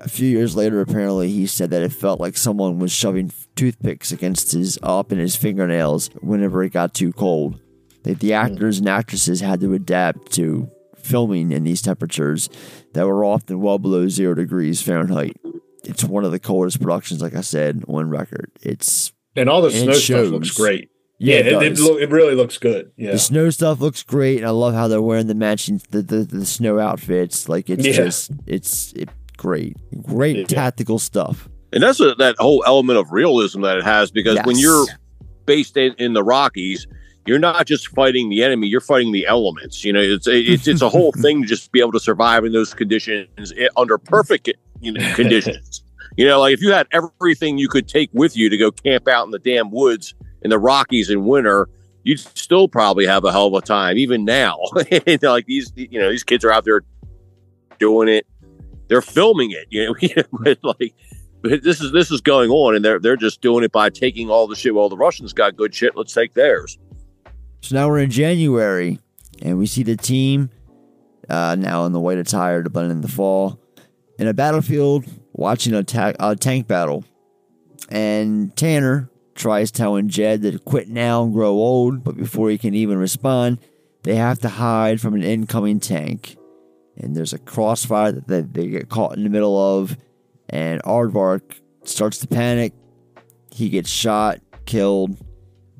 a few years later, apparently, he said that it felt like someone was shoving toothpicks against his up in his fingernails whenever it got too cold. That the hmm. actors and actresses had to adapt to filming in these temperatures that were often well below zero degrees Fahrenheit. It's one of the coldest productions, like I said, on record. It's And all the and snow it stuff looks great. Yeah, it it, it, does. lo- it really looks good. Yeah. The snow stuff looks great, and I love how they're wearing the matching the the, the snow outfits. Like it's Yeah. just it's it, great, great tactical stuff. And that's a, that whole element of realism that it has because when you're based in, in the Rockies, you're not just fighting the enemy; you're fighting the elements. You know, it's it's it's a whole thing to just be able to survive in those conditions eh, under perfect you know, conditions. you know, like if you had everything you could take with you to go camp out in the damn woods in the Rockies in winter, you'd still probably have a hell of a time, even now. like these, you know, these kids are out there doing it. They're filming it, you know, but like but this is this is going on, and they're they're just doing it by taking all the shit. Well, the Russians got good shit. Let's take theirs. So now we're in January, and we see the team uh, now in the white attire to blend in the fall in a battlefield, watching a, ta- a tank battle. And Tanner tries telling Jed to quit now and grow old, but before he can even respond, they have to hide from an incoming tank. And there's a crossfire that they, get caught in the middle of, and Aardvark starts to panic. He gets shot, killed,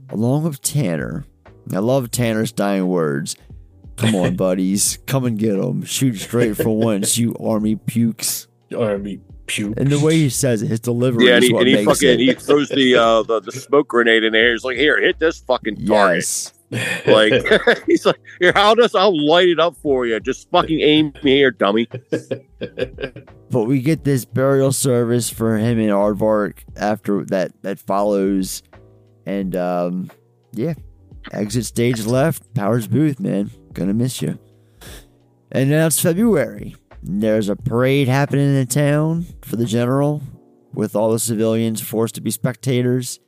along with Tanner. I love Tanner's dying words. Come on, buddies. Come and get them. Shoot straight for once, you army pukes. Army pukes. And the way he says it, his delivery Yeah, and is he, what and he fucking it. he throws the uh the, the smoke grenade in there. He's like, "Here, hit this fucking target." Yes. Like he's like, "Here, I'll just I'll light it up for you. Just fucking aim me here, dummy." But we get this burial service for him and Aardvark after that that follows. And um yeah. Exit stage left, Powers Boothe, man. Gonna miss you. And now it's February. There's a parade happening in town for the general, with all the civilians forced to be spectators.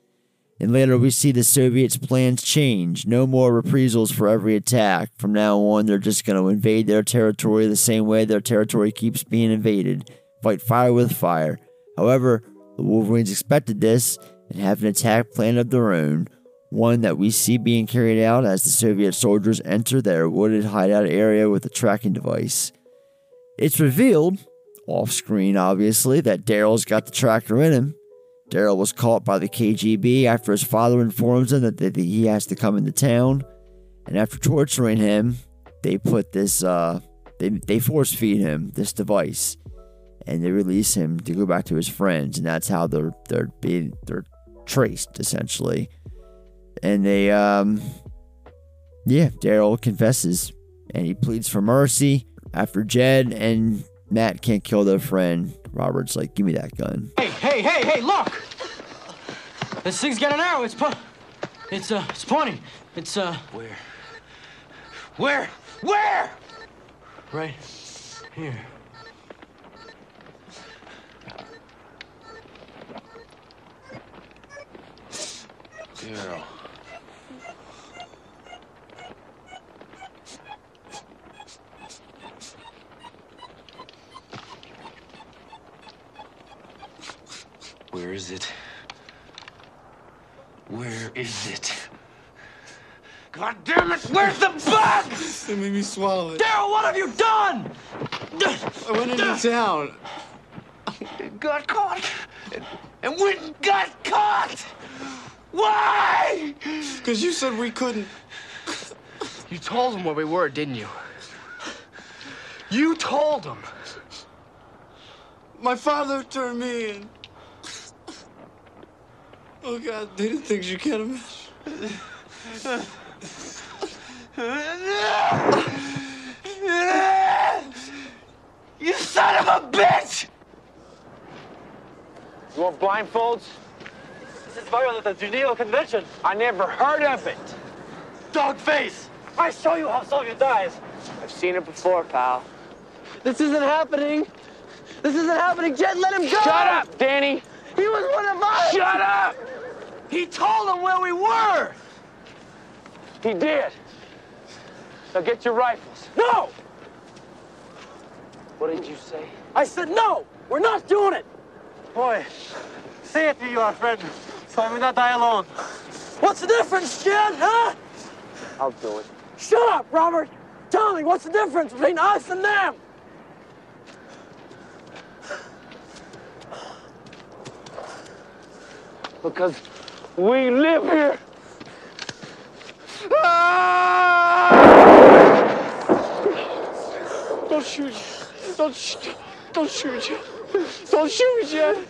And later we see the Soviets' plans change. No more reprisals for every attack. From now on, they're just going to invade their territory the same way their territory keeps being invaded. Fight fire with fire. However, the Wolverines expected this and have an attack plan of their own. One that we see being carried out as the Soviet soldiers enter their wooded hideout area with a tracking device. It's revealed, off screen obviously, that Daryl's got the tracker in him. Daryl was caught by the KGB after his father informs him that, that he has to come into town. And after torturing him, they put this, uh, they, they force feed him this device. And they release him to go back to his friends. And that's how they're, they're being, they're traced essentially. And they, um, yeah, Daryl confesses and he pleads for mercy after Jed and Matt can't kill their friend. Robert's like, give me that gun. Hey, hey, hey, hey, look! This thing's got an arrow. It's po- It's, uh, it's pointing. It's, uh. Where? Where? Where? Right here. Daryl. Where is it? Where is it? God damn it! Where's the bug? They made me swallow it. Daryl, what have you done? I went into town. It got caught. And, and we got caught. Why? Because you said we couldn't. You told him where we were, didn't you? You told him. My father turned me in. Oh God, they did things you can't imagine. You son of a bitch! You want blindfolds? This is violent at the Geneva Convention. I never heard of it. Dog face! I show you how Soviet dies. I've seen it before, pal. This isn't happening. This isn't happening. Jed, let him go. Shut up, Danny! He was one of us. Shut up! He told them where we were. He did. Now get your rifles. No! What did you say? I said no! We're not doing it! Boy, say it to your friend, so I may not die alone. What's the difference, Jed, huh? I'll do it. Shut up, Robert! Tell me, what's the difference between us and them? Because we live here. Ah! Don't shoot. Don't shoot. Don't shoot. Don't shoot.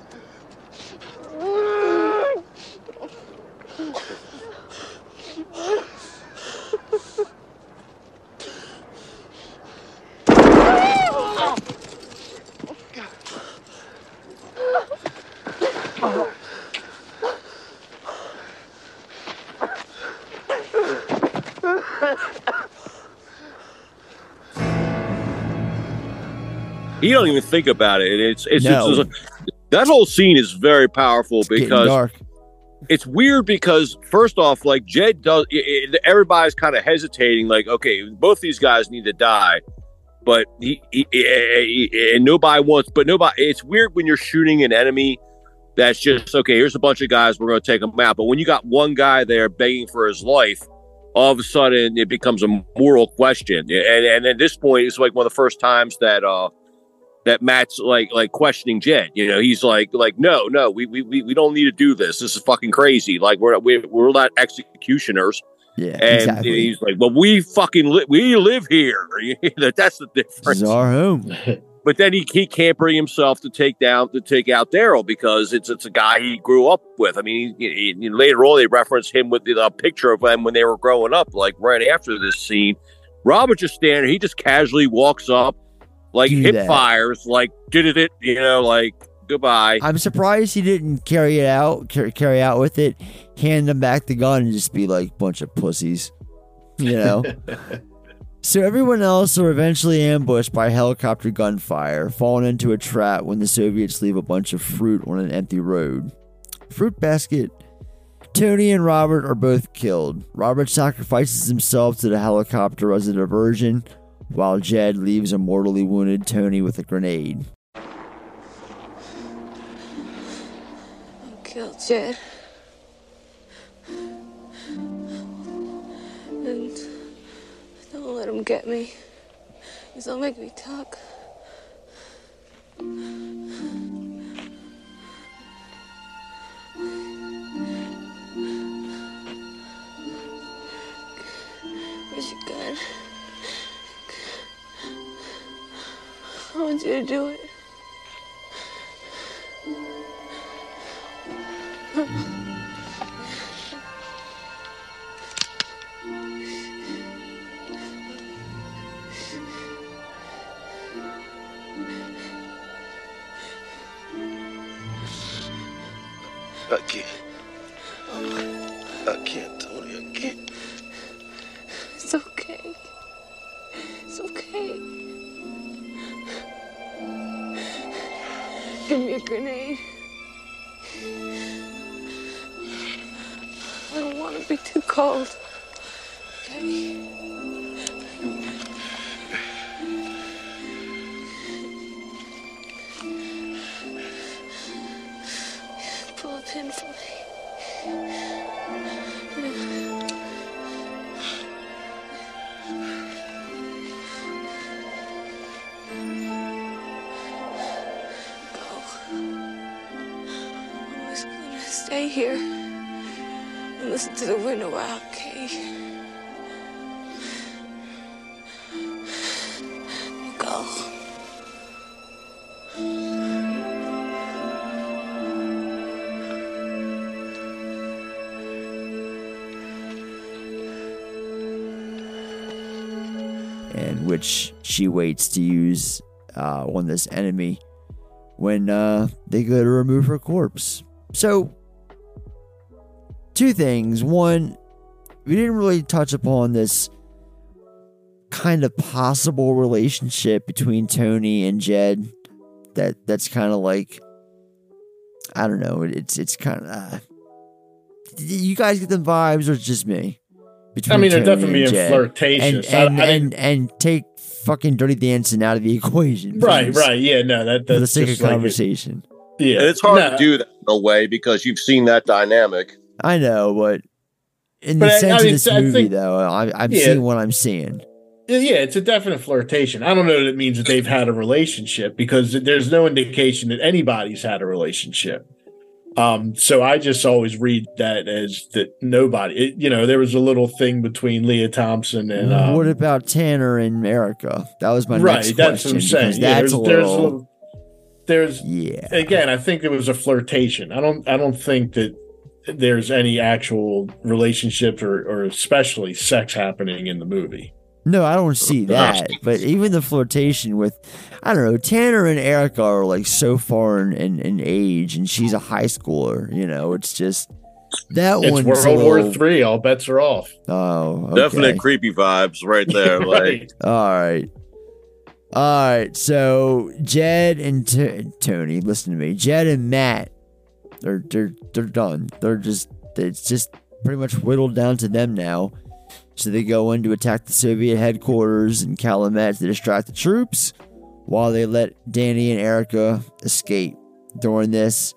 You don't even think about it. It's it's, No. it's, that whole scene is very powerful because it's weird because first off, like Jed does, i i everybody's kind of hesitating. Like, okay, both these guys need to die, but he, he, he- he- and nobody wants. But nobody. It's weird when you're shooting an enemy. That's just okay. Here's a bunch of guys. We're going to take them out. But when you got one guy there begging for his life, all of a sudden it becomes a moral question. And and at this point, it's like one of the first times that uh that Matt's like like questioning Jed. You know, he's like like no no we we we we don't need to do this. This is fucking crazy. Like we're we're, we're not executioners. Yeah, And exactly. he's like, well, we fucking li- we live here. That's the difference. This is our home. But then he, he can't bring himself to take down to take out Daryl because it's it's a guy he grew up with. I mean, he, he- later on they reference him with the, a picture of them when they were growing up, like right after this scene. Robert just standing, he just casually walks up, like Do hip that. fires, like did it, it, you know, like goodbye. I'm surprised he didn't carry it out, carry out with it, hand them back the gun, and just be like, bunch of pussies, you know. so everyone else are eventually ambushed by helicopter gunfire, falling into a trap when the Soviets leave a bunch of fruit on an empty road. Fruit basket. Tony and Robert are both killed. Robert sacrifices himself to the helicopter as a diversion, while Jed leaves a mortally wounded Tony with a grenade. I'll kill Jed. And don't let him get me. Because he'll make me talk. Where's your gun? I want you to do it. I can't. I can't, Tony. I can't. It's okay. It's okay. Give me a grenade. I don't want to be too cold. Okay? Here and listen to the window out, okay? Go. and which she waits to use uh, on this enemy when uh, they go to remove her corpse. So, two things. One, we didn't really touch upon this kind of possible relationship between Tony and Jed. That that's kind of like I don't know. It's it's kind of. Uh, you guys get the vibes, or it's just me? Between I mean, they're definitely and being flirtatious. And and, I and, and take fucking Dirty Dancing out of the equation. Right, please, right. Yeah, no, that For the that's sake of just like it- conversation. Yeah, and it's hard No. to do that in a way because you've seen that dynamic. I know, but in But the I- sense I of this I movie, think- though, I, I'm Yeah. seeing what I'm seeing. Yeah, it's a definite flirtation. I don't know that it means that they've had a relationship because there's no indication that anybody's had a relationship. Um, so I just always read that as that nobody, it, you know, there was a little thing between Lea Thompson and um, what about Tanner and Erica? That was my right. next That's question. what I'm saying. Yeah, that's there's, a there's a little, there's yeah. Again, I think it was a flirtation. I don't. I don't think that there's any actual relationships or, or especially sex happening in the movie. No, I don't see that. But even the flirtation with, I don't know, Tanner and Erica are like so far in, in, in age, and she's a high schooler. You know, it's just that It's one's World a War little- Three. All bets are off. Oh, okay. Definite creepy vibes right there. Like, All right. All right. So Jed and T- Tony, listen to me. Jed and Matt, they're they're they're done. They're just it's just pretty much whittled down to them now. So they go in to attack the Soviet headquarters in Calumet to distract the troops, while they let Danny and Erica escape. During this,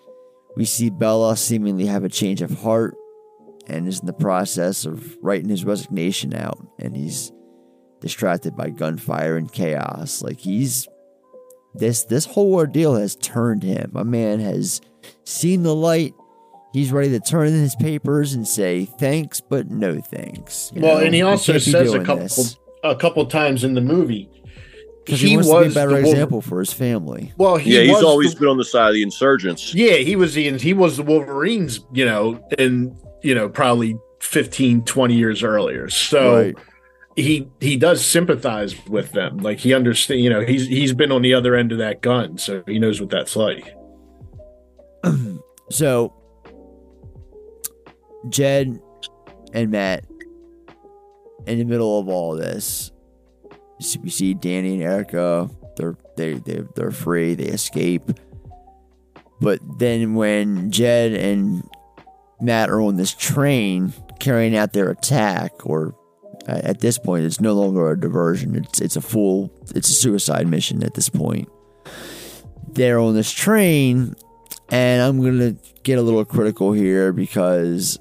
we see Bella seemingly have a change of heart and is in the process of writing his resignation out, and he's distracted by gunfire and chaos. Like he's this this whole ordeal has turned him. My man has seen the light. He's ready to turn in his papers and say thanks, but no thanks. You well, know, and he also says a couple this. a couple times in the movie because he, wants to be a better example for his family. Well, he yeah, he's always the- been on the side of the insurgents. Yeah, he was the he was the Wolverines, you know, and you know, probably 15, 20 years earlier. So Right. he he does sympathize with them. Like he understand, you know, he's he's been on the other end of that gun, so he knows what that's like. So, Jed and Matt, in the middle of all this, you see- we see Danny and Erica. They're they they they're free. They escape. But then when Jed and Matt are on this train carrying out their attack, or at this point, it's no longer a diversion. It's it's a full it's a suicide mission at this point. They're on this train, and I'm gonna get a little critical here because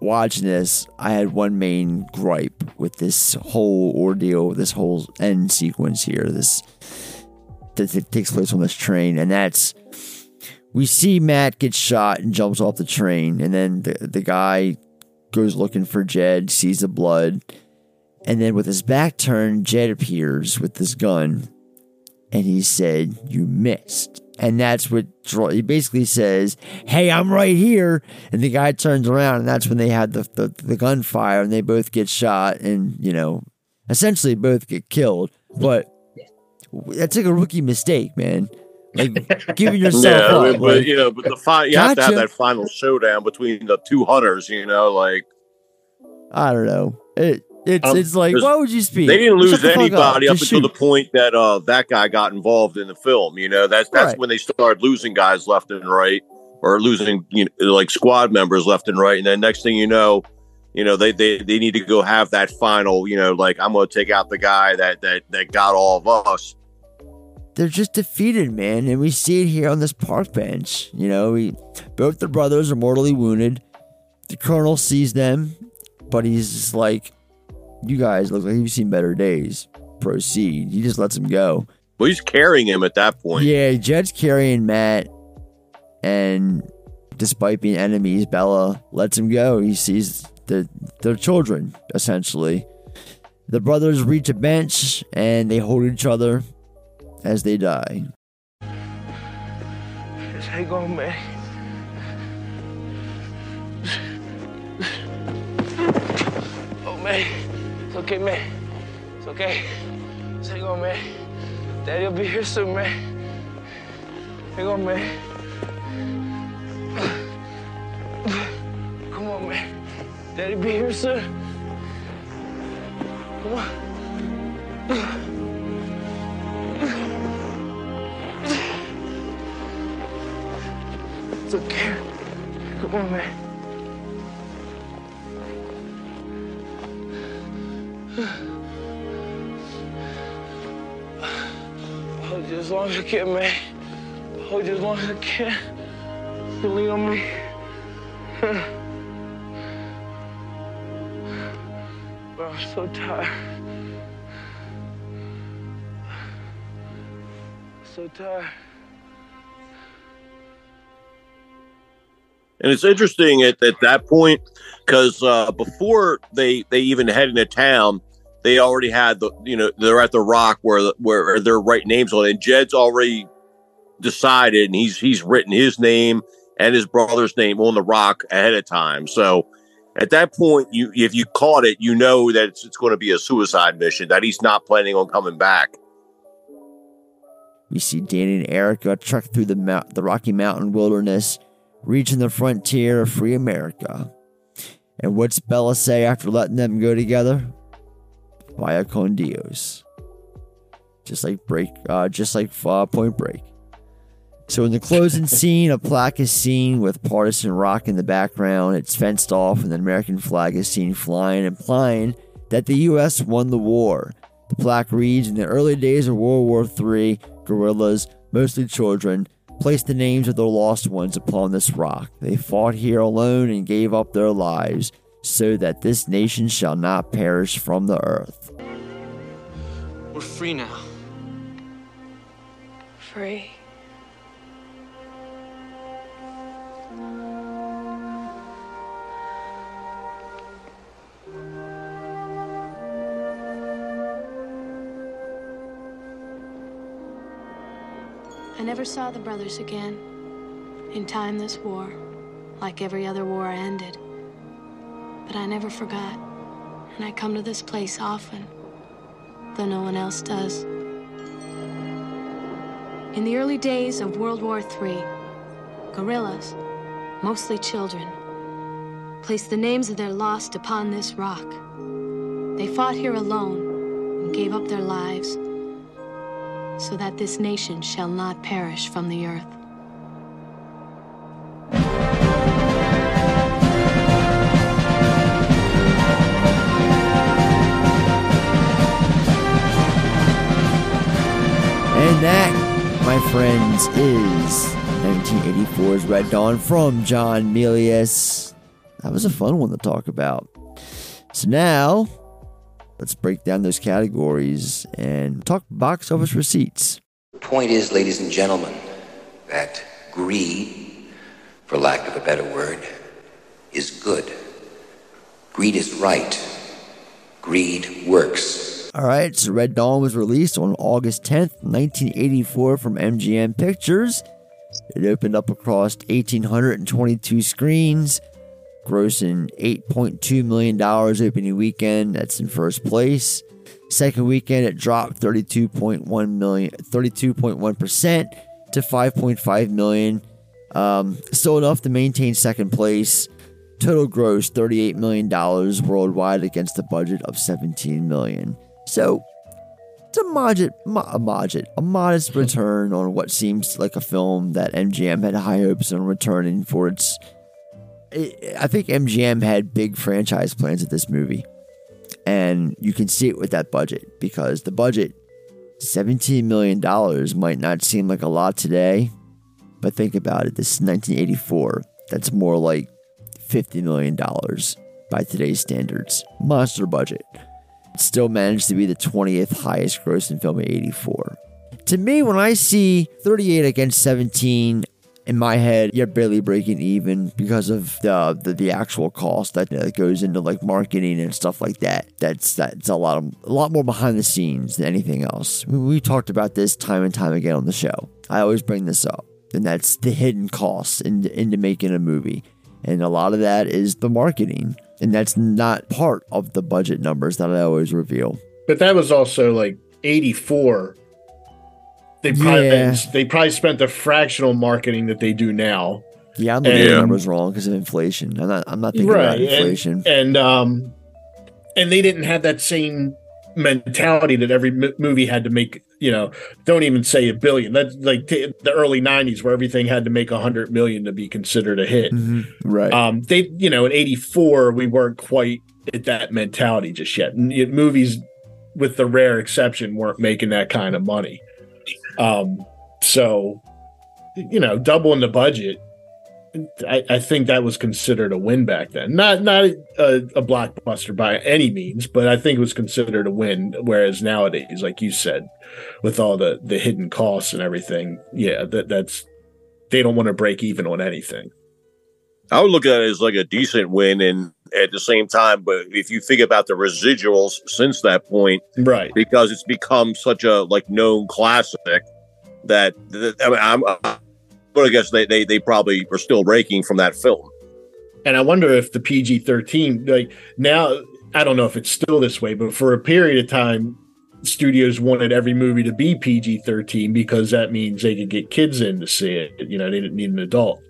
watching this, I had one main gripe with this whole ordeal, this whole end sequence here. This that that takes place on this train, and that's we see Matt get shot and jumps off the train, and then the the guy goes looking for Jed, sees the blood, and then with his back turned, Jed appears with this gun, and he said, "You missed." And that's what draw- he basically says, "Hey, I'm right here." And the guy turns around, and that's when they had the, the the gunfire, and they both get shot, and you know, essentially both get killed. But that's like a rookie mistake, man. Like giving yourself yeah, up. but, like- you know, but the fi- you have to have that final showdown between the two hunters. You know, like I don't know. It it's Um, it's like why would you speak? They didn't lose the anybody up, Just until the point that uh, that guy got involved in the film. You know, that's that's Right. when they started losing guys left and right, or losing you know, like squad members left and right. And then next thing you know, you know they they, they need to go have that final. You know, like I'm going to take out the guy that that that got all of us. they're just defeated, man. And we see it here on this park bench. You know, we both the brothers are mortally wounded. The colonel sees them, but he's just like, "You guys look like you've seen better days. Proceed." He just lets him go. Well, he's carrying him at that point. Yeah, Jed's carrying Matt, and despite being enemies, Bella lets him go. He sees the their children essentially. The brothers reach a bench and they hold each other as they die. Just hang on, man. Oh, man. Okay, man. It's okay. Just hang on, man. Daddy'll be here soon, man. Hang on, man. Come on, man. Daddy will be here soon. Come on. It's okay. Come on, man. Hold you as long as I can, man. Hold you as long as I can. You lean on me. Bro, I'm so tired. So tired. And it's interesting at, at that point because uh, before they they even head into town, they already had the you know they're at the rock where where they're writing names on. And Jed's already decided, and he's he's written his name and his brother's name on the rock ahead of time. So at that point, you if you caught it, you know that it's, it's going to be a suicide mission. That he's not planning on coming back. We see Danny and Erica trek through the mount, the Rocky Mountain wilderness, reaching the frontier of free America. And what's Bella say after letting them go together? Vaya con Dios. Just like break, uh, just like uh, Point Break. So in the closing scene, a plaque is seen with partisan rock in the background. It's fenced off, and the American flag is seen flying, implying that the U.S. won the war. The plaque reads: In the early days of World War III, guerrillas, mostly children, placed the names of their lost ones upon this rock. They fought here alone and gave up their lives, so that this nation shall not perish from the earth. We're free now. Free. I never saw the brothers again. In time, this war, like every other war, ended. But I never forgot, and I come to this place often, though no one else does. In the early days of World War III, guerrillas, mostly children, placed the names of their lost upon this rock. They fought here alone and gave up their lives so that this nation shall not perish from the earth. And that, my friends, is 1984's Red Dawn from John Milius. That was a fun one to talk about. So now, let's break down those categories and talk box office receipts. The Point is, ladies and gentlemen, that greed, for lack of a better word, is good. Greed is right. Greed works. All right, so Red Dawn was released on August 10th, 1984 from MGM Pictures. It opened up across 1,822 screens, grossing $8.2 million opening weekend. That's in first place. Second weekend, it dropped 32.1 million, 32.1% to 5.5 million. Um, still enough to maintain second place. Total gross $38 million worldwide against a budget of $17 million. So it's a modest, a modest, a modest mm-hmm. return on what seems like a film that MGM had high hopes on returning for its. I think MGM had big franchise plans at this movie, and you can see it with that budget because the budget, seventeen million dollars, might not seem like a lot today, but think about it. This is 1984. That's more like fifty million dollars by today's standards. Monster budget still managed to be the 20th highest grossing film of 84. To me, when I see 38 against 17, in my head, you're barely breaking even because of the the, the actual cost that, goes into like marketing and stuff like that. That's that's a lot of a lot more behind the scenes than anything else. We, we talked about this time and time again on the show. I always bring this up, and that's the hidden costs into, into making a movie, and a lot of that is the marketing and that's not part of the budget numbers that I always reveal. But that was also like 84. They probably Yeah. they probably spent the fractional marketing that they do now. Yeah, I'm looking at the And- numbers wrong because of inflation. I'm not. I'm not thinking about and- inflation. And, um and they didn't have that same mentality that every m- movie had to make, you know, don't even say a billion. That's like t- the early 90s where everything had to make a 100 million to be considered a hit. Right. Um, they, you know, in '84 we weren't quite at that mentality just yet movies, with the rare exception, weren't making that kind of money. Um, so, you know, doubling the budget, I, I think that was considered a win back then. Not not a, a blockbuster by any means, but I think it was considered a win. Whereas nowadays, like you said, with all the the hidden costs and everything, yeah, that that's they don't want to break even on anything. I would look at it as like a decent win, and at the same time, but if you think about the residuals since that point, right? Because it's become such a like known classic that that- I mean, I'm, I'm gonna guess they, they they probably are still raking from that film. And I wonder if the PG 13, like now, I don't know if it's still this way, but for a period of time, studios wanted every movie to be PG 13 because that means they could get kids in to see it. You know, they didn't need an adult.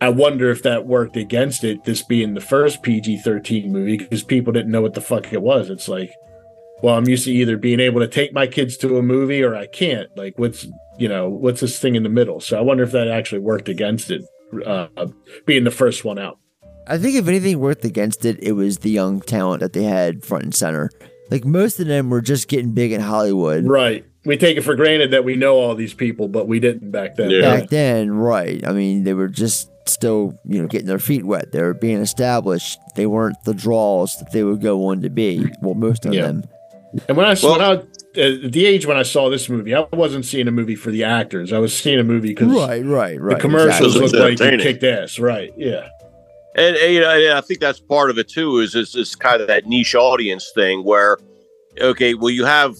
I wonder if that worked against it, this being the first PG 13 movie, because people didn't know what the fuck it was. It's like, well, I'm used to either being able to take my kids to a movie or I can't. Like, what's, you know, what's this thing in the middle? So I wonder if that actually worked against it, uh, being the first one out. I think if anything worked against it, it was the young talent that they had front and center. Like most of them were just getting big in Hollywood. Right. We take it for granted that we know all these people, but we didn't back then. Back then, right. I mean, they were just still, you know, getting their feet wet. They were being established. They weren't the draws that they would go on to be. Well, most of Yeah. them. And when I saw when I, at the age when I saw this movie, I wasn't seeing a movie for the actors. I was seeing a movie because Right, right, right. the commercials exactly. looked like they kicked ass. Right. Yeah. And, and, you know, and I think that's part of it too. Is is, is kind of that niche audience thing where, okay, well, you have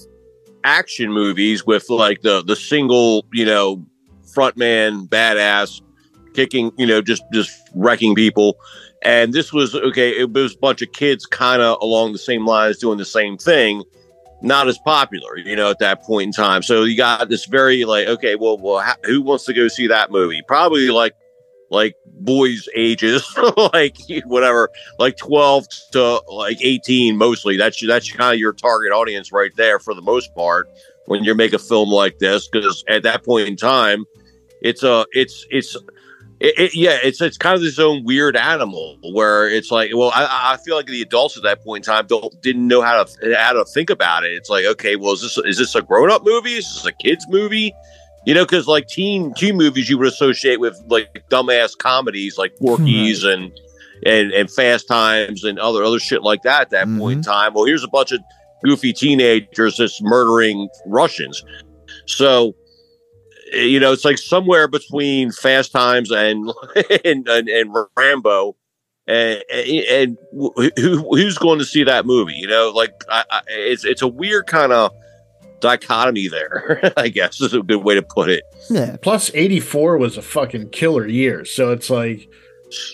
action movies with like the the single, you know, frontman badass kicking, you know, just just wrecking people. And this was okay. It was a bunch of kids kind of along the same lines doing the same thing. Not as popular, you know, at that point in time. So you got this very like, okay, well, well, ha- who wants to go see that movie? Probably like like boys ages like whatever like 12 to like 18 mostly that's that's kind of your target audience right there for the most part when you make a film like this because at that point in time it's a it's it's it, it, yeah it's it's kind of this own weird animal where it's like well I, I feel like the adults at that point in time don't didn't know how to how to think about it. It's like okay well is this is this a grown-up movie? Is this a kids movie? You know, because like teen teen movies you would associate with like dumbass comedies like Porky's and and and Fast Times and other other shit like that at that point in mm-hmm. time. Well, here's a bunch of goofy teenagers just murdering Russians. So you know, it's like somewhere between Fast Times and and and, and Rambo. And, and who, who's going to see that movie? You know, like I, I, it's it's a weird kind of dichotomy there. I guess is a good way to put it. Yeah. Plus, 84 was a fucking killer year. So it's like,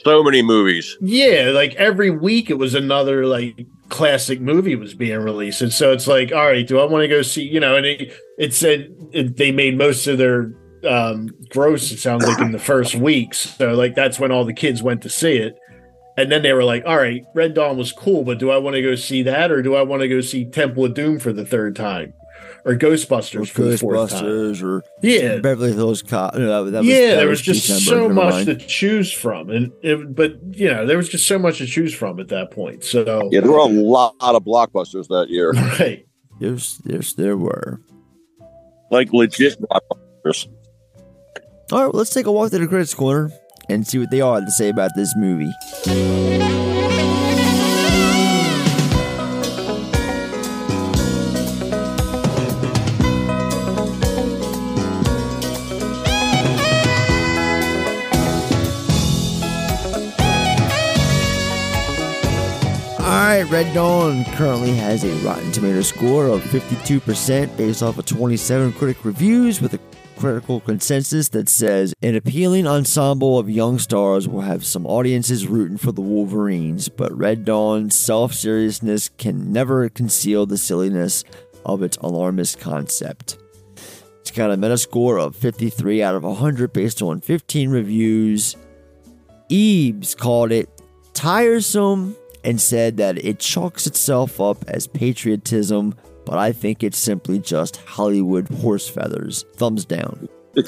So many movies. yeah, like every week it was another like classic movie was being released. And so it's like, all right, do I want to go see, you know, and it, it said it, they made most of their um, gross, it sounds like, in the first weeks. So, like, that's when all the kids went to see it. And then they were like, all right, Red Dawn was cool, but do I want to go see that or do I want to go see Temple of Doom for the third time? Or Ghostbusters for the fourth time? Ghostbusters or Yeah. Beverly Hills Cop. No, that, that was, yeah, that there was just December, so never much mind. to choose from, and it, but you know, there was just so much to choose from at that point. So Yeah, there were a lot of blockbusters that year. Right. Yes, yes, there were. Like legit blockbusters. All right, well, let's take a walk to the credits corner and see what they all have to say about this movie. Red Dawn currently has a Rotten Tomato score of 52% based off of 27 critic reviews with a critical consensus that says an appealing ensemble of young stars will have some audiences rooting for the Wolverines, but Red Dawn's self seriousness can never conceal the silliness of its alarmist concept. It's got a Metascore of 53 out of 100 based on 15 reviews. Eves called it tiresome and said that it chalks itself up as patriotism, but I think it's simply just Hollywood horse feathers. Thumbs down.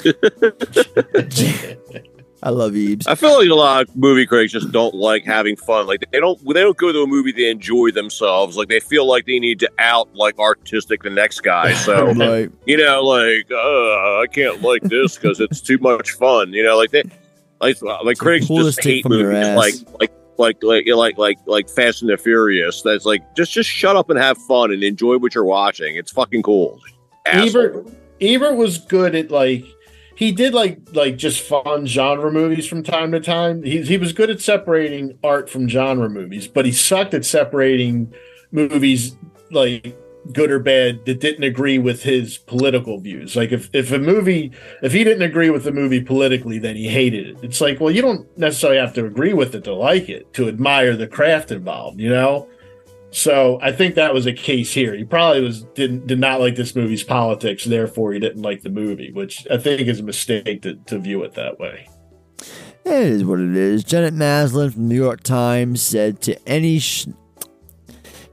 I love Eves. I feel like a lot of movie critics just don't like having fun. Like they don't they don't go to a movie they enjoy themselves. Like they feel like they need to out like artistic the next guy. So Right. you know, like uh, I can't like this because it's too much fun. You know, like they like like critics just hate movies like like like like like like like Fast and the Furious. That's like just just shut up and have fun and enjoy what you're watching. It's fucking cool. Asshole. Ebert Ebert was good at like he did like like just fun genre movies from time to time. He he was good at separating art from genre movies, but he sucked at separating movies like good or bad that didn't agree with his political views. Like if if a movie if he didn't agree with the movie politically, then he hated it. It's like, well, you don't necessarily have to agree with it to like it, to admire the craft involved, you know? So I think that was a case here. He probably was didn't did not like this movie's politics, therefore he didn't like the movie, which I think is a mistake to, to view it that way. It is what it is. Janet Maslin from the New York Times said to any sh-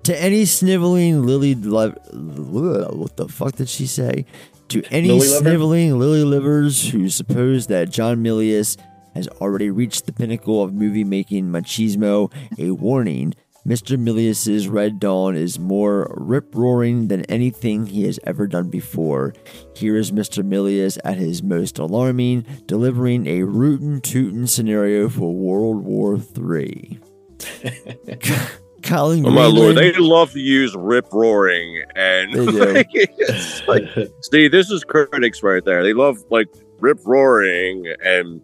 to any sniveling lily le- what the fuck did she say to any lily sniveling lily livers who suppose that John Milius has already reached the pinnacle of movie making machismo, a warning. Mr. Milius's Red Dawn is more rip roaring than anything he has ever done before. Here is Mr. Milius at his most alarming, delivering a rootin' tootin' scenario for World War III. Colin Oh my lord, Greenland- they love to use rip roaring and They do. it's like, see, this is critics right there. They love like rip roaring and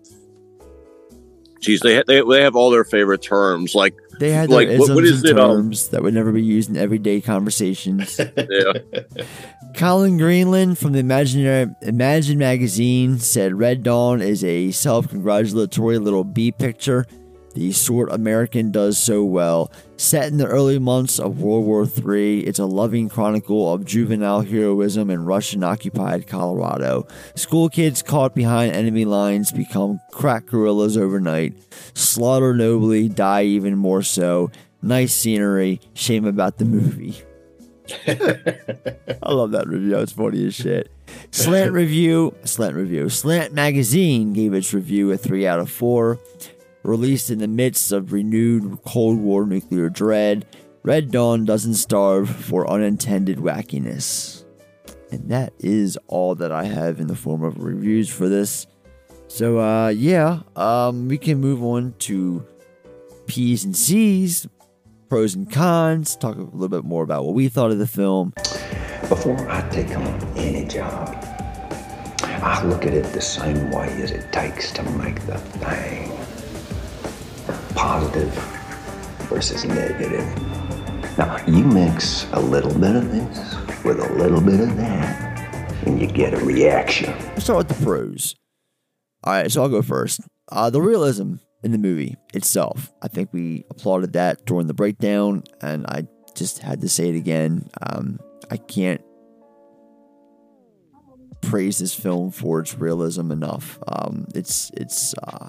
geez, they ha- they, they have all their favorite terms like They had like isms what, what is and it? Um, terms that would never be used in everyday conversations. yeah. Colin Greenland from the Imaginary Imagine magazine said Red Dawn is a self-congratulatory little B picture, the sort American does so well. Set in the early months of World War III, it's a loving chronicle of juvenile heroism in Russian-occupied Colorado. School kids caught behind enemy lines become crack guerrillas overnight, slaughter nobly, die even more so. Nice scenery. Shame about the movie. I love that review. It's funny as shit. Slant review, slant review. Slant magazine gave its review a three out of four. Released in the midst of renewed Cold War nuclear dread, Red Dawn doesn't starve for unintended wackiness. And that is all that I have in the form of reviews for this. So uh yeah, um we can move on to P's and C's, pros and cons, talk a little bit more about what we thought of the film. Before I take on any job, I look at it the same way as it takes to make the thing positive versus negative. Now, you mix a little bit of this with a little bit of that, and you get a reaction. Let's start with the pros. All right, so I'll go first. Uh, the realism in the movie itself. I think we applauded that during the breakdown, and I just had to say it again. Um, I can't praise this film for its realism enough. Um, it's it's uh,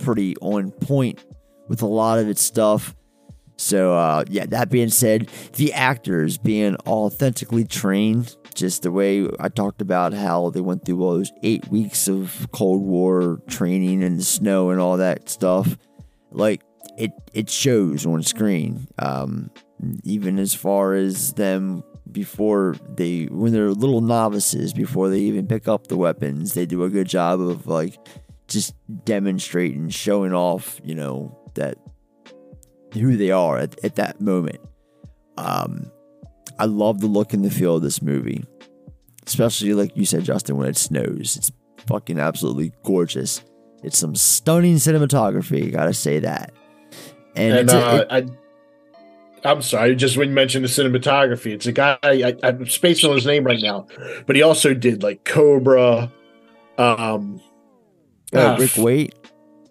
pretty on point with a lot of its stuff. So uh, yeah, that being said, the actors being authentically trained, just the way I talked about how they went through all those eight weeks of Cold War training and the snow and all that stuff, like it it shows on screen. Um, even as far as them before they when they're little novices before they even pick up the weapons, they do a good job of like just demonstrating, showing off, you know, that who they are at, at that moment. Um, I love the look and the feel of this movie, especially like you said, Justin, when it snows. It's fucking absolutely gorgeous. It's some stunning cinematography, gotta say that. And, And, a- uh, it- I, I'm sorry, just when you mentioned the cinematography, it's a guy I, I'm spacing on his name right now, but he also did like Cobra. Um, uh, Ric Waite.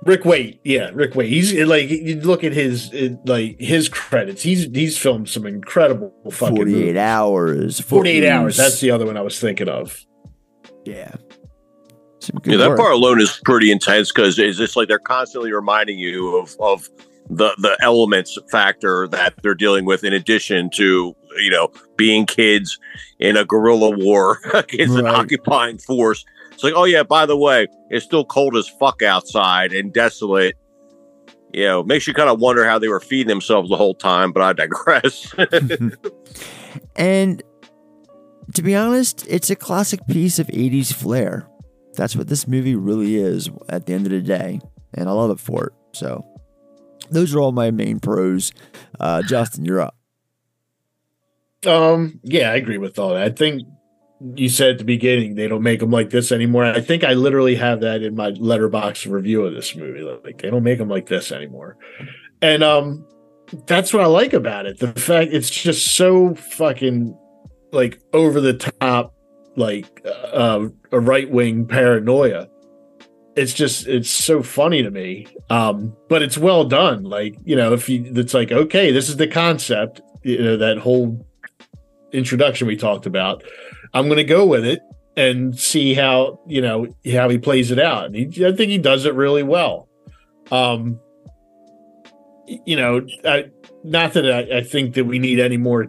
Ric Waite, yeah, Ric Waite. He's like you look at his like his credits. He's he's filmed some incredible fucking 48 movies. hours. Forty eight hours. That's the other one I was thinking of. Yeah. Yeah, that work. part alone is pretty intense because it's just like they're constantly reminding you of of the the elements factor that they're dealing with in addition to you know being kids in a guerrilla war against an occupying force. It's like, oh yeah, by the way, it's still cold as fuck outside and desolate. You know, makes you kind of wonder how they were feeding themselves the whole time, but I digress. And to be honest, it's a classic piece of 80s flair. That's what this movie really is at the end of the day. And I love it for it. So those are all my main pros. Uh, Justin, you're up. Um, yeah, I agree with all that. I think you said at the beginning they don't make them like this anymore. I think I literally have that in my Letterboxd review of this movie. Like they don't make them like this anymore, and um, that's what I like about it. The fact it's just so fucking like over the top, like uh, a right wing paranoia. It's just it's so funny to me, um, but it's well done. Like you know, if you it's like okay, this is the concept. You know that whole introduction we talked about. I'm going to go with it and see how you know how he plays it out. And he, I think he does it really well. Um, you know, I, not that I, I think that we need any more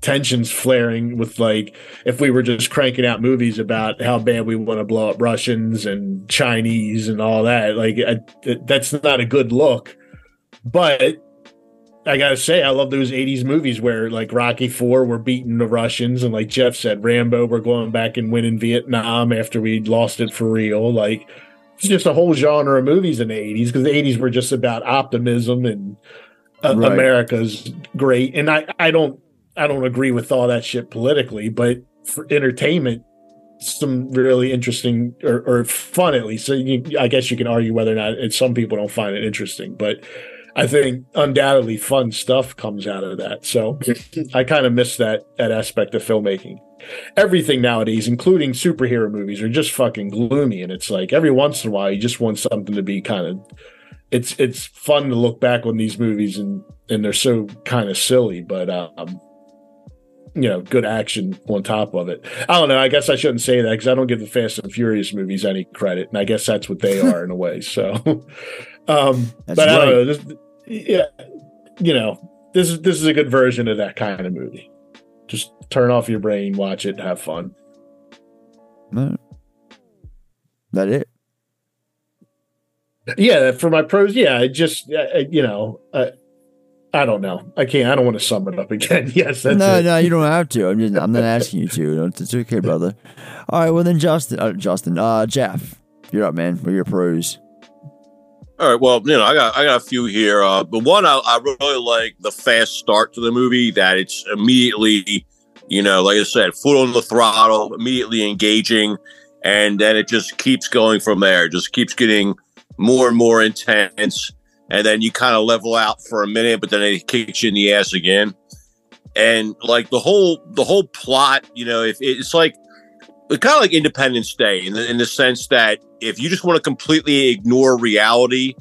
tensions flaring with like if we were just cranking out movies about how bad we want to blow up Russians and Chinese and all that. Like I, that's not a good look. But I gotta say, I love those '80s movies where, like Rocky Four, we're beating the Russians, and like Jeff said, Rambo, we're going back and winning Vietnam after we lost it for real. Like it's just a whole genre of movies in the '80s because the '80s were just about optimism and uh, Right. America's great. And I, I don't, I don't agree with all that shit politically, but for entertainment, some really interesting or, or fun at least. So you, I guess you can argue whether or not some people don't find it interesting, but I think undoubtedly fun stuff comes out of that. So I kind of miss that that aspect of filmmaking. Everything nowadays, including superhero movies, are just fucking gloomy, and it's like every once in a while you just want something to be kind of. It's it's fun to look back on these movies and and they're so kind of silly, but um, you know, good action on top of it. I don't know. I guess I shouldn't say that because I don't give the Fast and Furious movies any credit, and I guess that's what they are in a way. So, um, That's but I don't know. This, yeah, you know, this is this is a good version of that kind of movie. Just turn off your brain, watch it, have fun. No. That it? Yeah, for my pros, yeah, I just uh, you know, uh, I don't know. I can't. I don't want to sum it up again. yes, that's no, it. no, you don't have to. I'm just, I'm not asking you to. It's, it's okay, brother. All right, well then, Justin, uh, Justin, uh, Jeff, you're up, man. What are your pros? All right. Well, you know, I got I got a few here. Uh, but one, I, I really like the fast start to the movie. That it's immediately, you know, like I said, foot on the throttle, immediately engaging, and then it just keeps going from there. Just keeps getting more and more intense, and then you kind of level out for a minute, but then it kicks you in the ass again. And like the whole the whole plot, you know, if it's like kind of like Independence Day in the, in the sense that if you just want to completely ignore reality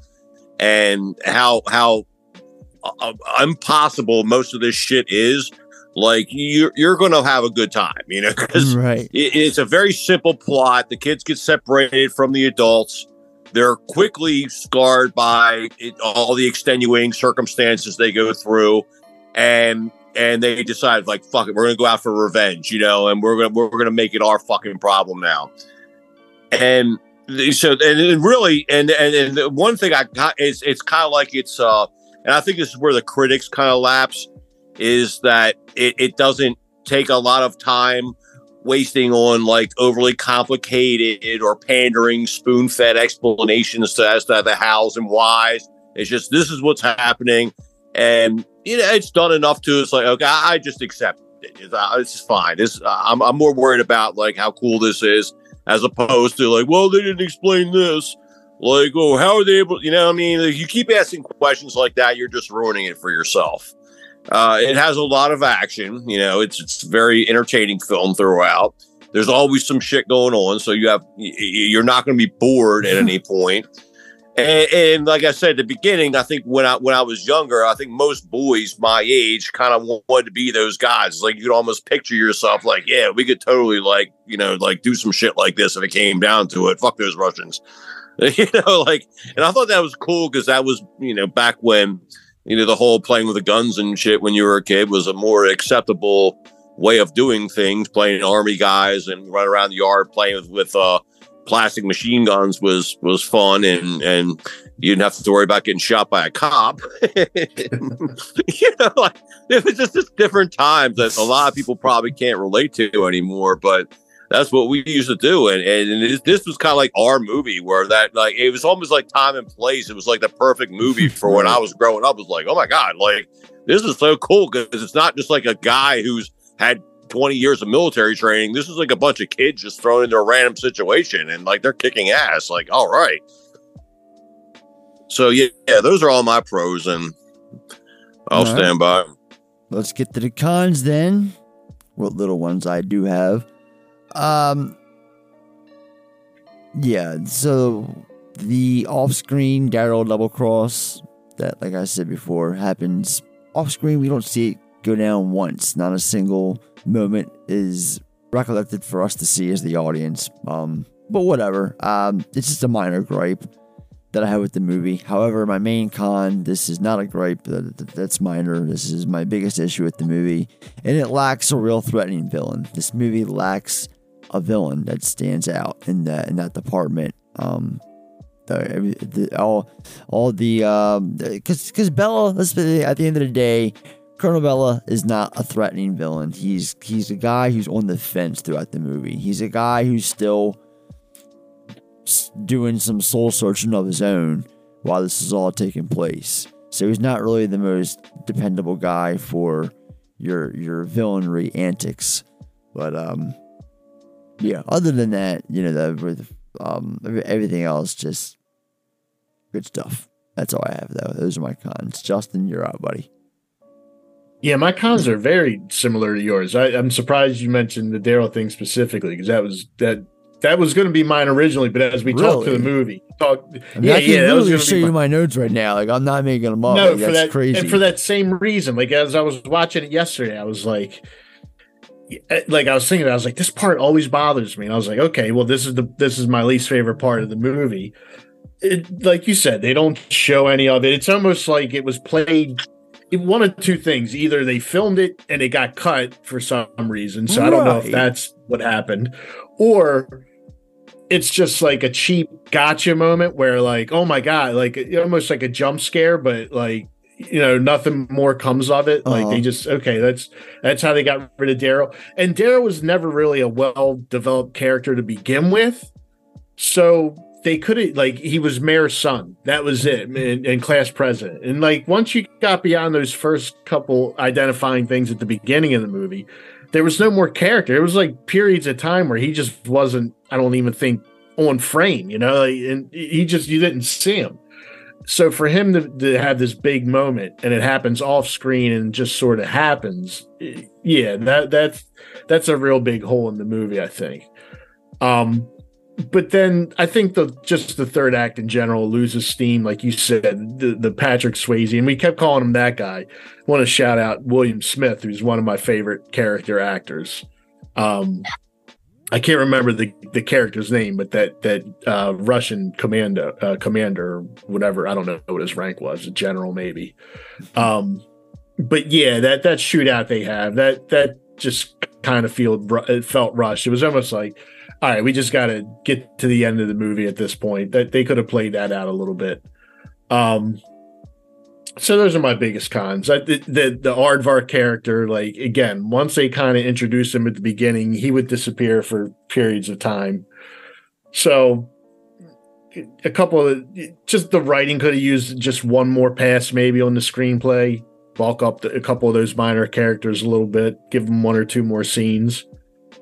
and how how uh, impossible most of this shit is, like you're you're going to have a good time, you know, because Right. it, it's a very simple plot. The kids get separated from the adults. They're quickly scarred by it, all the extenuating circumstances they go through, and and they decide like fuck it, we're gonna go out for revenge, you know, and we're gonna we're gonna make it our fucking problem now. And so and, and really and, and and the one thing I got is it's kind of like it's uh and I think this is where the critics kind of lapse is that it, it doesn't take a lot of time wasting on like overly complicated or pandering spoon-fed explanations to as to the hows and whys. It's just this is what's happening, and you know it's done enough to it's like okay, I, I just accept it. It's, uh, it's fine. This I'm I'm more worried about like how cool this is as opposed to like well they didn't explain this. Like oh how are they able? You know what I mean? Like, you keep asking questions like that, you're just ruining it for yourself. Uh, it has a lot of action. You know, it's it's very entertaining film throughout. There's always some shit going on, so you have you're not going to be bored at any point. And, and like I said at the beginning, I think when I when I was younger, I think most boys my age kind of wanted to be those guys. Like you could almost picture yourself like, yeah, we could totally like you know like do some shit like this if it came down to it. Fuck those Russians, you know. Like, and I thought that was cool because that was you know back when you know the whole playing with the guns and shit when you were a kid was a more acceptable way of doing things. Playing army guys and running around the yard playing with with uh, plastic machine guns was was fun and and you didn't have to worry about getting shot by a cop. you know, like it was just, just different times that a lot of people probably can't relate to anymore, but. That's what we used to do, and and this, this was kind of like our movie, where that like it was almost like time and place. It was like the perfect movie for when I was growing up. It was like, oh my god, like this is so cool because it's not just like a guy who's had 20 years of military training. This is like a bunch of kids just thrown into a random situation and like they're kicking ass. Like, all right. So yeah, yeah, those are all my pros, and I'll right. stand by. Let's get to the cons then. What little ones I do have. Um Yeah, so the off-screen Daryl double cross that like I said before happens off screen we don't see it go down once. Not a single moment is recollected for us to see as the audience. Um but whatever. Um it's just a minor gripe that I have with the movie. However, my main con, this is not a gripe, that, that- that's minor. This is my biggest issue with the movie, and it lacks a real threatening villain. This movie lacks a villain that stands out in that in that department. Um, the, the all all the um, because because Bella, let's at the end of the day. Colonel Bella is not a threatening villain. He's he's a guy who's on the fence throughout the movie. He's a guy who's still doing some soul searching of his own while this is all taking place. So he's not really the most dependable guy for your your villainry antics. But um yeah, other than that, you know, the with um everything else just good stuff. That's all I have though. Those are my cons. Justin, you're out, buddy. Yeah, my cons are very similar to yours. I, I'm surprised you mentioned the Daryl thing specifically because that was that that was going to be mine originally. But as we talked to the movie, talk, I mean, yeah, I can yeah, that was literally show you my notes right now. Like I'm not making them up. no Like, for that's that crazy. and for that same reason. Like as I was watching it yesterday, I was like, eh, like I was thinking, I was like, this part always bothers me. And I was like, okay, well, this is the this is my least favorite part of the movie. It, like you said, they don't show any of it. It's almost like it was played. One of two things: either they filmed it and it got cut for some reason, so I don't know if that's what happened, or it's just like a cheap gotcha moment where like oh my god like almost like a jump scare but like you know nothing more comes of it. Like Uh-huh. they just okay that's that's how they got rid of daryl. And daryl was never really a well developed character to begin with. So they could have like he was mayor's son. That was it and, and class president. And like once you got beyond those first couple identifying things at the beginning of the movie there was no more character. It was like periods of time where he just wasn't i don't even think on frame you know? Like, and he just you didn't see him. So for him to, to have this big moment and it happens off screen and just sort of happens yeah that that's that's a real big hole in the movie i think. Um but then I think the just the third act in general loses steam, like you said, the, the Patrick Swayze, and we kept calling him that guy. I want to shout out William Smith, who's one of my favorite character actors. Um, I can't remember the, the character's name, but that that uh, Russian commando uh, commander, whatever, I don't know what his rank was, a general maybe. Um, but yeah, that that shootout they have that that just kind of feel felt rushed. It was almost like all right, we just got to get to the end of the movie at this point. That they could have played that out a little bit. Um, so those are my biggest cons. I, the, the the Aardvark character, like again, once they kind of introduced him at the beginning, he would disappear for periods of time. So a couple of just the writing could have used just one more pass maybe on the screenplay, bulk up the, a couple of those minor characters a little bit, give them one or two more scenes.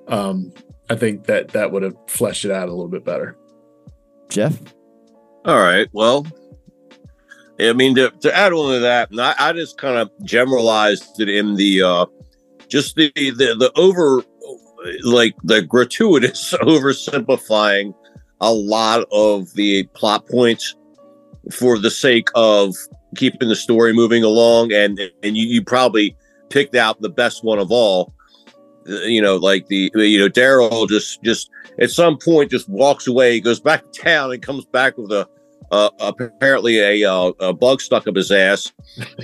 Um, I think that that would have fleshed it out a little bit better. Jeff? All right. Well, I mean, to, to add on to that, and I, I just kind of generalized it in the uh, just the, the the over like the gratuitous oversimplifying a lot of the plot points for the sake of keeping the story moving along, and and you, you probably picked out the best one of all. Uh, You know, like the you know Daryl just just at some point just walks away, goes back to town, and comes back with a uh, apparently a, uh, a bug stuck up his ass,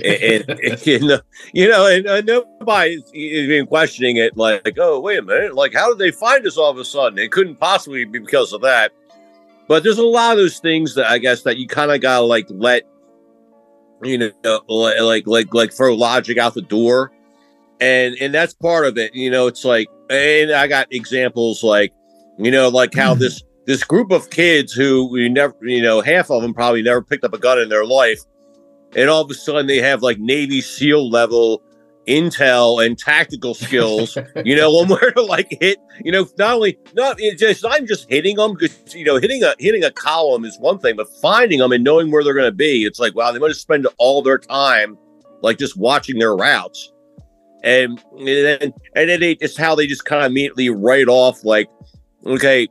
and, and, uh, you know, and uh, nobody's even questioning it. Like, oh, wait a minute, like, how did they find us all of a sudden? It couldn't possibly be because of that. But there's a lot of those things that I guess that you kind of gotta like let, you know, like like like throw logic out the door, and and that's part of it. You know, it's like, and I got examples like, you know, like how mm. this this group of kids who we never, you know, half of them probably never picked up a gun in their life, and all of a sudden they have like Navy SEAL level intel and tactical skills, you know, on where to like hit, you know, not only not it's just not just hitting them because you know hitting a hitting a column is one thing, but finding them and knowing where they're going to be, it's like wow, they must spend all their time like just watching their routes, and and then and then they, it's how they just kind of immediately write off like, okay,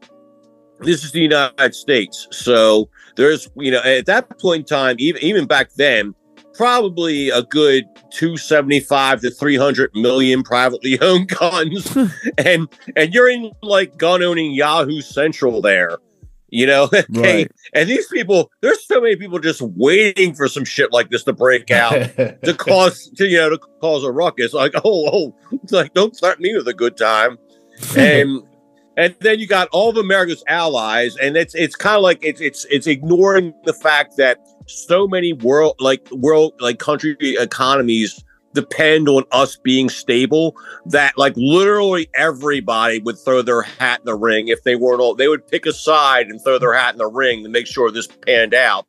this is the United States, so there's you know at that point in time, even even back then probably a good 275 to 300 million privately owned guns. And and you're in like gun owning yahoo central there you know Right. and these people there's so many people just waiting for some shit like this to break out to cause to you know to cause a ruckus like oh oh it's like don't start me with a good time and and then you got all of America's allies, and it's it's kind of like it's it's it's ignoring the fact that so many world like world like country economies depend on us being stable that like literally everybody would throw their hat in the ring if they weren't all they would pick a side and throw their hat in the ring to make sure this panned out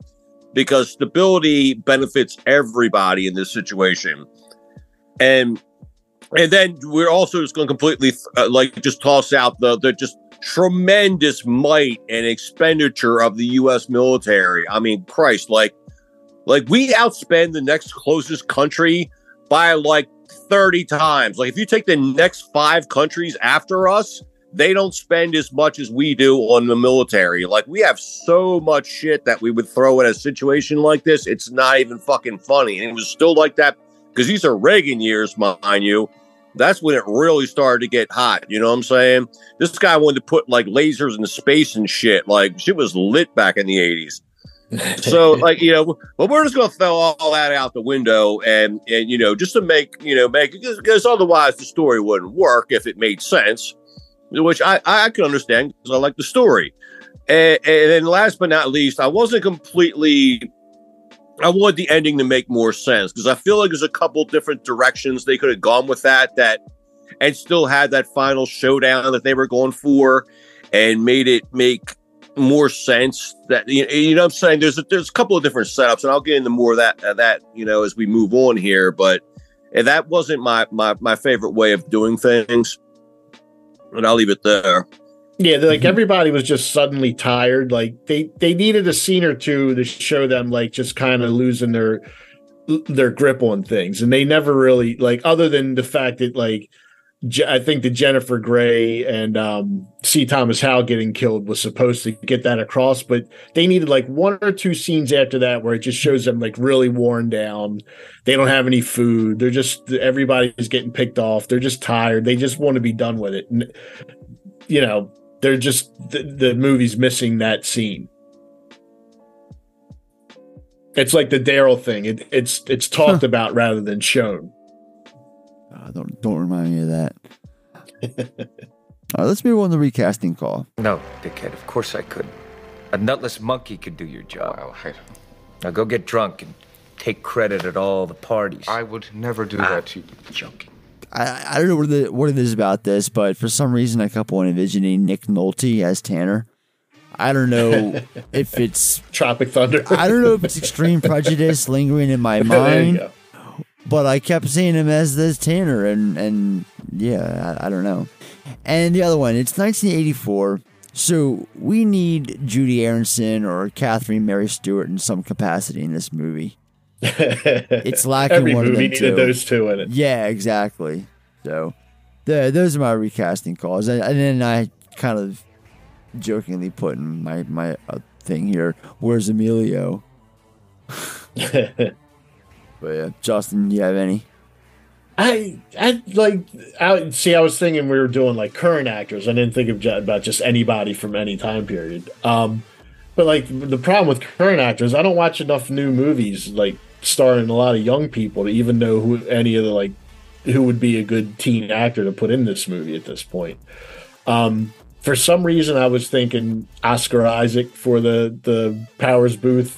because stability benefits everybody in this situation and and then we're also just going to completely uh, like just toss out the the just tremendous might and expenditure of the U.S. military. I mean, Christ, like like we outspend the next closest country by like thirty times. Like if you take the next five countries after us. They don't spend as much as we do on the military. Like we have so much shit that we would throw in a situation like this. It's not even fucking funny. And it was still like that because these are Reagan years, mind you. That's when it really started to get hot. You know what I'm saying? This guy wanted to put like lasers in space and shit. Like shit was lit back in the 80s. So like you know, but we're just gonna throw all that out the window and and you know just to make you know make because, because otherwise the story wouldn't work if it made sense, which I I can understand because I like the story. And, and then last but not least, I wasn't completely I wanted the ending to make more sense because I feel like there's a couple different directions they could have gone with that that and still had that final showdown that they were going for and made it make more sense that you you know what I'm saying there's a, there's a couple of different setups and I'll get into more of that uh, that you know as we move on here but that wasn't my my my favorite way of doing things and I'll leave it there. Yeah, like everybody was just suddenly tired. Like they they needed a scene or two to show them like just kind of losing their their grip on things, and they never really like other than the fact that like I think the Jennifer Grey and um, C. Thomas Howell getting killed was supposed to get that across, but they needed like one or two scenes after that where it just shows them like really worn down. They don't have any food. They're just everybody's getting picked off. They're just tired. They just want to be done with it. And, you know, they're just the, the movie's missing that scene. It's like the Daryl thing. It, it's it's talked about rather than shown. Uh, don't don't remind me of that. All right, let's move on to the recasting call. No, dickhead, of course I could. A nutless monkey could do your job. Now go get drunk and take credit at all the parties. I would never do Ah, that to you. Joking. I, I don't know what, the, what it is about this, but for some reason I kept on envisioning Nick Nolte as Tanner. I don't know if it's Tropic Thunder. I don't know if it's extreme prejudice lingering in my There you mind, go. But I kept seeing him as this Tanner, and and yeah, I, I don't know. And the other one, it's 1984, so we need Judie Aronson or Catherine Mary Stewart in some capacity in this movie. it's lacking Every one of movie them needed too. those two in it. Yeah, exactly. So, the, those are my recasting calls, and, and then I kind of jokingly put in my my uh, thing here. Where's Emilio? but yeah, Justin, do you have any? I I like I see. I was thinking we were doing like current actors. I didn't think of about just anybody from any time period. Um, but like the problem with current actors, I don't watch enough new movies like starring a lot of young people to even know who any of the like who would be a good teen actor to put in this movie at this point. Um, for some reason, I was thinking Oscar Isaac for the the Powers Boothe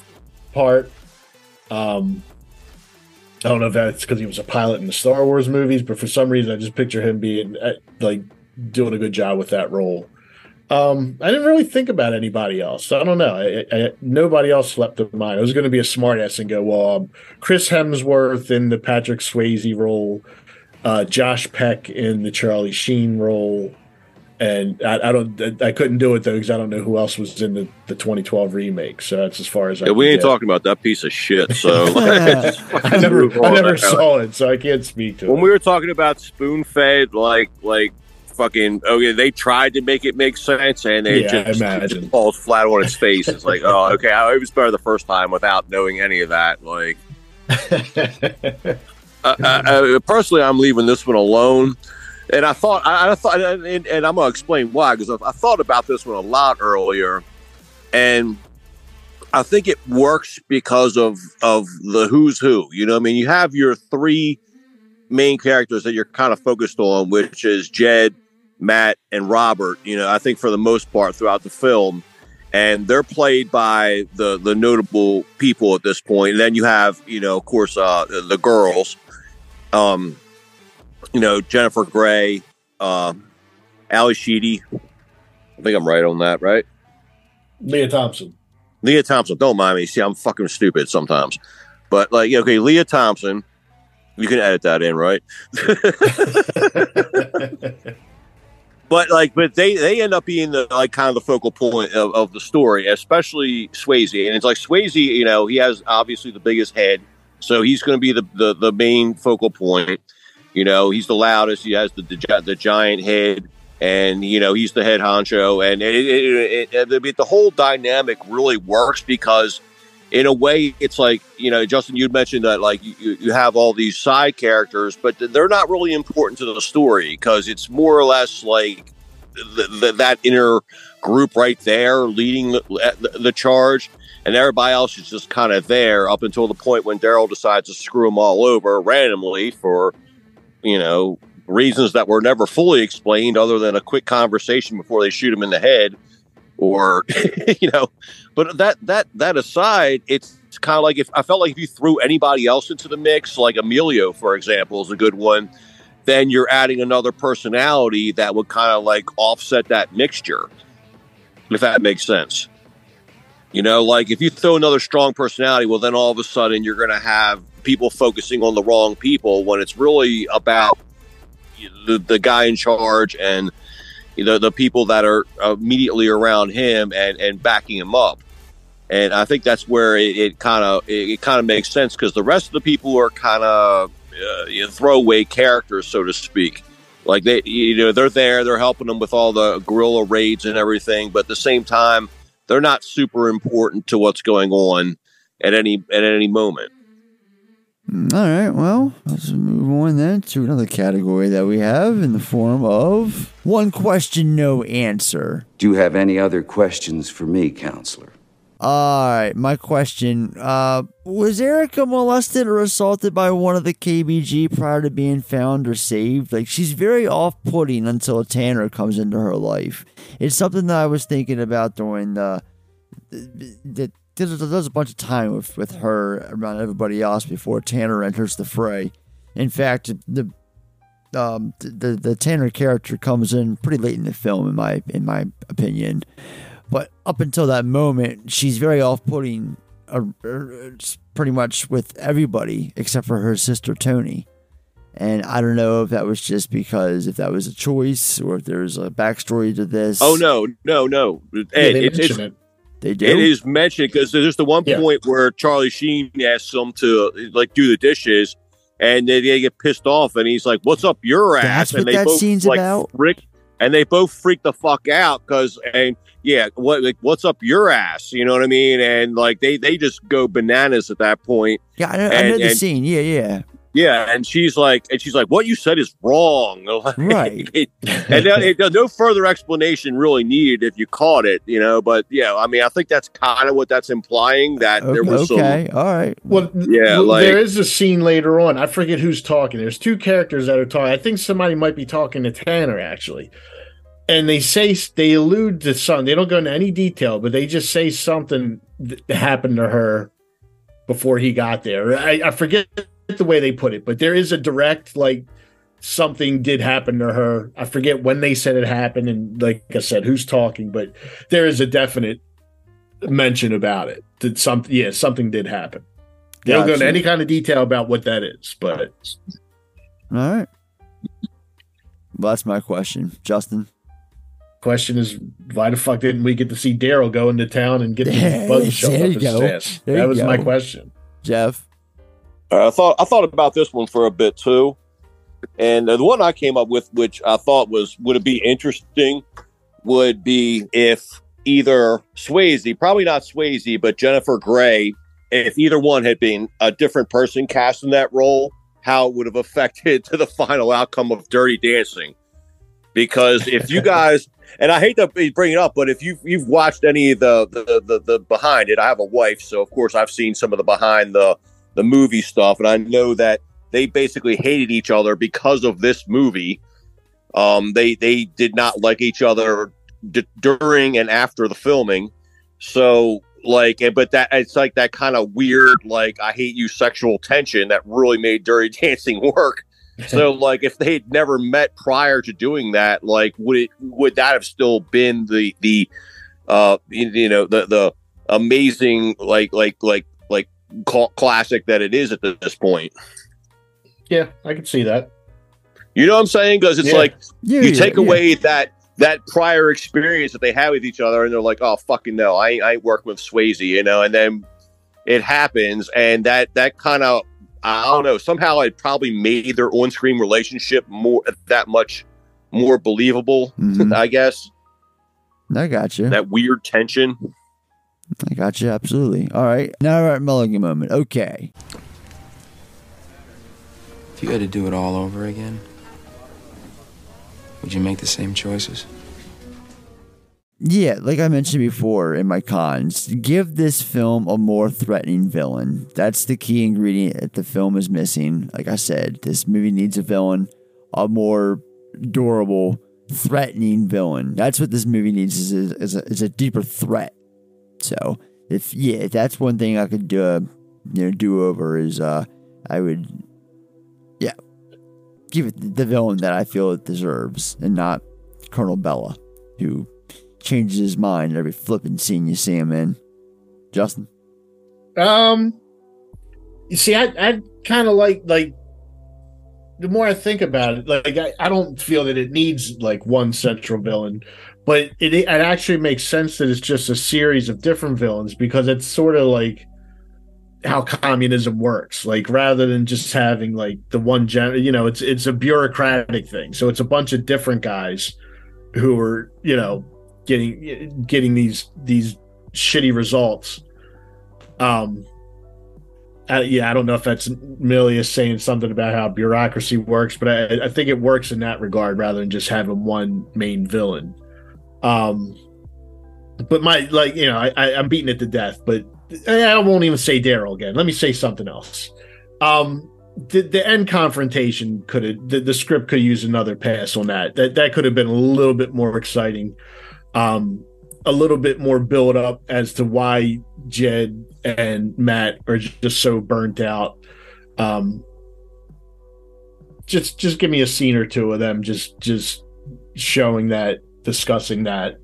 part. Um, I don't know if that's because he was a pilot in the Star Wars movies, but for some reason, I just picture him being uh, like doing a good job with that role. Um, I didn't really think about anybody else. I don't know. I, I, nobody else slept in mind. I was going to be a smartass and go, well, um, Chris Hemsworth in the Patrick Swayze role, uh, Josh Peck in the Charlie Sheen role, and I, I don't, I couldn't do it though because I don't know who else was in the, the 2012 remake. So that's as far as I. Yeah, we ain't get. talking about that piece of shit. So fucking I never, I never saw it, so I can't speak to it. when we were talking about spoon fed, like like fucking okay, they tried to make it make sense, and they Yeah, just, imagine. just falls flat on its face. It's like, oh, okay, I, it was better the first time without knowing any of that. Like, uh, uh, uh, personally, I'm leaving this one alone. And I thought, I, I thought, and, and I'm gonna explain why because I, I thought about this one a lot earlier, and I think it works because of of the who's who. You know, I mean, you have your three main characters that you're kind of focused on, which is Jed, Matt, and Robert. You know, I think for the most part throughout the film, and they're played by the the notable people at this point. And then you have, you know, of course, uh, the girls, um, you know, Jennifer Grey, uh, Ally Sheedy. I think I'm right on that, right? Lea Thompson. Lea Thompson. Don't mind me. See, I'm fucking stupid sometimes. But like, okay, Lea Thompson. You can edit that in, right? but like, but they they end up being the like kind of the focal point of, of the story, especially Swayze. And it's like Swayze, you know, he has obviously the biggest head, so he's going to be the, the the main focal point. You know, he's the loudest. He has the the, the giant head, and you know he's the head honcho. And it, it, it, it, the whole dynamic really works because, in a way, it's like you know, Justin, you mentioned that like you, you have all these side characters, but they're not really important to the story because it's more or less like the, the, that inner group right there leading the, the, the charge. And everybody else is just kind of there up until the point when Daryl decides to screw them all over randomly for you know, reasons that were never fully explained other than a quick conversation before they shoot him in the head or you know, but that that that aside, it's kind of like if I felt like if you threw anybody else into the mix, like Emilio, for example, is a good one, then you're adding another personality that would kind of like offset that mixture, if that makes sense. You know, like if you throw another strong personality, well, then all of a sudden you're going to have people focusing on the wrong people when it's really about the, the guy in charge and you know the people that are immediately around him and and backing him up. And I think that's where it, kind of it, it kind of makes sense because the rest of the people are kind of uh, you know, throwaway characters, so to speak. Like they, you know, they're there, they're helping them with all the guerrilla raids and everything, but at the same time, they're not super important to what's going on at any at any moment. All right, well, let's move on then to another category that we have in the form of one question, no answer. Do you have any other questions for me, counselor? All right, my question: uh, Was Erica molested or assaulted by one of the KBG prior to being found or saved? Like she's very off-putting until Tanner comes into her life. It's something that I was thinking about during the. the there's, there's a bunch of time with, with her around everybody else before Tanner enters the fray. In fact, the um, the the Tanner character comes in pretty late in the film, in my in my opinion. But up until that moment, she's very off-putting, uh, uh, pretty much with everybody except for her sister Toni. And I don't know if that was just because if that was a choice or if there's a backstory to this. Oh no, no, no! Ed, they it's, mention it's- it. They do. It is mentioned because there's the one Yeah. point where Charlie Sheen asks him to like do the dishes, and they, they get pissed off, and he's like, "What's up your ass?" That's and what they that both scene's like about? freak, and they both freak the fuck out because and yeah, what like what's up your ass? You know what I mean? And like they they just go bananas at that point. Yeah, I know, I know the and- scene. Yeah, yeah. Yeah, and she's like, and she's like, "What you said is wrong." Right. and no, it, no further explanation really needed if you caught it, you know. But yeah, I mean, I think that's kind of what that's implying that there Okay, was okay. some. all right. Well, Yeah, well, like- there is a scene later on. I forget who's talking. There's two characters that are talking. I think somebody might be talking to Tanner actually, and they say they allude to something. They don't go into any detail, but they just say something that happened to her before he got there. I, I forget the way they put it, but there is a direct like something did happen to her. I forget when they said it happened, and like I said, who's talking, but there is a definite mention about it. That something, yeah, something did happen. They don't go into any kind of detail about what that is, but All right. Well, that's my question, Justin. Question is, why the fuck didn't we get to see Daryl go into town and get the bug shoved There up you his go. ass? There that was my question. Jeff. Uh, I thought I thought about this one for a bit too, and the one I came up with, which I thought was would it be interesting, would be if either Swayze, probably not Swayze, but Jennifer Grey, if either one had been a different person cast in that role, how it would have affected to the final outcome of Dirty Dancing. Because if you guys, and I hate to bring it up, but if you've you've watched any of the the, the the behind it, I have a wife, so of course I've seen some of the behind the the movie stuff, and I know that they basically hated each other because of this movie. Um, they they did not like each other d- during and after the filming. So like, eh, but that it's like that kind of weird, like I hate you sexual tension that really made Dirty Dancing work. So like, if they'd never met prior to doing that, like, would it would that have still been the the uh you, you know the the amazing like like like cl- classic that it is at this point? Yeah, I can see that. You know what I'm saying? Because it's Yeah. like Yeah, you yeah, take yeah. away that that prior experience that they had with each other, and they're like, "Oh, fucking no, I I ain't working with Swayze," you know. And then it happens, and that that kind of I don't know. Somehow it probably made their on-screen relationship more that much more believable. Mhm. I guess I got you. that weird tension. I got you. Absolutely. All right. Now we're at Mulligan moment. Okay. If you had to do it all over again, would you make the same choices? Yeah, like I mentioned before in my cons, give this film a more threatening villain. That's the key ingredient that the film is missing. Like I said, this movie needs a villain, a more durable, threatening villain. That's what this movie needs is a, is a, is a deeper threat. So if yeah, if that's one thing I could do, uh, you know, do over is uh, I would, yeah, give it the villain that I feel it deserves, and not Colonel Bella, who changes his mind every flipping scene you see him in. Justin, Um, you see, I I kind of like like the more I think about it, like I, I don't feel that it needs like one central villain, but it it actually makes sense that it's just a series of different villains because it's sort of like how communism works. Like rather than just having like the one gen, you know, it's it's a bureaucratic thing. So it's a bunch of different guys who are you know getting getting these these shitty results. Um, yeah, I don't know if that's Milius saying something about how bureaucracy works, but I, I think it works in that regard rather than just having one main villain. Um, but my like you know I, I I'm beating it to death, but I won't even say Daryl again. Let me say something else. Um, the, the end confrontation could have the, the script could use another pass on that. That that could have been a little bit more exciting. Um, a little bit more build up as to why Jed and Matt are just so burnt out. Um, just just give me a scene or two of them just just showing that, discussing that.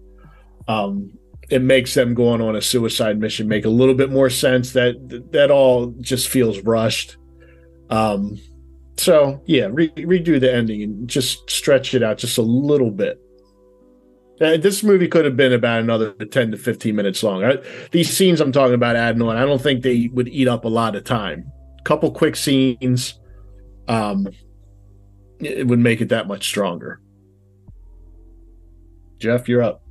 Um, it makes them going on a suicide mission make a little bit more sense. That that all just feels rushed. Um, so yeah, re- redo the ending and just stretch it out just a little bit. Uh, this movie could have been about another 10 to 15 minutes long. I, these scenes I'm talking about adding on, I don't think they would eat up a lot of time. A Couple quick scenes, um, it would make it that much stronger. Jeff, you're up.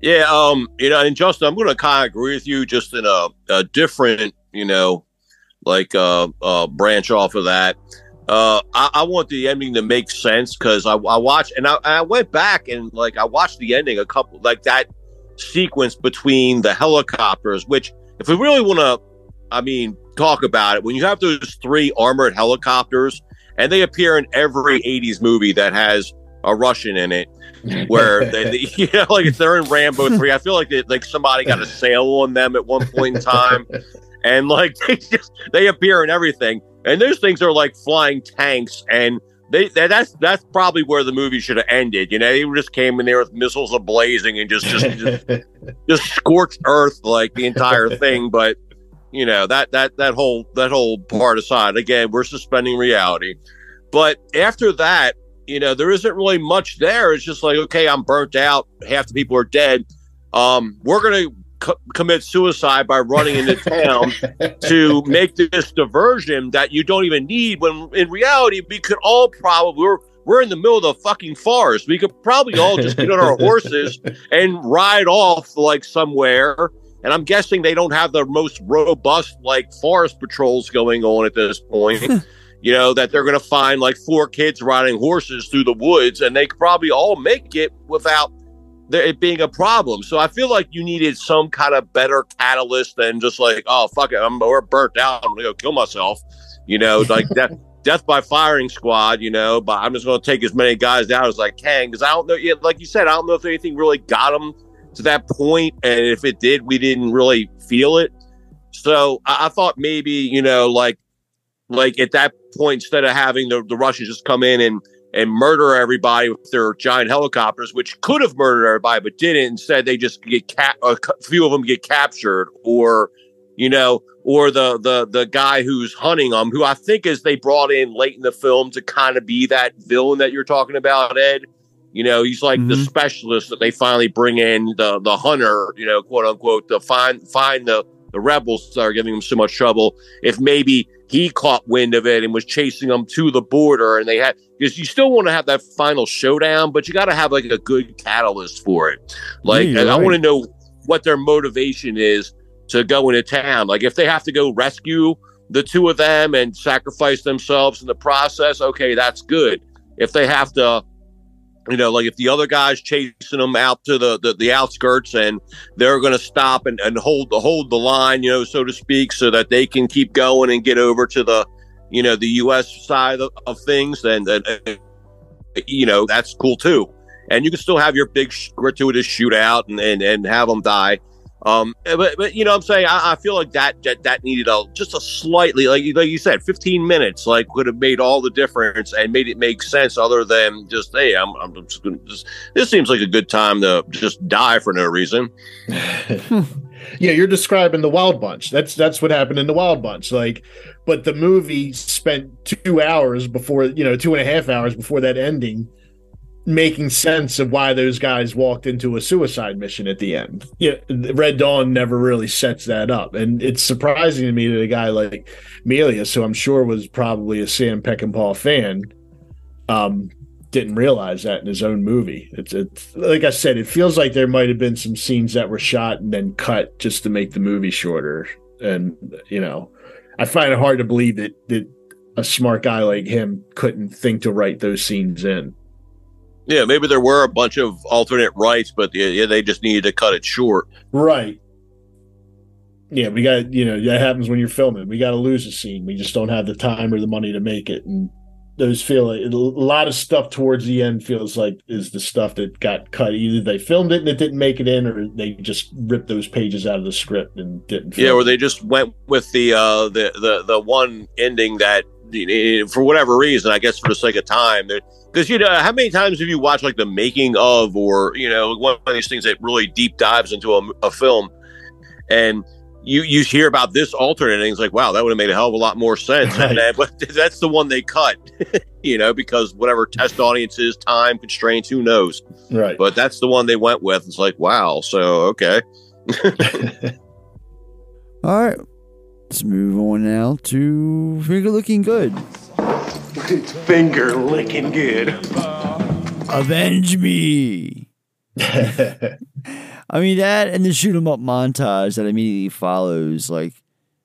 Yeah, um, you know, and Justin, I'm going to kind of agree with you, just in a, a different, you know, like uh, uh, branch off of that. Uh, I, I want the ending to make sense because I, I watched and I, I went back and like I watched the ending a couple like that sequence between the helicopters. Which, if we really want to, I mean, talk about it, when you have those three armored helicopters and they appear in every '80s movie that has a Russian in it, where they, they- you know, like if they're in Rambo three, I feel like they, like somebody got a sale on them at one point in time, and like they just they appear in everything, and those things are like flying tanks, and they that, that's that's probably where the movie should have ended. You know, they just came in there with missiles ablazing and just just just, just scorched earth like the entire thing, but. You know that that that whole that whole part aside. Again, we're suspending reality, but after that, you know, there isn't really much there. It's just like, okay, I'm burnt out. Half the people are dead. Um, we're gonna co- commit suicide by running into town to make this diversion that you don't even need. When in reality, we could all probably we're we're in the middle of the fucking forest. We could probably all just get on our horses and ride off like somewhere. And I'm guessing they don't have the most robust like forest patrols going on at this point. you know that they're going to find like four kids riding horses through the woods, and they could probably all make it without there, it being a problem. So I feel like you needed some kind of better catalyst than just like, oh fuck it, I'm we're burnt out. I'm gonna go kill myself. You know, like that. Death by firing squad, you know, but I'm just going to take as many guys down as I can because I don't know. Yeah, like you said, I don't know if anything really got them to that point, and if it did, we didn't really feel it. So I, I thought maybe you know, like, like at that point, instead of having the, the Russians just come in and and murder everybody with their giant helicopters, which could have murdered everybody but didn't. Instead, they just get cap- uh, a few of them get captured, or you know, or the the the guy who's hunting them, who I think is they brought in late in the film to kind of be that villain that you're talking about, Ed. You know, he's like the mm-hmm. specialist that they finally bring in, the the hunter, you know, quote unquote, to find find the the rebels that are giving him so much trouble. If maybe he caught wind of it and was chasing them to the border, and they had because you still want to have that final showdown, but you got to have like a good catalyst for it. Like, Yeah, and I want to know what their motivation is to go into town. Like, if they have to go rescue the two of them and sacrifice themselves in the process, okay, that's good. If they have to you know, like if the other guy's chasing them out to the, the, the outskirts and they're going to stop and, and hold the hold the line, you know, so to speak, so that they can keep going and get over to the, you know, the U.S. side of, of things, then, then uh, you know, that's cool too. And you can still have your big gratuitous shootout and, and, and have them die. Um, but, but you know, what I'm saying I, I feel like that, that that needed a just a slightly like you- like you said, 15 minutes like would have made all the difference and made it make sense. Other than just hey, I'm I'm just gonna just this seems like a good time to just die for no reason. yeah, you're describing the Wild Bunch. That's that's what happened in the Wild Bunch. Like, but the movie spent two hours before, you know, two and a half hours before that ending, making sense of why those guys walked into a suicide mission at the end. Yeah, Red Dawn never really sets that up, and it's surprising to me that a guy like Milius, who I'm sure was probably a Sam Peckinpah fan, um, didn't realize that in his own movie. It's, it's like I said, it feels like there might have been some scenes that were shot and then cut just to make the movie shorter. And you know, I find it hard to believe that that a smart guy like him couldn't think to write those scenes in. Yeah, maybe there were a bunch of alternate rights, but yeah, they just needed to cut it short. Right. Yeah, we got you know that happens when you're filming. We got to lose a scene. We just don't have the time or the money to make it, and those feel like a lot of stuff towards the end feels like is the stuff that got cut. Either they filmed it and it didn't make it in, or they just ripped those pages out of the script and didn't. Yeah, or they just went with the uh, the the the one ending that for whatever reason, I guess for the sake of time, because you know how many times have you watched like the making of, or you know one of these things that really deep dives into a, a film, and you you hear about this alternate and it's like wow, that would have made a hell of a lot more sense. Right. And then- but that's the one they cut, you know, because whatever test audiences, time constraints, who knows. Right. But that's the one they went with. It's like wow, so okay. All right. Let's move on now to Finger Looking Good. Finger licking good. Avenge me. I mean that and the shoot 'em up montage that immediately follows, like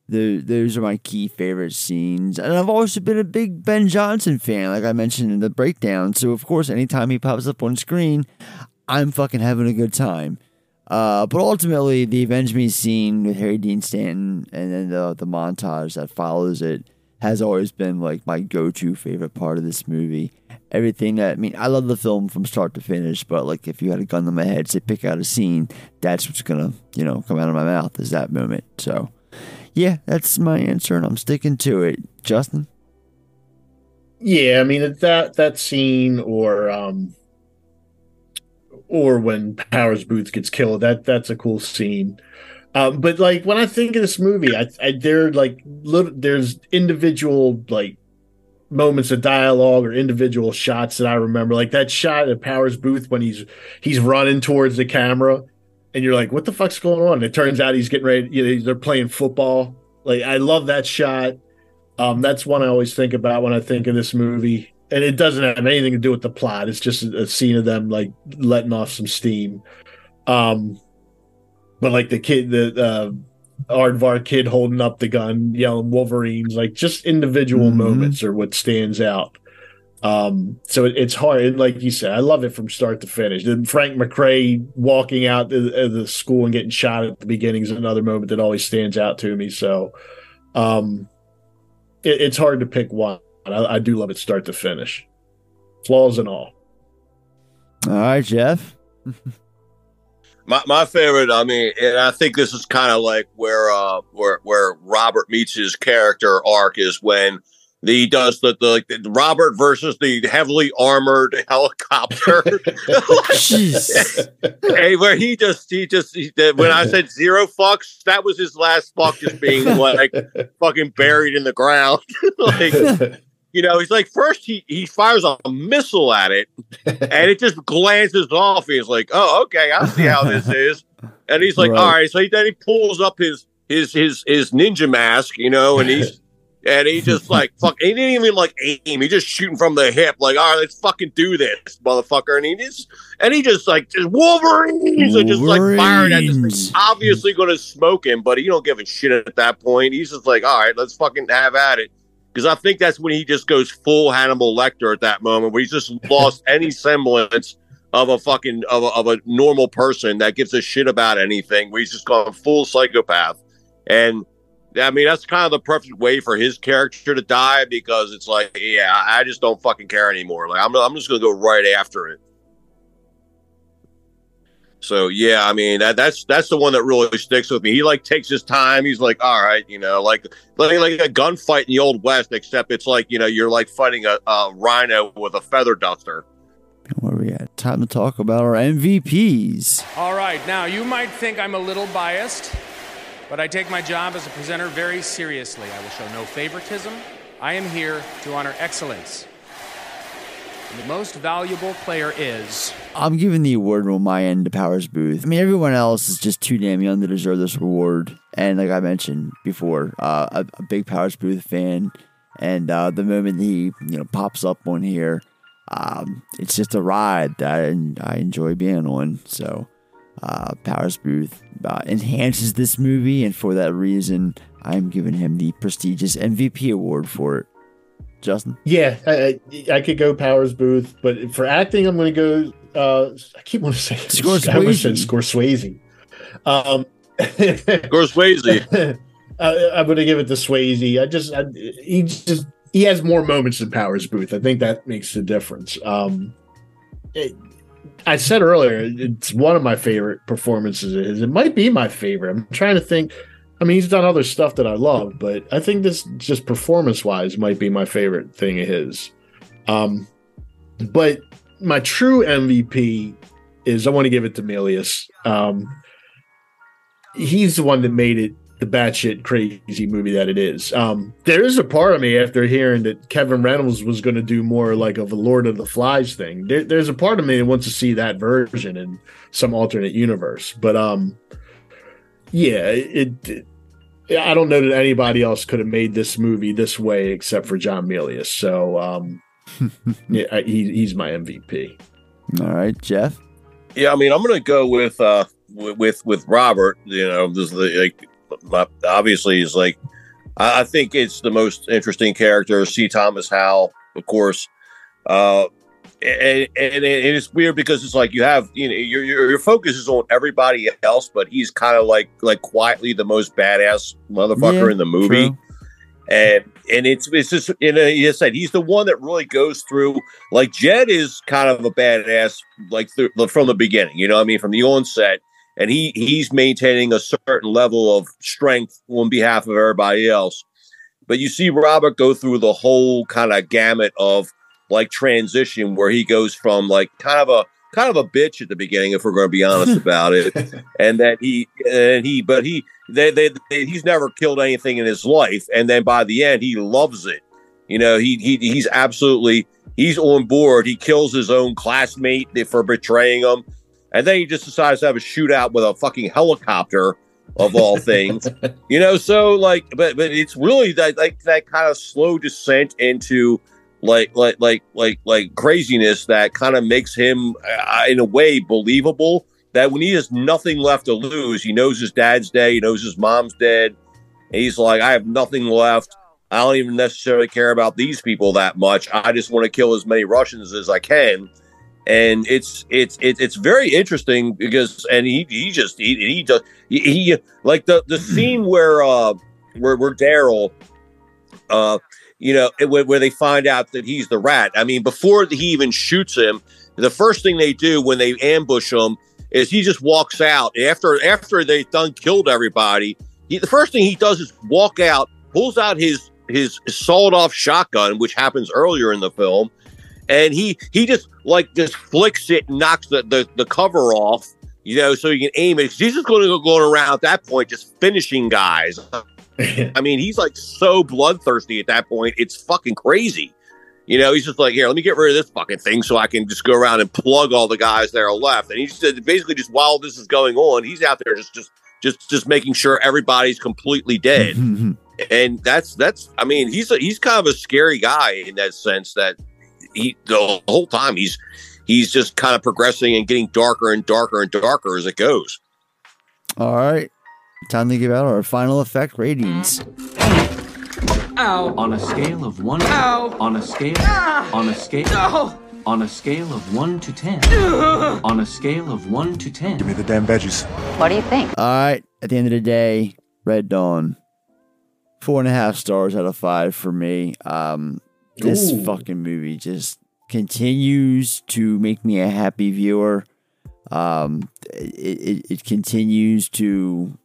the those are my key favorite scenes. And I've also been a big Ben Johnson fan, like I mentioned in the breakdown. So of course, anytime he pops up on screen, I'm fucking having a good time. Uh, but ultimately, the Avenge Me scene with Harry Dean Stanton and then the the montage that follows it has always been like my go-to favorite part of this movie. Everything that I mean, I love the film from start to finish, but like if you had a gun to my head, say pick out a scene, that's what's gonna you know come out of my mouth is that moment. So yeah, that's my answer, and I'm sticking to it. Justin, Yeah, I mean that that scene or um or when Powers Boothe gets killed, that that's a cool scene. Um, but like when I think of this movie, I, I there like little there's individual like moments of dialogue or individual shots that I remember. Like that shot at Powers Boothe when he's he's running towards the camera, and you're like, "What the fuck's going on?" And it turns out he's getting ready. You know, they're playing football. Like I love that shot. Um, that's one I always think about when I think of this movie. And it doesn't have anything to do with the plot. It's just a scene of them like letting off some steam. Um, but like the kid, the uh, Aardvark kid holding up the gun, yelling Wolverines, like just individual Mhm. moments are what stands out. Um, so it, it's hard, and like you said, I love it from start to finish. Then Frank McRae walking out the, the school and getting shot at the beginning is another moment that always stands out to me. So, um, it, it's hard to pick one. I, I do love it start to finish, flaws and all. All right, Jeff. My my favorite, I mean, and I think this is kind of like where uh where where Robert meets his character arc is when he does the, the like the Robert versus the heavily armored helicopter. hey, where he just he just he, when I said zero fucks, that was his last fuck just being like fucking buried in the ground. like you know, he's like first he he fires a missile at it and it just glances off. He's like, "Oh, okay, I see how this is." And he's like, Right. "All right." So he, then he pulls up his his his his ninja mask, you know, and he's and he just like fuck. He didn't even like aim. He just shooting from the hip, like, "All right, let's fucking do this, motherfucker." And he just and he just like just Wolverines and just like firing at this Obviously going to smoke him, but he don't give a shit at that point. He's just like, "All right, let's fucking have at it." Because I think that's when he just goes full Hannibal Lecter at that moment, where he's just lost any semblance of a fucking of a, of a normal person that gives a shit about anything. Where he's just gone full psychopath, and I mean that's kind of the perfect way for his character to die because it's like, yeah, I just don't fucking care anymore. Like I'm I'm just gonna go right after it. So yeah, I mean that that's that's the one that really sticks with me. He like takes his time. He's like, all right, you know, like like like a gunfight in the old west, except it's like you know you're like fighting a, a rhino with a feather duster. Where we at? Time to talk about our MVPs. All right, now you might think I'm a little biased, but I take my job as a presenter very seriously. I will show no favoritism. I am here to honor excellence. The most valuable player is. I'm giving the award on my end to Powers Boothe. I mean, everyone else is just too damn young to deserve this award. And like I mentioned before, uh, a, a big Powers Boothe fan. And uh, the moment he you know pops up on here, um, it's just a ride that I, I enjoy being on. So uh, Powers Boothe uh, enhances this movie, and for that reason, I'm giving him the prestigious MVP award for it. Justin. Yeah, I, I, I could go Powers Boothe, but for acting, I'm going to go. Uh, I keep wanting to say Scorsese. I almost said Scorsese. Um, Scorsese. I, I'm going to give it to Swayze. I just, I, he just, he has more moments than Powers Boothe. I think that makes the difference. Um, it- I said earlier, it's one of my favorite performances. Of his. It might be my favorite. I'm trying to think. I mean, he's done other stuff that I love, but I think this just performance wise might be my favorite thing of his. Um, but my true MVP is I want to give it to Milius. Um, he's the one that made it the batshit crazy movie that it is. Um, there is a part of me after hearing that Kevin Reynolds was going to do more like of a Lord of the Flies thing. There, there's a part of me that wants to see that version in some alternate universe. But um, yeah, it, it. I don't know that anybody else could have made this movie this way except for John Milius. So um, yeah, he, he's my MVP. All right, Jeff. Yeah, I mean, I'm going to go with uh with with, with Robert. You know, this like my- obviously is like I, I think it's the most interesting character. C. Thomas Howell, of course. Uh, and, and, and it's weird because it's like you have you know your your, your focus is on everybody else, but he's kind of like like quietly the most badass motherfucker Yeah, in the movie. true. and and it's it's just you know you said he's the one that really goes through like Jed is kind of a badass like th- from the beginning you know what I mean from the onset. And he he's maintaining a certain level of strength on behalf of everybody else. But you see Robert go through the whole kind of gamut of like transition where he goes from like kind of a kind of a bitch at the beginning if we're going to be honest about it and that he and he but he they, they, they he's never killed anything in his life and then by the end he loves it You know, he he he's absolutely he's on board. He kills his own classmate for betraying him, and then he just decides to have a shootout with a fucking helicopter of all things. you know, so like, but but it's really that like that kind of slow descent into like like like like like craziness that kind of makes him uh, in a way believable that when he has nothing left to lose he knows his dad's dead he knows his mom's dead he's like i have nothing left. I don't even necessarily care about these people that much. I just want to kill as many russians as i can. And it's it's it's, it's very interesting because and he he just he, he just he, he like the the scene where uh where where daryl uh you know, where, where, they find out that he's the rat. I mean, before he even shoots him, the first thing they do when they ambush him is he just walks out after after they've done killed everybody. He, the first thing he does is walk out, pulls out his his sawed off shotgun, which happens earlier in the film, and he he just like just flicks it, knocks the the, the cover off, you know, so you can aim it. He's just going to go going around at that point, just finishing guys. I mean, he's like so bloodthirsty at that point. It's fucking crazy. You know, he's just like, here, let me get rid of this fucking thing so I can just go around and plug all the guys that are left. And he said basically just while this is going on, he's out there just just just just making sure everybody's completely dead. Mm-hmm. and that's that's I mean, he's a, he's kind of a scary guy in that sense that he the whole time he's he's just kind of progressing and getting darker and darker and darker as it goes. All right. Time to give out our final effect ratings. Ow. On a scale of one. Ow. On a scale. Ah. On a scale. No. On a scale of one to ten. on a scale of one to ten. Give me the damn veggies. What do you think? All right. At the end of the day, Red Dawn. Four and a half stars out of five for me. Um, this Ooh. fucking movie just continues to make me a happy viewer. Um, it, it, it continues to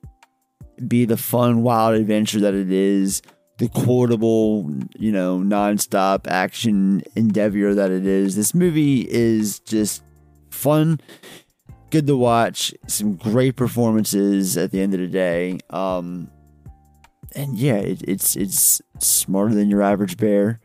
be the fun, wild adventure that it is, the quotable, you know, nonstop action endeavor that it is. This movie is just fun, good to watch, some great performances at the end of the day. Um, and yeah, it, it's it's smarter than your average bear.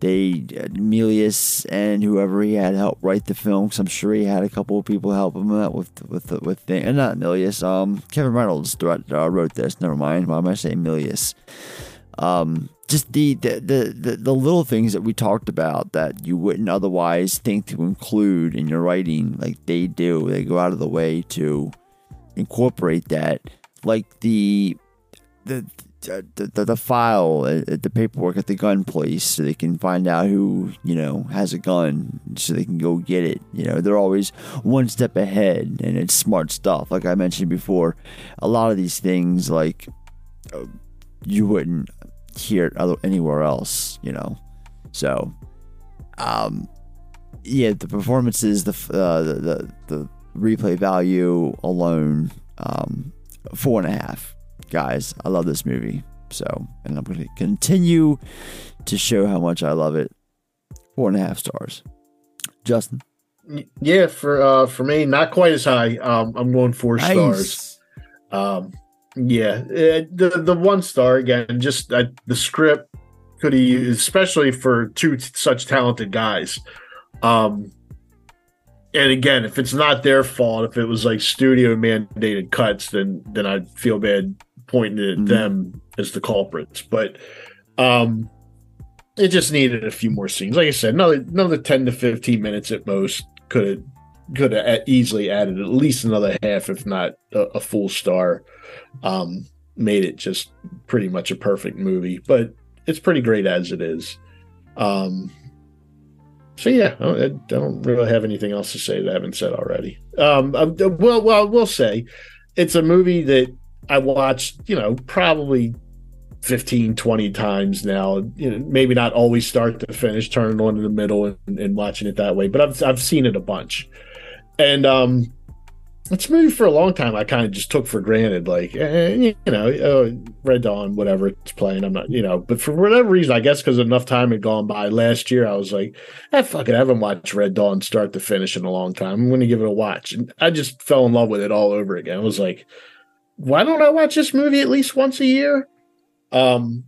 They Milius and whoever he had help write the film, because I'm sure he had a couple of people help him out with with with the, and not Milius. Um, Kevin Reynolds uh, wrote this. Never mind. Why am I saying Milius? Um, just the the, the the the little things that we talked about that you wouldn't otherwise think to include in your writing, like they do. They go out of the way to incorporate that, like the the the, the, the file, uh, the paperwork at the gun place, so they can find out who you know has a gun, so they can go get it. You know, they're always one step ahead, and it's smart stuff. Like I mentioned before, a lot of these things, like uh, you wouldn't hear it other, anywhere else. You know, so um, yeah, the performances, the uh, the, the the replay value alone, um, four and a half guys, I love this movie. So, and I'm going to continue to show how much I love it. Four and a half stars. Justin. Yeah, for uh for me, not quite as high. Um, I'm going four Nice. stars. Um, yeah, uh, the the one star again. Just uh, the script could used, especially for two t- such talented guys. Um, and again, if it's not their fault, if it was like studio mandated cuts, then then I'd feel bad pointing at Mhm. them as the culprits. But um, it just needed a few more scenes. Like I said, another another ten to fifteen minutes at most could have could have easily added at least another half, if not a, a full star. Um, made it just pretty much a perfect movie, but it's pretty great as it is. Um, so yeah, I don't, I don't really have anything else to say that I haven't said already. Um, I, well, well, I will say it's a movie that I watched, you know, probably 15, 20 times now. You know, maybe not always start to finish, turning on in the middle and, and watching it that way, but I've I've seen it a bunch. And um it's a movie for a long time I kind of just took for granted, like eh, you know, uh, Red Dawn, whatever it's playing. I'm not, you know, but for whatever reason, I guess because enough time had gone by last year, I was like, eh, fuck it, I haven't watched Red Dawn start to finish in a long time. I'm going to give it a watch, and I just fell in love with it all over again. I was like, why don't I watch this movie at least once a year? Um,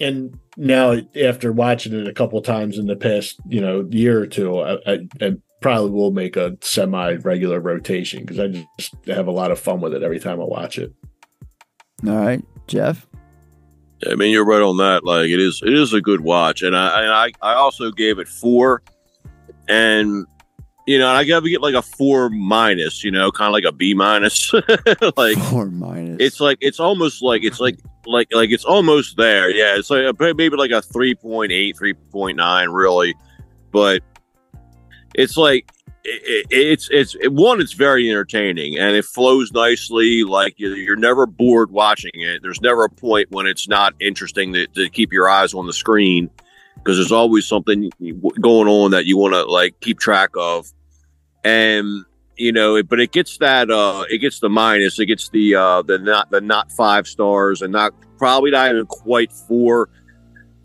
and now after watching it a couple times in the past, you know, year or two, I, I, I probably will make a semi regular rotation because I just have a lot of fun with it every time I watch it. All right, Jeff. I mean, you're right on that. Like, it is, it is a good watch, and I, and I, I also gave it four, and you know, I gotta get like a four minus, you know, kind of like a B minus, like four minus. It's like it's almost like it's like like like it's almost there. Yeah, it's like a, maybe like a 3.8, 3.9, really, but it's like it, it's it's it, one it's very entertaining and it flows nicely. Like you're never bored watching it. There's never a point when it's not interesting to, to keep your eyes on the screen because there's always something going on that you want to like keep track of and you know but it gets that uh it gets the minus it gets the uh the not the not five stars and not probably not even quite four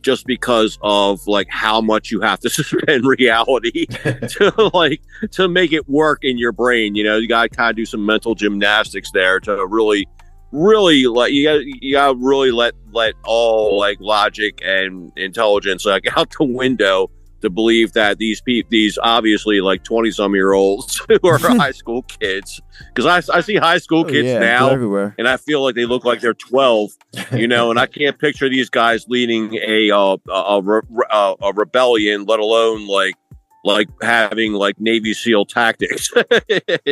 just because of like how much you have to suspend reality to like to make it work in your brain. You know, you got to kind of do some mental gymnastics there to really, really like you got you got really let let all like logic and intelligence like out the window to believe that these people, these obviously like 20 some year olds who are high school kids, because I, I see high school Oh, kids yeah, now everywhere. and I feel like they look like they're 12, you know, and I can't picture these guys leading a, uh, a, a, re- a rebellion, let alone like, like having like Navy SEAL tactics.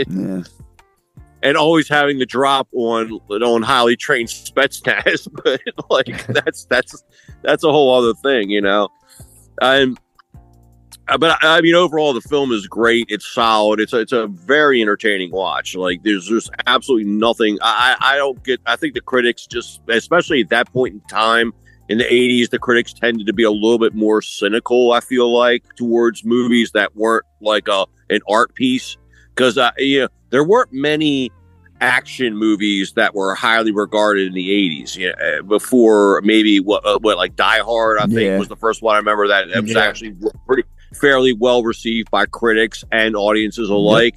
Yeah. And always having the drop on on highly trained Spetsnaz, but like that's that's that's a whole other thing, you know. Um, uh, but I I mean, overall, the film is great. It's solid. It's a, it's a very entertaining watch. Like there's just absolutely nothing. I I don't get. I think the critics just, especially at that point in time in the '80s, the critics tended to be a little bit more cynical. I feel like towards movies that weren't like a an art piece because uh, you know there weren't many action movies that were highly regarded in the 80s you know, uh, before maybe what uh, what like Die Hard I think Yeah. was the first one I remember that, that was Yeah. actually pretty fairly well received by critics and audiences alike.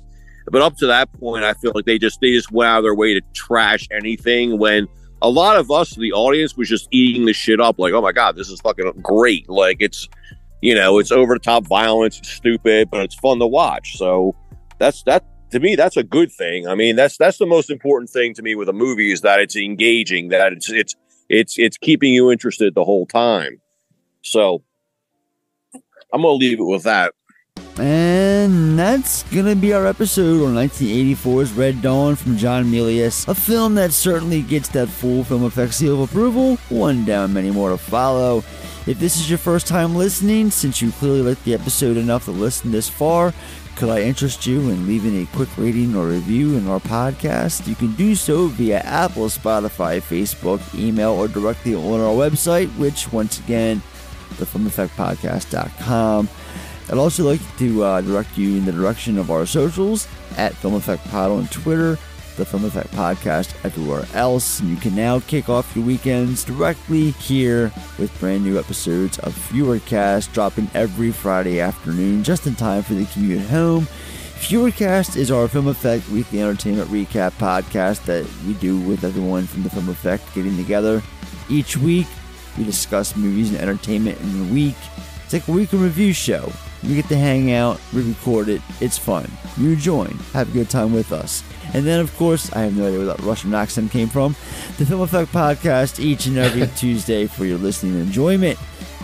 But up to that point I feel like they just they just went out of their way to trash anything when a lot of us the audience was just eating the shit up. Like oh my god this is fucking great. Like it's you know it's over the top violence it's stupid but it's fun to watch. So that's that to me that's a good thing. I mean that's that's the most important thing to me with a movie is that it's engaging that it's it's it's it's keeping you interested the whole time. So i'm gonna leave it with that And that's gonna be our episode on 1984's Red Dawn from John Milius, a film that certainly gets that full film effects seal of approval, one down, many more to follow. If this is your first time listening, since you clearly liked the episode enough to listen this far, could I interest you in leaving a quick rating or review in our podcast? You can do so via Apple, Spotify, Facebook, email, or directly on our website, which once again, thefilmeffectpodcast.com. I'd also like to uh, direct you in the direction of our socials at Film Effect Pod on Twitter, the Film Effect Podcast everywhere else. And you can now kick off your weekends directly here with brand new episodes of FEWERcast dropping every Friday afternoon, just in time for the commute home. FEWERcast is our Film Effect weekly entertainment recap podcast that we do with everyone from the Film Effect getting together. Each week, we discuss movies and entertainment in the week. It's like a week in review show. We get to hang out, we record it, it's fun. You join, have a good time with us. And then, of course, I have no idea where that Russian accent came from. The Film Effect Podcast each and every Tuesday for your listening enjoyment.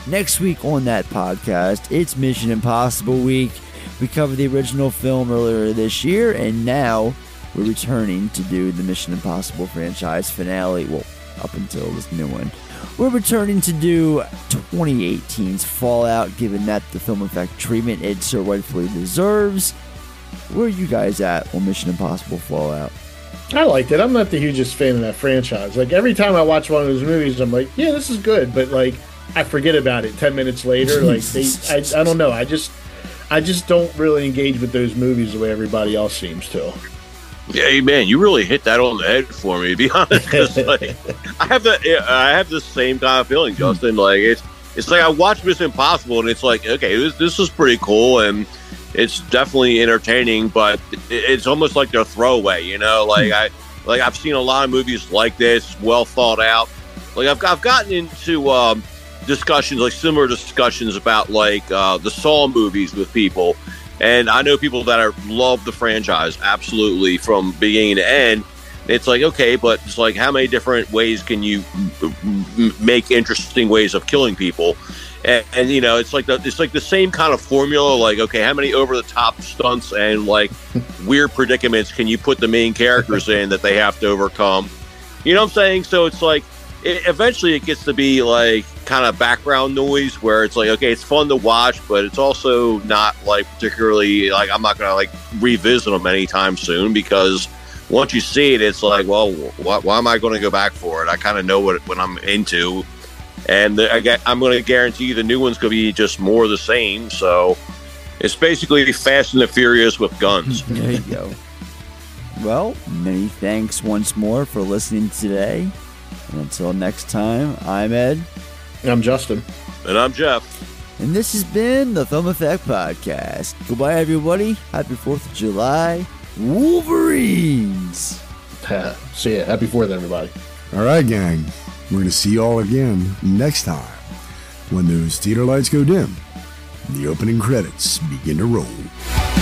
Next week on that podcast, it's Mission Impossible Week. We covered the original film earlier this year, and now we're returning to do the Mission Impossible franchise finale. Well, up until this new one. We're returning to do 2018's Fallout, given that the film effect treatment it so rightfully deserves. Where are you guys at on Mission Impossible Fallout? I liked it. I'm not the hugest fan of that franchise. Like every time I watch one of those movies, I'm like, yeah, this is good, but like I forget about it ten minutes later. Like they, I, I don't know. I just, I just don't really engage with those movies the way everybody else seems to. Yeah, man, you really hit that on the head for me. To be honest, like, I have the I have the same kind of feeling, Justin. Like it's it's like I watch Mission Impossible, and it's like okay, this this is pretty cool, and it's definitely entertaining, but it, it's almost like they're throwaway. You know, like I like I've seen a lot of movies like this, well thought out. Like I've I've gotten into um, discussions, like similar discussions about like uh, the Saw movies with people, and I know people that are love the franchise absolutely from beginning to end. It's like okay, but it's like how many different ways can you make interesting ways of killing people? And, and you know, it's like the it's like the same kind of formula. Like okay, how many over the top stunts and like weird predicaments can you put the main characters in that they have to overcome? You know what I'm saying? So it's like it, eventually it gets to be like kind of background noise where it's like okay it's fun to watch but it's also not like particularly like i'm not gonna like revisit them anytime soon because once you see it it's like well why, why am i to go back for it? I kind of know what, what i'm into. And the, I i'm to guarantee the new one's to be just more the same so it's basically fast and the furious with guns. There you go. Well many thanks once more for listening today and until next time, I'm Ed. I'm Justin. And I'm Jeff. And this has been the Film Effect Podcast. Goodbye, everybody. Happy 4th of July. Wolverines. see ya. Happy 4th, everybody. All right, gang. We're going to see you all again next time when those theater lights go dim and the opening credits begin to roll.